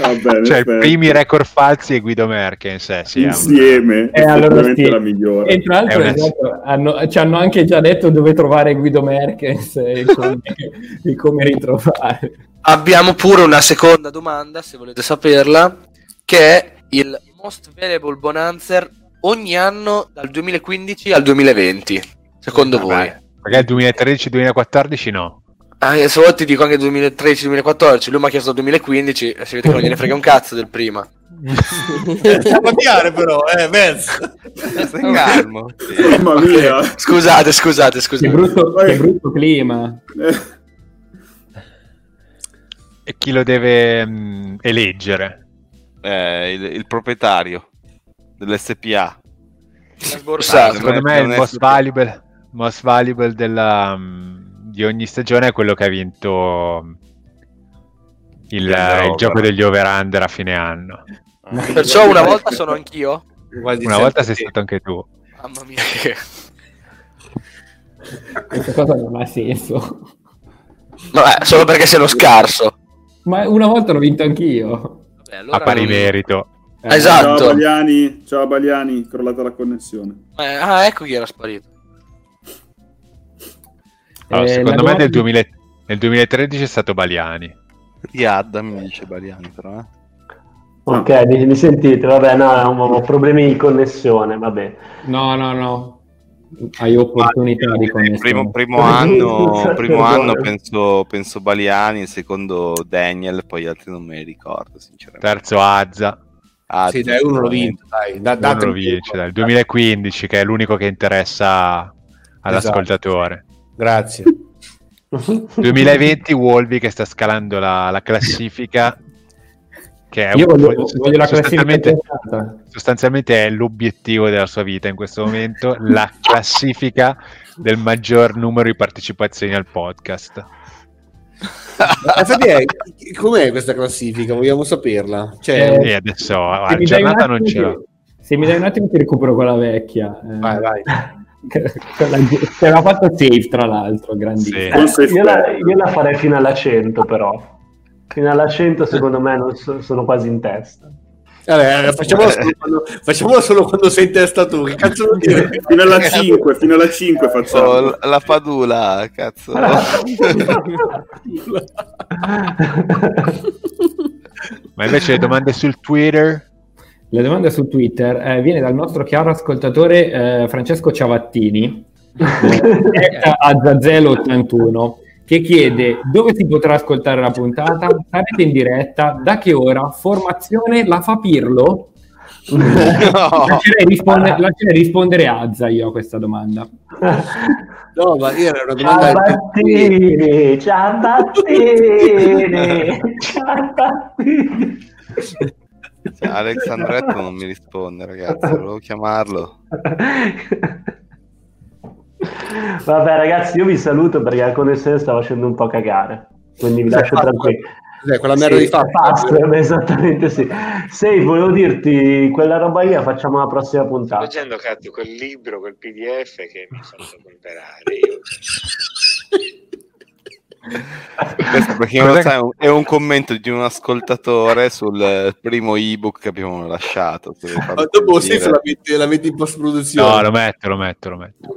Va bene, Cioè, i primi record falsi e Guido Merkens. Eh, sì, è Insieme, Eh, allora sì. la migliore. E tra l'altro È una- esatto, hanno- ci hanno anche già detto dove trovare Guido Merkens e [laughs] come, e come ritrovare. Abbiamo pure una seconda domanda, se volete saperla, che è il most valuable bonanzer ogni anno dal 2015 al 2020. Secondo voi? Vabbè, Magari 2013-2014 no. Ah, se vuoi ti dico anche 2013-2014, lui mi ha chiesto 2015 e si vede che non gliene frega un cazzo del prima. [laughs] Sta cambiare però, eh, Vez. Stai calmo. Mamma mia. Scusate, scusate, Che scusate. brutto, che brutto clima. E chi lo deve mm, eleggere? Eh, il, il proprietario dell'SPA. Sborsato. Secondo me il most valuable, most valuable della, mm, di ogni stagione è quello che ha vinto mm, il, il over. gioco degli over-under a fine anno. Perciò una volta sono anch'io? Una volta sei stato anche tu. Mamma mia. [laughs] Questa cosa non ha senso. Vabbè, solo perché sei lo scarso. Ma una volta l'ho vinto anch'io. Vabbè, allora a pari non- merito. Eh, Esatto. Ciao Bagliani, ciao Bagliani, crollata la connessione. Eh, ah, ecco chi era sparito. Allora, Eh, secondo me nel, domanda- 2000 nel 2013 è stato Baliani. Riadda mi dice Bariani però. Eh. Ok, mi, mi sentite? Vabbè, no, ho, ho problemi di connessione, vabbè. No, no, no. Hai opportunità di connessione. Primo, primo anno, [laughs] primo anno penso, penso Baliani, il secondo Daniel, poi gli altri non me li ricordo sinceramente. Terzo Azza. Ah, Sì, dai, uno lo vince, dai. Da, Uno lo vince, dai, il 2015 che è l'unico che interessa all'ascoltatore. Grazie. [laughs] 2020 Wolvi che sta scalando la, la classifica che è Io un- voglio, voglio la classifica sostanzialmente, sostanzialmente è l'obiettivo della sua vita in questo momento, la classifica del maggior numero di partecipazioni al podcast. Infatti è- com'è questa classifica? Vogliamo saperla. Cioè, Eh, E adesso Se a mi dai un giornata non attimo ce l'ho. ti- Se mi dai un attimo ti recupero quella vecchia. Eh, vai, vai. [laughs] quella che aveva fatto safe, tra l'altro, grandissima. Safe Io la, io la farei fino alla 100 però. Fino alla 100 secondo me non so- sono quasi in testa. Vabbè, facciamolo, solo quando, facciamolo solo quando sei in testa tu. Che cazzo vuol dire? Fino alla 5, fino alla 5 facciamo. Oh, la padula, cazzo. Ma invece le domande sul Twitter? La domanda su Twitter eh, viene dal nostro chiaro ascoltatore eh, Francesco Ciavattini, [laughs] eh, Azzazelo81, che chiede dove si potrà ascoltare la puntata, sarete in diretta, da che ora, formazione la fa Pirlo? [laughs] Lascerei, risponde- lascerei rispondere Azza io a questa domanda. No, ma io era una domanda. Ciabattini, ciabattini, ciabattini. Alex Andretto non mi risponde, ragazzi. Volevo chiamarlo. [laughs] Vabbè ragazzi, io vi saluto perché la connessione sta facendo un po' cagare, quindi vi lascio tranquilli. Cos'è, quella merda Sì, di fatto? [laughs] Esattamente sì. Sei, volevo dirti quella roba lì la facciamo la prossima Sto puntata. leggendo cazzo quel libro, quel PDF che mi ha fatto comprare. Io. Questo, per chi non lo sa, è un, commento di un ascoltatore sul primo ebook che abbiamo lasciato. se Ma dopo sì, la metti, la metti in post produzione. No, lo metto, lo metto, lo metto.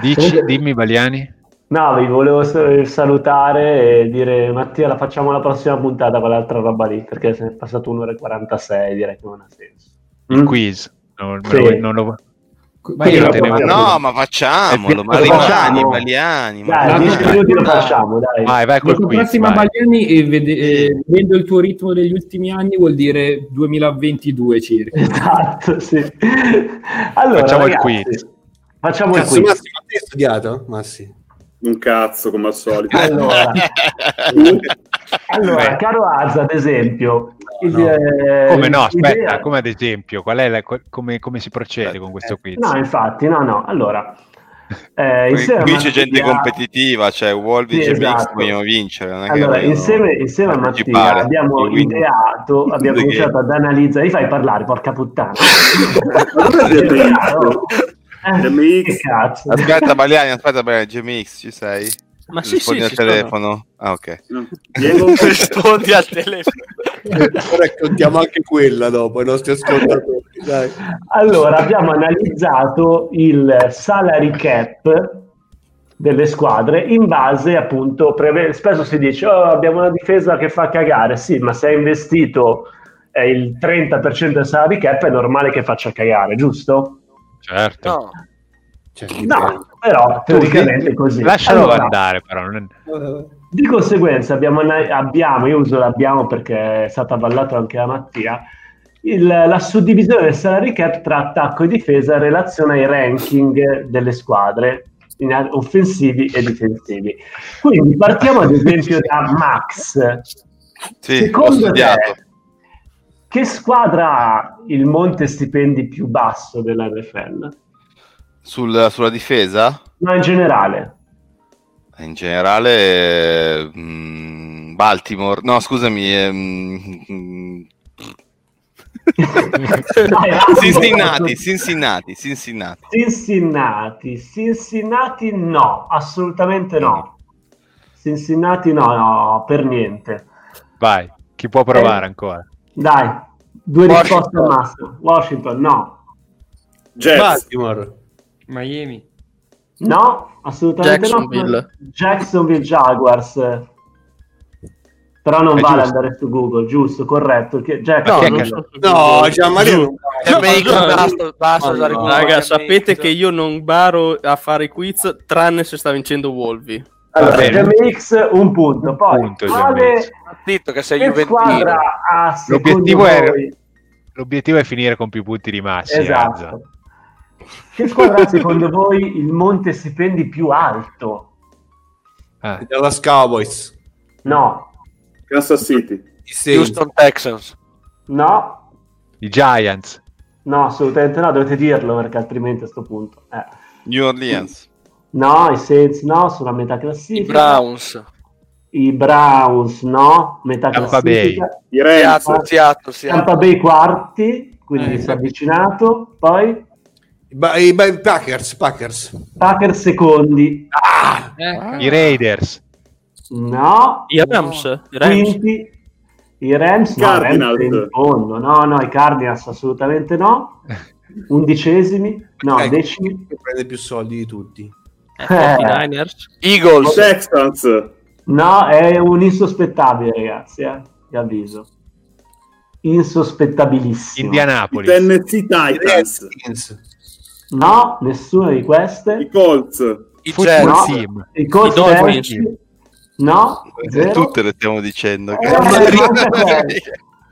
Dici, dimmi Baliani. No, vi volevo salutare e dire Mattia la facciamo la prossima puntata con l'altra roba lì, perché se è passato un'ora e 46, direi che non ha senso. Il quiz. Non, me Sì. lo- non lo- Ma io lo tenevo- No, ma facciamolo, È Mariani, facciamo. Mariani. Dai, Mariani. 10 minuti lo facciamo, dai. Vai, vai col quiz. prossima vai. Bagliani, eh, vede- eh, vedendo il tuo ritmo degli ultimi anni, vuol dire 2022 circa. Esatto, sì. Allora, Facciamo il ragazzi, quiz. Facciamo Cazzo, il quiz. Massi, ma te hai studiato? Massi. Un cazzo, come al solito. [laughs] Allora, [laughs] allora caro Azza, ad esempio, il- No. eh, Come no? Aspetta, idea- come ad esempio, qual è la- co- come, come si procede con questo quiz? No, infatti, no, no. Allora, eh, Qui, qui c'è gente competitiva, cioè Wolvi Sì, e GMX esatto. vogliono vincere. Non è che Allora, insieme, insieme a Mattia partecipare. abbiamo Quindi- ideato, abbiamo cominciato ad analizzare. Mi fai parlare, porca puttana. [laughs] Eh, GMX. Aspetta, Baliani, aspetta, Baliani, GMX, ci sei? Ma sì, Rispondi sì, al telefono. Ah, ok. Diego, [laughs] Rispondi al telefono. [laughs] Ora contiamo anche quella dopo, i nostri ascoltatori. Dai. Allora, abbiamo analizzato il salary cap delle squadre in base appunto preve- spesso si dice oh, abbiamo una difesa che fa cagare sì ma se hai investito eh, il 30% del salary cap è normale che faccia cagare giusto? Certo. No. Cioè, no però teoricamente è così Lascialo Allora, andare, però. non è- di conseguenza abbiamo, abbiamo, io uso l'abbiamo perché è stato avallato anche da Mattia, il- la suddivisione del salary cap tra attacco e difesa in relazione ai ranking delle squadre offensivi e difensivi. Quindi partiamo ad esempio da Max. Sì, ho Secondo studiato. te, che squadra ha il monte stipendi più basso della NFL? Sul- sulla difesa? No, in generale. In generale, mm, Baltimore. No, scusami. ehm, mm, Cincinnati, Cincinnati, Cincinnati. Cincinnati, Cincinnati no, assolutamente no. Cincinnati no, no, per niente. Vai, chi può provare ancora? Dai, due Washington. risposte al massimo. Washington no. Jets. Baltimore. Miami. No, assolutamente Jacksonville. no. Jacksonville Jaguars. Però non È vale giusto. andare su Google, giusto, corretto. Che- che- No, Gianmario non GMX basta, basta usare no. Google, Raga, sapete che io non baro a fare i quiz tranne se sta vincendo Wolvi. Allora. GMX un punto. Poi, Punto, quale. Zitto che sei che Juventino. squadra ha L'obiettivo è- voi- L'obiettivo è finire con più punti di Massi. Esatto. Azza. Che squadra ha secondo voi il monte stipendi più alto? Ah, Dallas Cowboys. No, Kansas City. I Saints. Houston Texans. no, I Giants. no, assolutamente no, dovete dirlo perché altrimenti a sto punto. eh. New Orleans. No, i Saints no, sono a metà I classifica. Browns. I Browns no, metà Tampa classifica. I Rams. Seattle, Seattle, Seattle. Tampa Bay quarti, quindi Eh, si è avvicinato. Poi I, i Packers. Packers. Packers secondi. Eh, I Raiders. No, I Rams? I Rams? quinti. I Rams, no. Rams in fondo. No, no, i Cardinals assolutamente no. [laughs] Undicesimi, no, Ecco, decimi. che prende più soldi di tutti. Eh, Eagles. Texans. No, è un insospettabile, ragazzi, eh, vi avviso. Insospettabilissimo. I Tennessee Titans. No, nessuna di queste. I Colts. I No, Jets. i Colts I. No, zero. Tutte le stiamo dicendo. Eh, manca quella. [laughs]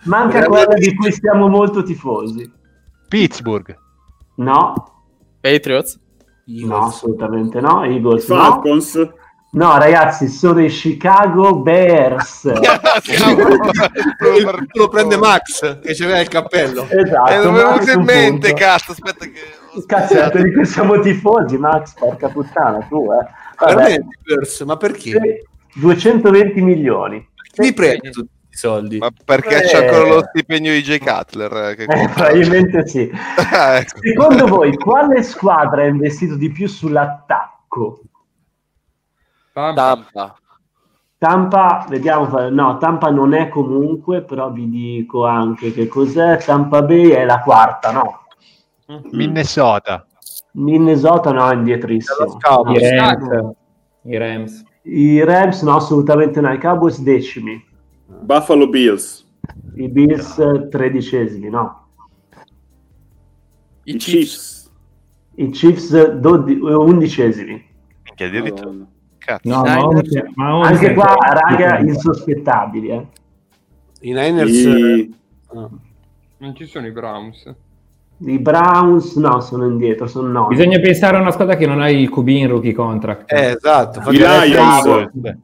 Manca quella di cui siamo molto tifosi. Pittsburgh. No, Patriots. No, assolutamente no. Eagles, no. Falcons. No, ragazzi, sono i Chicago Bears. Il- [laughs] lo prende Max che c'aveva il cappello. Esatto, Eh, è Max venuto in un mente, punto. cazzo, aspetta che... Cazzetto di cui siamo tifosi, Max, porca puttana, tu, eh. Vabbè, Veramente, Bears, ma perché? 220 milioni. Mi prende tutti i soldi. Ma perché Eh. c'è ancora lo stipendio di Jay Cutler? eh, che- Eh, probabilmente sì. Ah, [laughs] ecco. Secondo voi, quale squadra ha investito di più sull'attacco? Tampa. Tampa, vediamo, no, Tampa non è comunque, però vi dico anche che cos'è. Tampa Bay è la quarta, no? Minnesota. Minnesota no, è indietrissimo. I Rams. I Rams. I Rams no, assolutamente no. I Cowboys decimi. Buffalo Bills. I Bills eh, tredicesimi, no. I Chiefs. I Chiefs eh, dodi- eh, undicesimi. Minchia, addirittura. Cazzo. No, ma once- ma Anche qua, raga, insospettabili. Eh. I Niners... I- ah. Non ci sono i Browns. I Browns no, sono indietro, sono no. Bisogna pensare a una squadra che non ha il QB in rookie contract. Eh, esatto. I Lions.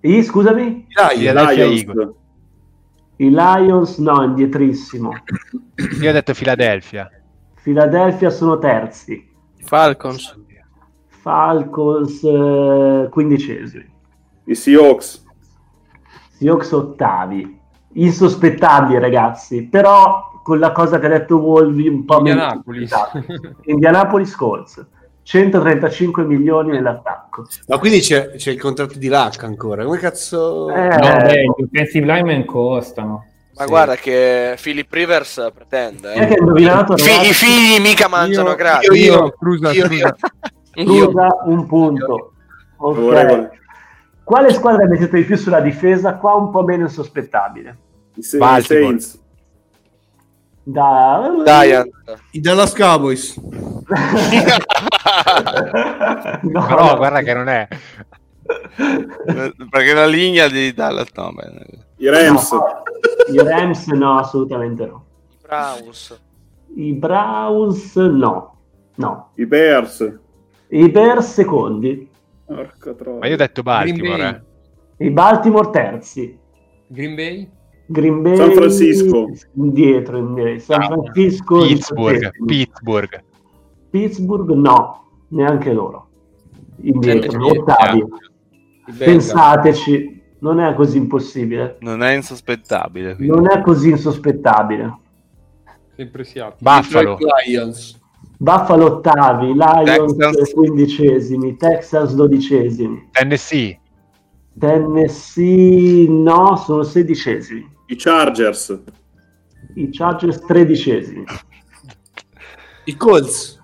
I, scusami? I Lions. I Lions no, indietrissimo. Io ho detto Philadelphia. Philadelphia sono terzi. Falcons. Falcons eh, quindicesimi. I Seahawks. Seahawks ottavi. Insospettabili ragazzi, però con la cosa che ha detto Volvi un po' meno Indianapolis. sospettati. Indianapolis Colts. 135 milioni nell'attacco. Ma quindi c'è, c'è il contratto di Luck ancora. Come cazzo... Eh, No, beh, gli offensive linemen costano. Ma guarda che Philip Rivers pretende. Che Eh. ha indovinato, I, ragazzi? i figli mica mangiano Io- gratis. io- io- Cruza, io- [laughs] cruza. Scusa, un punto. Ok. Oregone. Quale squadra ha messo di più sulla difesa? Qua un po' meno insospettabile. I. Saints. Da... Giant. I Dallas Cowboys. [laughs] No, Però no. guarda che non è. Eh, Perché la linea di Dallas... No. I Rams. I Rams no, assolutamente no. Browns. I Browns no. No. I Bears. I Bears secondi. Ma io ho detto Baltimore. Eh. I Baltimore terzi. Green Bay? Green Bay San Francisco. indietro, indietro. San Ah, Francisco Pittsburgh. Pittsburgh. Pittsburgh no, neanche loro. Indietro, ottavi. Pensateci, non è così impossibile. Non è insospettabile. quindi. Non è così insospettabile. Sempre Seattle. Buffalo. Lions. Buffalo ottavi, Lions Texans. quindicesimi, Texas dodicesimi, Tennessee. Tennessee no, sono sedicesimi, I Chargers. i Chargers tredicesimi, I Colts.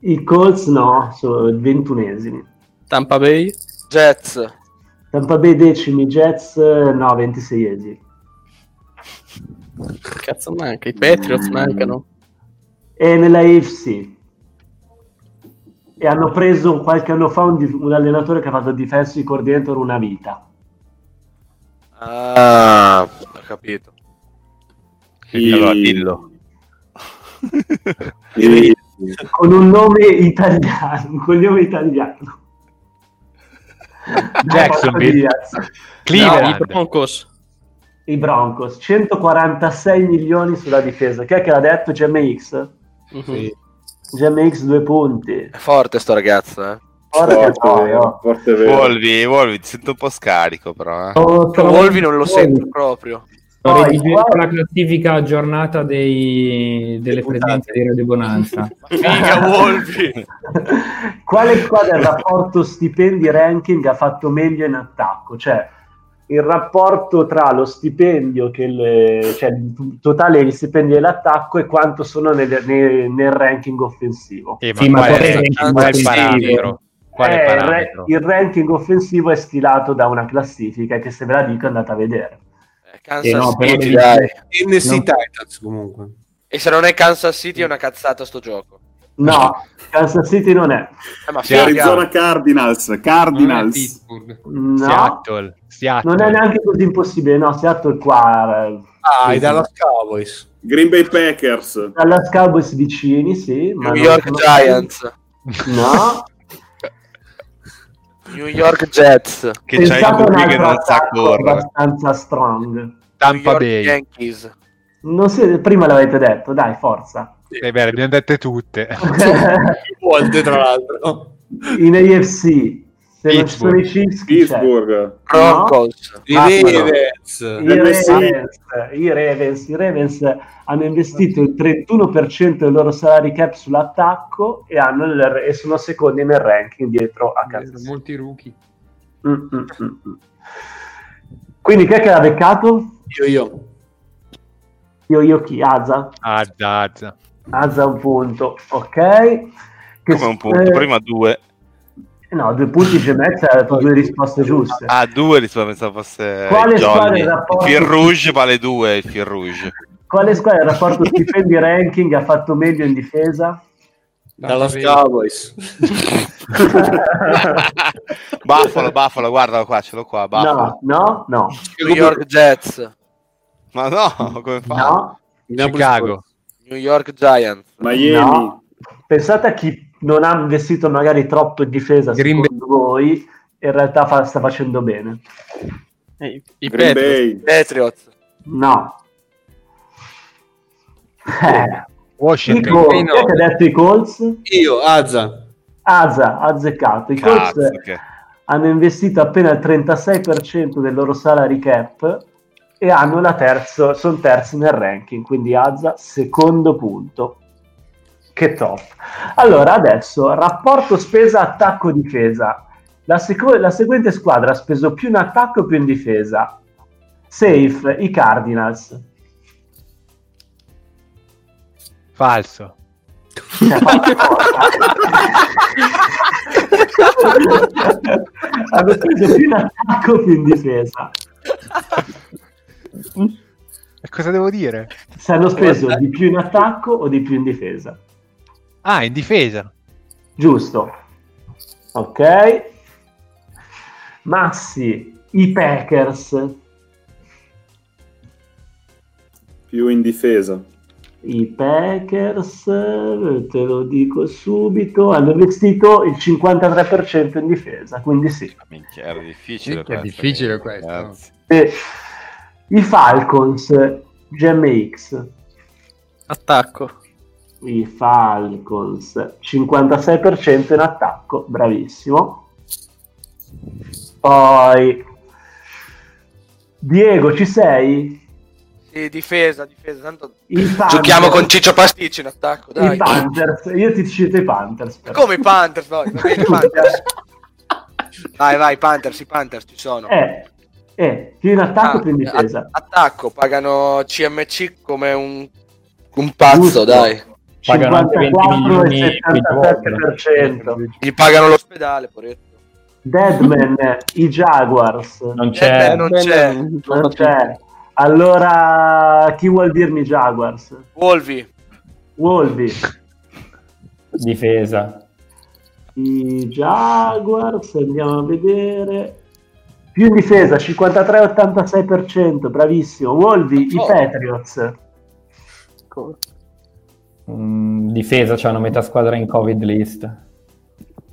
i Colts no, sono ventunesimi, Tampa Bay. Jets. Tampa Bay decimi, Jets no, ventiseiesimi. Cazzo manca. I Patriots mancano. E nella AFC e hanno preso qualche anno fa un, un allenatore che ha fatto defensive coordinator una vita. Ah, ho capito. Quindi allora dillo. Con un nome italiano, un cognome italiano. [laughs] Jacksonville. Diaz. No, i Cleveland. Broncos. I Broncos, 146 milioni sulla difesa. Chi è che l'ha detto? GMX? Mhm. GMX due punti. È forte sto ragazzo, eh. Forte, oh. Evolvi, evolvi, ti sento un po' scarico però. Eh. Sto- Volvi non lo sento proprio. Sto redigendo qua- la classifica aggiornata dei- delle presenze di Radio Bonanza. Figa Volvi. [laughs] Quale squadra il rapporto stipendi ranking ha fatto meglio in attacco? Cioè, il rapporto tra lo stipendio, che il, cioè il totale degli stipendi dell'attacco e quanto sono nel, nel- nel ranking offensivo. Eh, ma Sì, ma è è, è parametro? Qual è il Eh, parametro? il ranking offensivo è stilato da una classifica che se ve la dico andate a vedere. Kansas Eh, no, City, dai. NC Non- Titans comunque. E se non è Kansas City è una cazzata sto gioco. No, Kansas City non è. Eh, ma C'è. Arizona Cardinals, Non è Cardinals. Pittsburgh. No, Seattle, Seattle. non è neanche così impossibile. No, Seattle qua. eh, Ah, sì, i Dallas Cowboys. Green Bay Packers. Dallas Cowboys vicini, sì. Ma New non York Giants. No, [laughs] New York Jets. Che pensate a un lui che non sa correre. abbastanza strong. Tampa Bay. Yankees. Non si- prima l'avete detto, dai, forza. Beh, le abbiamo dette tutte. [laughs] Volte, tra l'altro. In AFC, se non ci sono i Chiefs, chi c'è? Pittsburgh. Broncos. I Ah, Ravens. I. Ravens, i Ravens, i Ravens hanno investito il 31% del loro salary cap sull'attacco e, hanno il- e sono secondi nel ranking dietro a Kansas. Molti rookie. Mm, mm, mm, mm. Quindi chi è che l'ha beccato? Io, io. Io, io chi? Azza? Azza, azza. Azza un punto, ok. Che Come un punto, eh, prima due. No, due punti Gemezza ha dato due risposte giuste. Ah, due risposte, pensavo fosse Quale il squadra in rapporto- Il fil rouge vale due, il fil rouge. Quale squadra il rapporto [laughs] stipendi ranking ha fatto meglio in difesa? Dallas Cowboys. [laughs] Buffalo, Buffalo, guardalo qua, ce l'ho qua, Buffalo. No, no, no. New York Jets. Ma no, come fa? No, Chicago. New York Giants. Miami. no. Pensate a chi non ha investito magari troppo in difesa Green secondo voi, in realtà fa- sta facendo bene. I Green Patriots. Bay. Patriots. No. Eh, i Washington. Colts, chi è che ha detto i Colts? Io, Azza. Azza, ha azzeccato. I Colts Cazzo, che... hanno investito appena il 36% del loro salary cap e hanno la terzo, sono terzi nel ranking, quindi Azza secondo punto. Che top. Allora, adesso rapporto spesa attacco difesa. La, seco- la seguente squadra ha speso più in attacco e più in difesa. Safe, i Cardinals. Falso. Hanno speso più in attacco più in difesa. E cosa devo dire? Se hanno speso di più in attacco o di più in difesa. Ah, in difesa. Giusto. Ok. Massi, i Packers. Più in difesa. I Packers, te lo dico subito, hanno investito il 53% in difesa, quindi sì. Minchia, era difficile Minchia, è difficile questo. E I Falcons, GMX. Attacco. I Falcons, 56% in attacco, bravissimo. Poi Diego, ci sei? Sì, difesa, difesa. Tanto giochiamo con Ciccio Pasticci in attacco, dai. i Panthers. Io ti cito i Panthers. però. Come i Panthers, bene, i [laughs] Panthers. Vai, vai, Panthers, i Panthers ci sono. Eh, eh, più in attacco Ah, più in difesa. attacco, pagano CMC come un, un pazzo, Giusto. dai. Pagano anche 20 54 milioni e quei giorni. 77%. Gli pagano l'ospedale, poretto. Deadman, i Jaguars. Non Eh, c'è. non c'è. Non c'è. Allora, chi vuol dirmi Jaguars? Wolvi. Wolvi. Difesa. I Jaguars, andiamo a vedere. Più in difesa, 53-86%, bravissimo. Wolvi, i Oh. Patriots. Mm, difesa, c'hanno metà squadra in Covid list.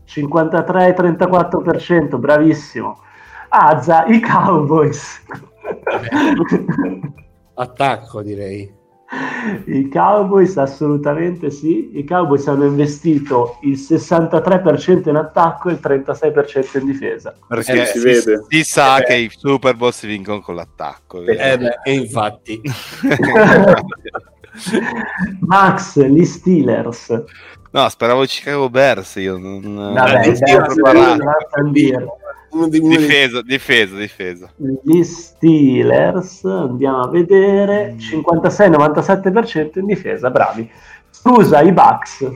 53-34%, bravissimo. Azza, i Cowboys. Attacco, direi. I Cowboys assolutamente sì, i Cowboys hanno investito il 63% in attacco e il 36% in difesa. Perché Eh, si si, vede. si sa Eh che i Super Bowl si vincono con l'attacco. Eh beh, e infatti. [laughs] Max, gli Steelers. no, speravo Chicago Bears io. Non, Vabbè, non Bears Difesa, difesa, difesa. Gli Steelers, andiamo a vedere, 56-97% in difesa, bravi. Scusa, i Bucks.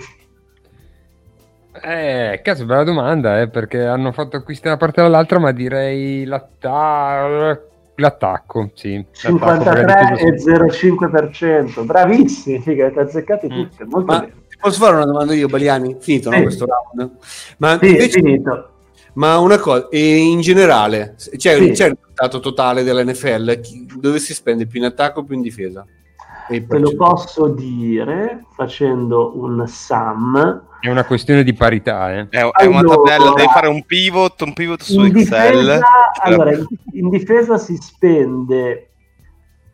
Eh, cazzo, bella domanda, eh, perché hanno fatto acquisti da una parte dall'altra, ma direi l'atta- l'attacco, sì. L'attacco, magari 53 chiuso e 0,5%, bravissimi, figa, ti azzeccate tutte, molto Ma bene. posso fare una domanda io, Baliani? Finito, no, Sì. questo round? Ma Sì, invece- finito. Ma una cosa, e in generale, c'è, Sì. c'è il risultato totale dell'NFL? Dove si spende più in attacco o più in difesa? E Te lo posso dire facendo un sum. È una questione di parità, eh. È, è una Allora- tabella, devi fare un pivot, un pivot su In Excel. difesa, allora, in, in difesa si spende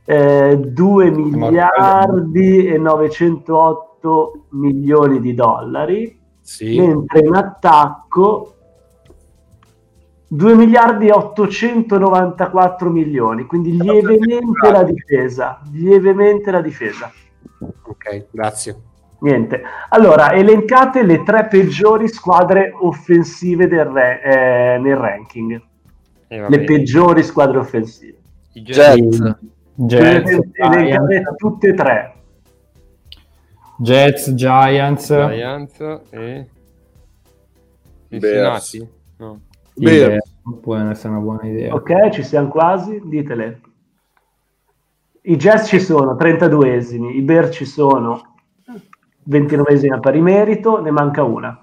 eh, 2 miliardi e 908 milioni di dollari, Sì. mentre in attacco 2 miliardi e 894 milioni, quindi lievemente la difesa, lievemente la difesa. Ok, grazie. Niente. Allora, elencate le tre peggiori squadre offensive del re- eh, nel ranking. Eh, le vabbè. peggiori squadre offensive. I Jets, Jets, elencare Giants, tutte e tre. Jets, Giants, Giants e Cincinnati? No. Beh, può essere una buona idea. Ok, ci siamo quasi, ditele. I Jets ci sono, 32esimi, i Bears ci sono, 29esimi a pari merito, ne manca una.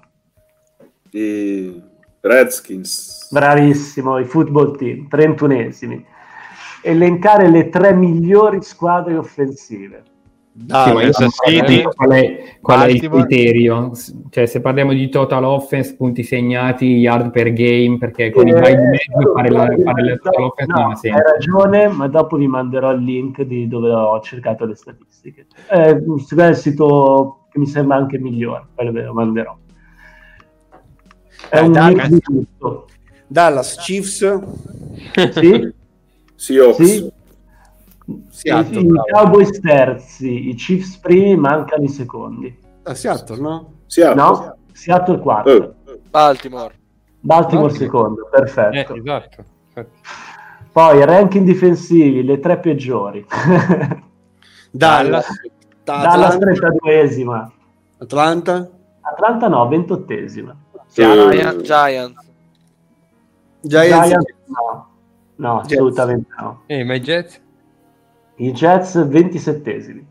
I Redskins. Bravissimo, i football team, 31esimi. Elencare le tre migliori squadre offensive. Sì, ma io Kansas City, qual è, qual è il criterio? Cioè, se parliamo di total offense, punti segnati, yard per game, perché con i Eh, bye di mezzo fare la, fare la total offense non no, ha hai senso. ragione, ma dopo vi manderò il link di dove ho cercato le statistiche. Eh, è il sito che mi sembra anche migliore, poi ve lo manderò. È un dai, tutto. Dallas Chiefs, Sì? [laughs] Seahawks. Sì? Seattle, I. Cowboys terzi, i Chiefs primi, mancano i secondi. Ah, Seattle, no? Seattle. No? Seattle quarto. Oh. Baltimore. Baltimore Baltimore. secondo, Eh, perfetto. esatto. infatti. Poi ranking difensivi, le tre peggiori. [laughs] Dallas, Dallas Atlanta, 32esima. Atlanta, Atlanta no, 28esima. Giant, Giants. Giants, Giants no. No, Jets. assolutamente no. Eh, ma i Jets? I Jets 27esimi.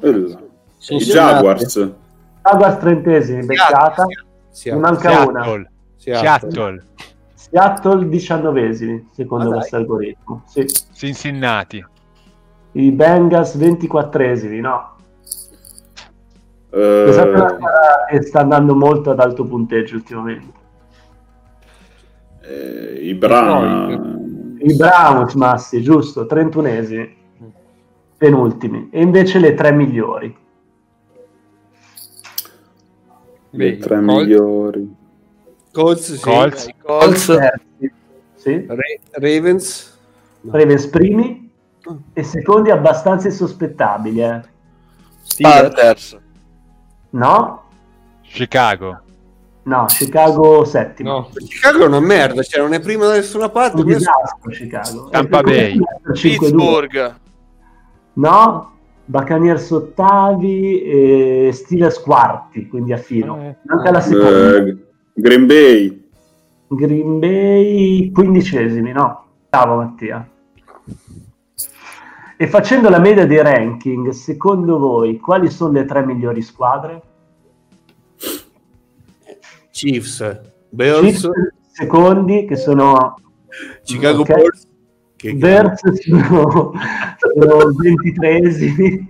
Eh, I. Jaguars. Jaguars 30esimi, beccata. Ne Seattle, manca una. Seattle, Seattle. Seattle, Seattle 19esimi, secondo Ah, questo algoritmo. Sì. Cincinnati, I Bengals 24esimi, no. Squadra che sta andando molto ad alto punteggio ultimamente. eh, I Browns. I Browns, Massi, giusto, 31esimi, penultimi. E invece le tre migliori. Le tre Colts. migliori. Colts, sì. Colts, Colts. Sì. Ra- Ravens, Ravens primi e secondi abbastanza insospettabili. Eh. Panthers. No? Chicago, No, Chicago settimo. No. Chicago è una merda, cioè non è prima da nessuna parte. Un disastro Chicago. Tampa Bay. comunque 5-2. Pittsburgh. No? Buccaneers ottavi e Steelers quarti, quindi a filo. Eh. Manca la seconda. Eh, Green Bay. Green Bay quindicesimi, no? Bravo Mattia. E facendo la media dei ranking, secondo voi quali sono le tre migliori squadre? Chiefs, Bears, Chiefs secondi che sono Chicago ok. Bears. Che Bears sono, sono 23esimi.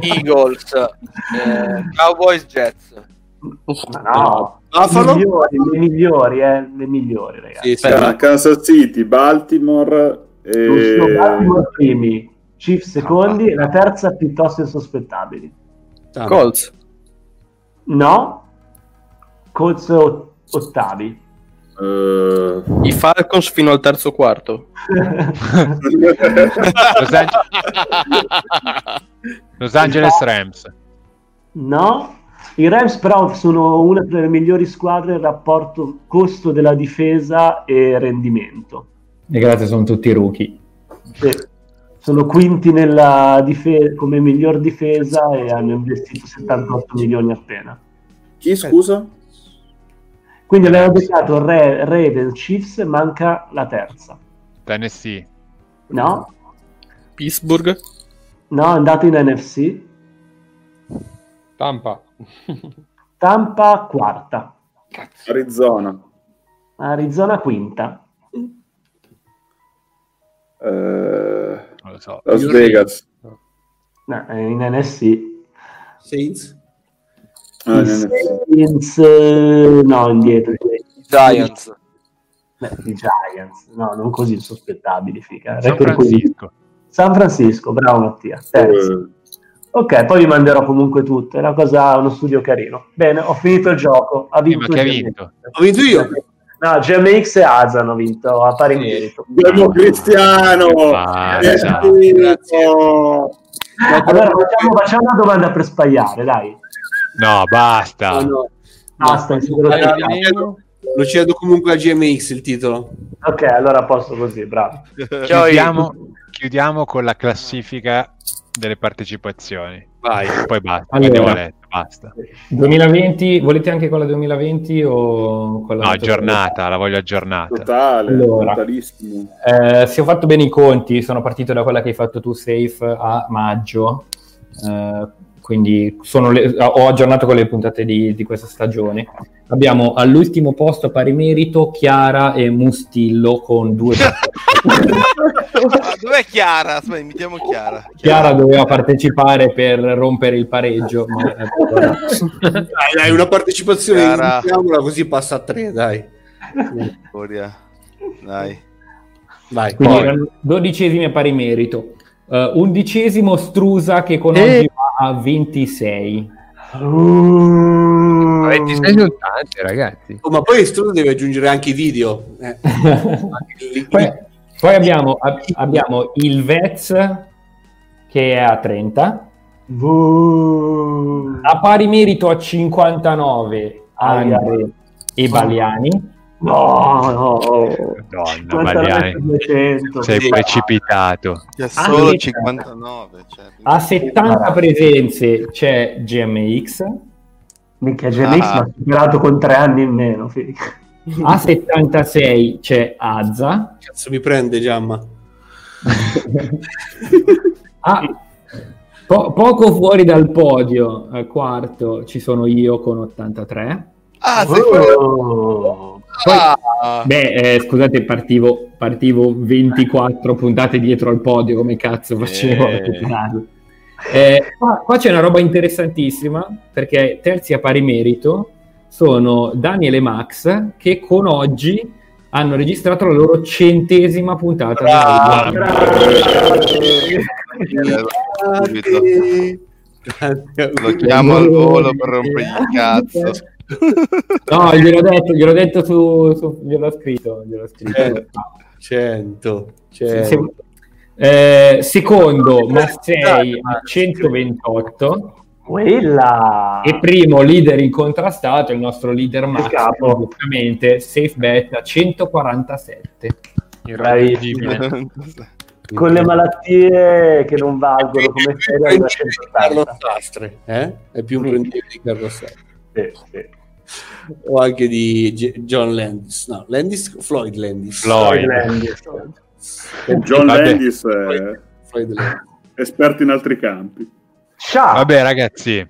Eagles. eh, Cowboys, Jets. Ma no, Buffalo? le migliori, le migliori, eh, le migliori, ragazzi. Sì, sì. Kansas City, Baltimore e... Sono Baltimore primi, Chiefs secondi e la terza piuttosto insospettabili. Ah, Colts. No, Colts ot- ottavi. Eh, I Falcons fino al terzo quarto. [laughs] Los, Ange- [laughs] Los Angeles Rams, no, I Rams però sono una delle migliori squadre in rapporto costo della difesa e rendimento. E grazie, sono tutti rookie. Sì. Sono quinti nella dife- come miglior difesa e hanno investito 78 milioni appena. Chi scusa? Quindi abbiamo beccato Re- Ravens, Chiefs, manca la terza. Tennessee. No? Pittsburgh. No, è andato in NFC. Tampa. Tampa quarta. Arizona. Arizona quinta. Eh, Non lo so. Las Vegas. No, in NFC. Saints? Ah. Saints, eh, no, indietro. Giants. Beh, i Giants, no, non così insospettabili, figa. San Record così. Francisco. San Francisco, bravo Mattia. Terzo. Eh, Ok, poi vi manderò comunque tutte, è una cosa, uno studio carino. Bene, ho finito il gioco. Ha Sì, vinto ma chi ha vinto? Ho vinto io. No, GMX e Asa hanno vinto a pari merito. Abbiamo Cristiano! È finito! Allora facciamo, facciamo una domanda per spagliare, dai. No, basta. No, no. Basta, sicuro lo cedo- comunque a GMX il titolo. Ok, allora a posto così, bravo. [laughs] Chiudiamo, chiudiamo con la classifica delle partecipazioni. Vai. Poi basta. Allora. Letto, basta. 2020, volete anche con la 2020 o con la No, aggiornata, la voglio aggiornata. Totale, Allora. Eh, se ho fatto bene i conti, sono partito da quella che hai fatto tu, Safe, a maggio. Eh, quindi sono le- ho aggiornato con le puntate di, di questa stagione. Abbiamo all'ultimo posto a pari merito Chiara e Mustillo con due [laughs] Ah, Dov'è Chiara? Aspetta, imitiamo Chiara. Chiara doveva partecipare per rompere il pareggio, ma [laughs] Dai, dai, una partecipazione, Chiara. così passa a tre, dai. Storia. Dai. Vai. quindi erano dodicesimi a pari merito. Eh, undicesimo Strusa che con oggi va a 26. Uh, 26 sono tante, ragazzi. Oh, ma poi Struno deve aggiungere anche i video. Eh. [laughs] Poi, poi abbiamo, ab- abbiamo il Vez che è a 30. uh, A pari merito a 59 Andre e Baliani. No, no. Madonna, 50 Bagliani. 200. Sei sì. precipitato. Che è Ah, solo sì. 59. Cioè, A 70 presenze c'è GMX. Minchia, GMX Ah. mi ha superato con tre anni in meno. figa. A 76 c'è Azza. Cazzo mi prende Giamma. [laughs] Ah, po- poco fuori dal podio, al quarto, ci sono io con 83. Ah, sei quello. Poi, Ah, beh, eh, scusate, partivo, partivo 24 puntate dietro al podio, come cazzo facevo a Eh. recuperarlo? Eh, qua, qua c'è una roba interessantissima, perché terzi a pari merito sono Daniel e Max, che con oggi hanno registrato la loro centesima puntata. Bravo. subito. Lo chiamo al volo per rompergli il cazzo. No, gliel'ho detto, gliel'ho detto su, su- gliel'ho scritto, gliel'ho scritto. Eh, 100. Se- 100. eh, secondo Massei a 128 Quella. e primo leader incontrastato il nostro leader Max capo. ovviamente safe bet a 147 Bravissimo. Con le malattie che non valgono come serie da Carlo 180. Sastre, eh? È più imprendibile di Carlo Sastre. Sì, sì. O anche di G- John Landis. No, Landis, Floyd Landis. Floyd. Landis. John Vabbè. Landis è Floyd Landis. esperto in altri campi. Ciao. Vabbè, ragazzi,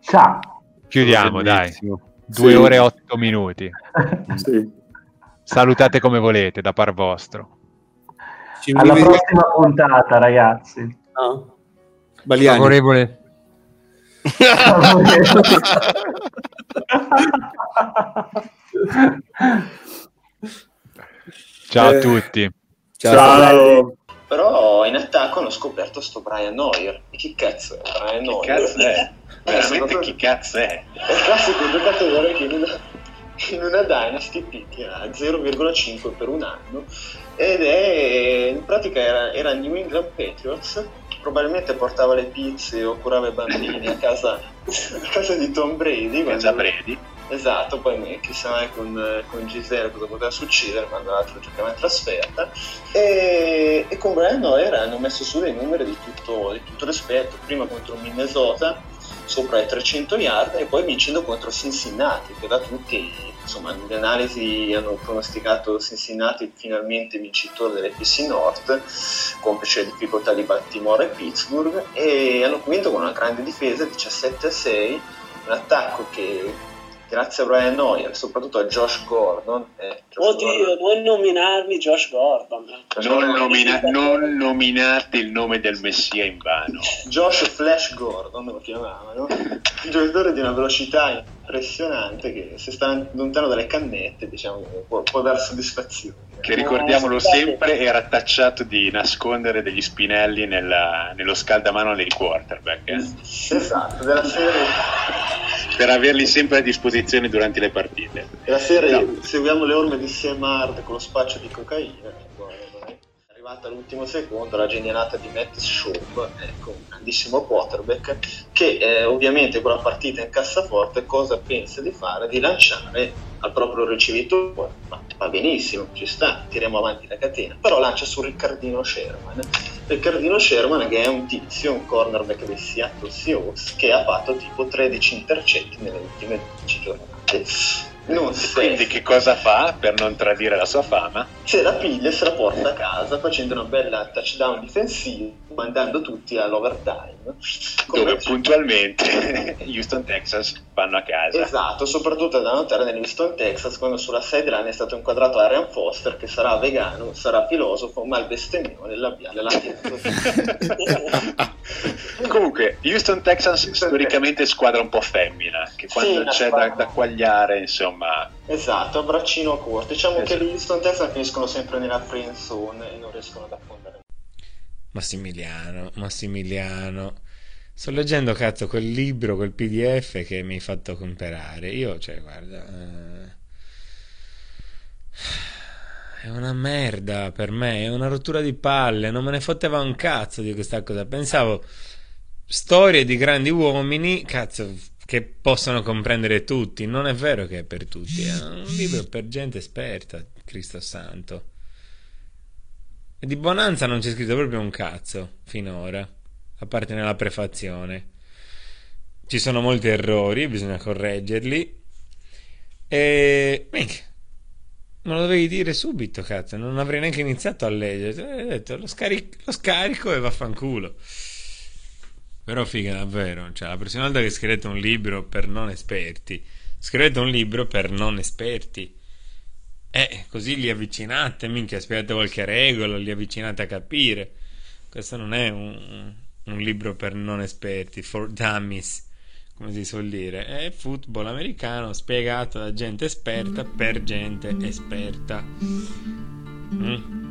Ciao. chiudiamo, dai. Due Sì. ore e otto minuti. Sì. Salutate come volete, da par vostro. Ci Alla prossima puntata, ragazzi. No? Baliani. Favorevole. [laughs] Ciao Eh, a tutti. Ciao. Però in attacco hanno scoperto sto Brian Neuer. E chi cazzo è Brian Che Neuer? cazzo è? Veramente secondo- chi cazzo è? È il classico giocatore che in una, in una Dynasty picchia 0,5 per un anno ed è in pratica era, era New England Patriots probabilmente portava le pizze o curava i bambini a casa, a casa di Tom Brady. Casa Brady. Esatto, poi chissà mai con, con Gisele cosa poteva succedere quando l'altro giocava in trasferta. E, e con Brian Hoyer hanno messo su dei numeri di tutto, di tutto rispetto, prima contro Minnesota sopra i 300 yard e poi vincendo contro Cincinnati, che da tutti, insomma, le analisi hanno pronosticato Cincinnati finalmente vincitore dell'FC North, complice le difficoltà di Baltimore e Pittsburgh, e hanno vinto con una grande difesa 17 a 6, un attacco che grazie a Brian Hoyer, soprattutto a Josh Gordon. Eh, Josh Oddio, non nominarmi Josh Gordon. Non, nomina- non nominate il nome del messia in vano. Josh Flash Gordon lo chiamavano, giocatore di una velocità impressionante che se sta lontano dalle cannette diciamo, può, può dare soddisfazione. Che ricordiamolo sempre era tacciato di nascondere degli spinelli nella- nello scaldamano dei quarterback. eh. Esatto, della serie, Per averli sempre a disposizione durante le partite. della serie seguiamo le orme di Semard con lo spaccio di cocaina. Arrivata all'ultimo secondo la genialata di Matt Schaub, ecco, un grandissimo quarterback, che eh, ovviamente con la partita in cassaforte cosa pensa di fare? Di lanciare al proprio ricevitore, ma va benissimo, ci sta, tiriamo avanti la catena, però lancia su Riccardino Sherman. Riccardino Sherman che è un tizio, un cornerback dei Seattle Seahawks, che ha fatto tipo 13 intercetti nelle ultime 12 giornate. Non Quindi che cosa fa per non tradire la sua fama? se la piglia e se la porta a casa facendo una bella touchdown difensivo mandando tutti all'overtime Dove puntualmente [laughs] Houston Texas vanno a casa. esatto soprattutto da notare nell'Houston Texas quando sulla sideline è stato inquadrato Arian Foster che sarà vegano sarà filosofo ma il bestemmione labiale l'ha [laughs] Comunque, Houston Texans storicamente squadra un po' femmina, che quando una c'è da, da quagliare, insomma, esatto a braccino corto diciamo Esatto. che gli Houston Texans finiscono sempre nella friend zone e non riescono ad affondare Massimiliano, Massimiliano. Sto leggendo, cazzo, quel libro, quel PDF che mi hai fatto comprare. Io, cioè, guarda... eh, È una merda per me, è una rottura di palle, non me ne fotteva un cazzo di questa cosa. Pensavo storie di grandi uomini, cazzo, che possono comprendere tutti. Non è vero che è per tutti, è un libro per gente esperta, Cristo santo. E di Bonanza non c'è scritto proprio un cazzo finora, a parte nella prefazione. Ci sono molti errori, bisogna correggerli. E. minchia, non lo dovevi dire subito, cazzo. Non avrei neanche iniziato a leggere. Ho detto, lo, scari- lo scarico e vaffanculo. Però figa, davvero. Cioè, la prossima volta che scrivete un libro per non esperti, scrivete un libro per non esperti. Eh, così li avvicinate, minchia, spiegate qualche regola, li avvicinate a capire. Questo non è un, un libro per non esperti, for dummies, come si suol dire. È football americano spiegato da gente esperta per gente esperta. Mm.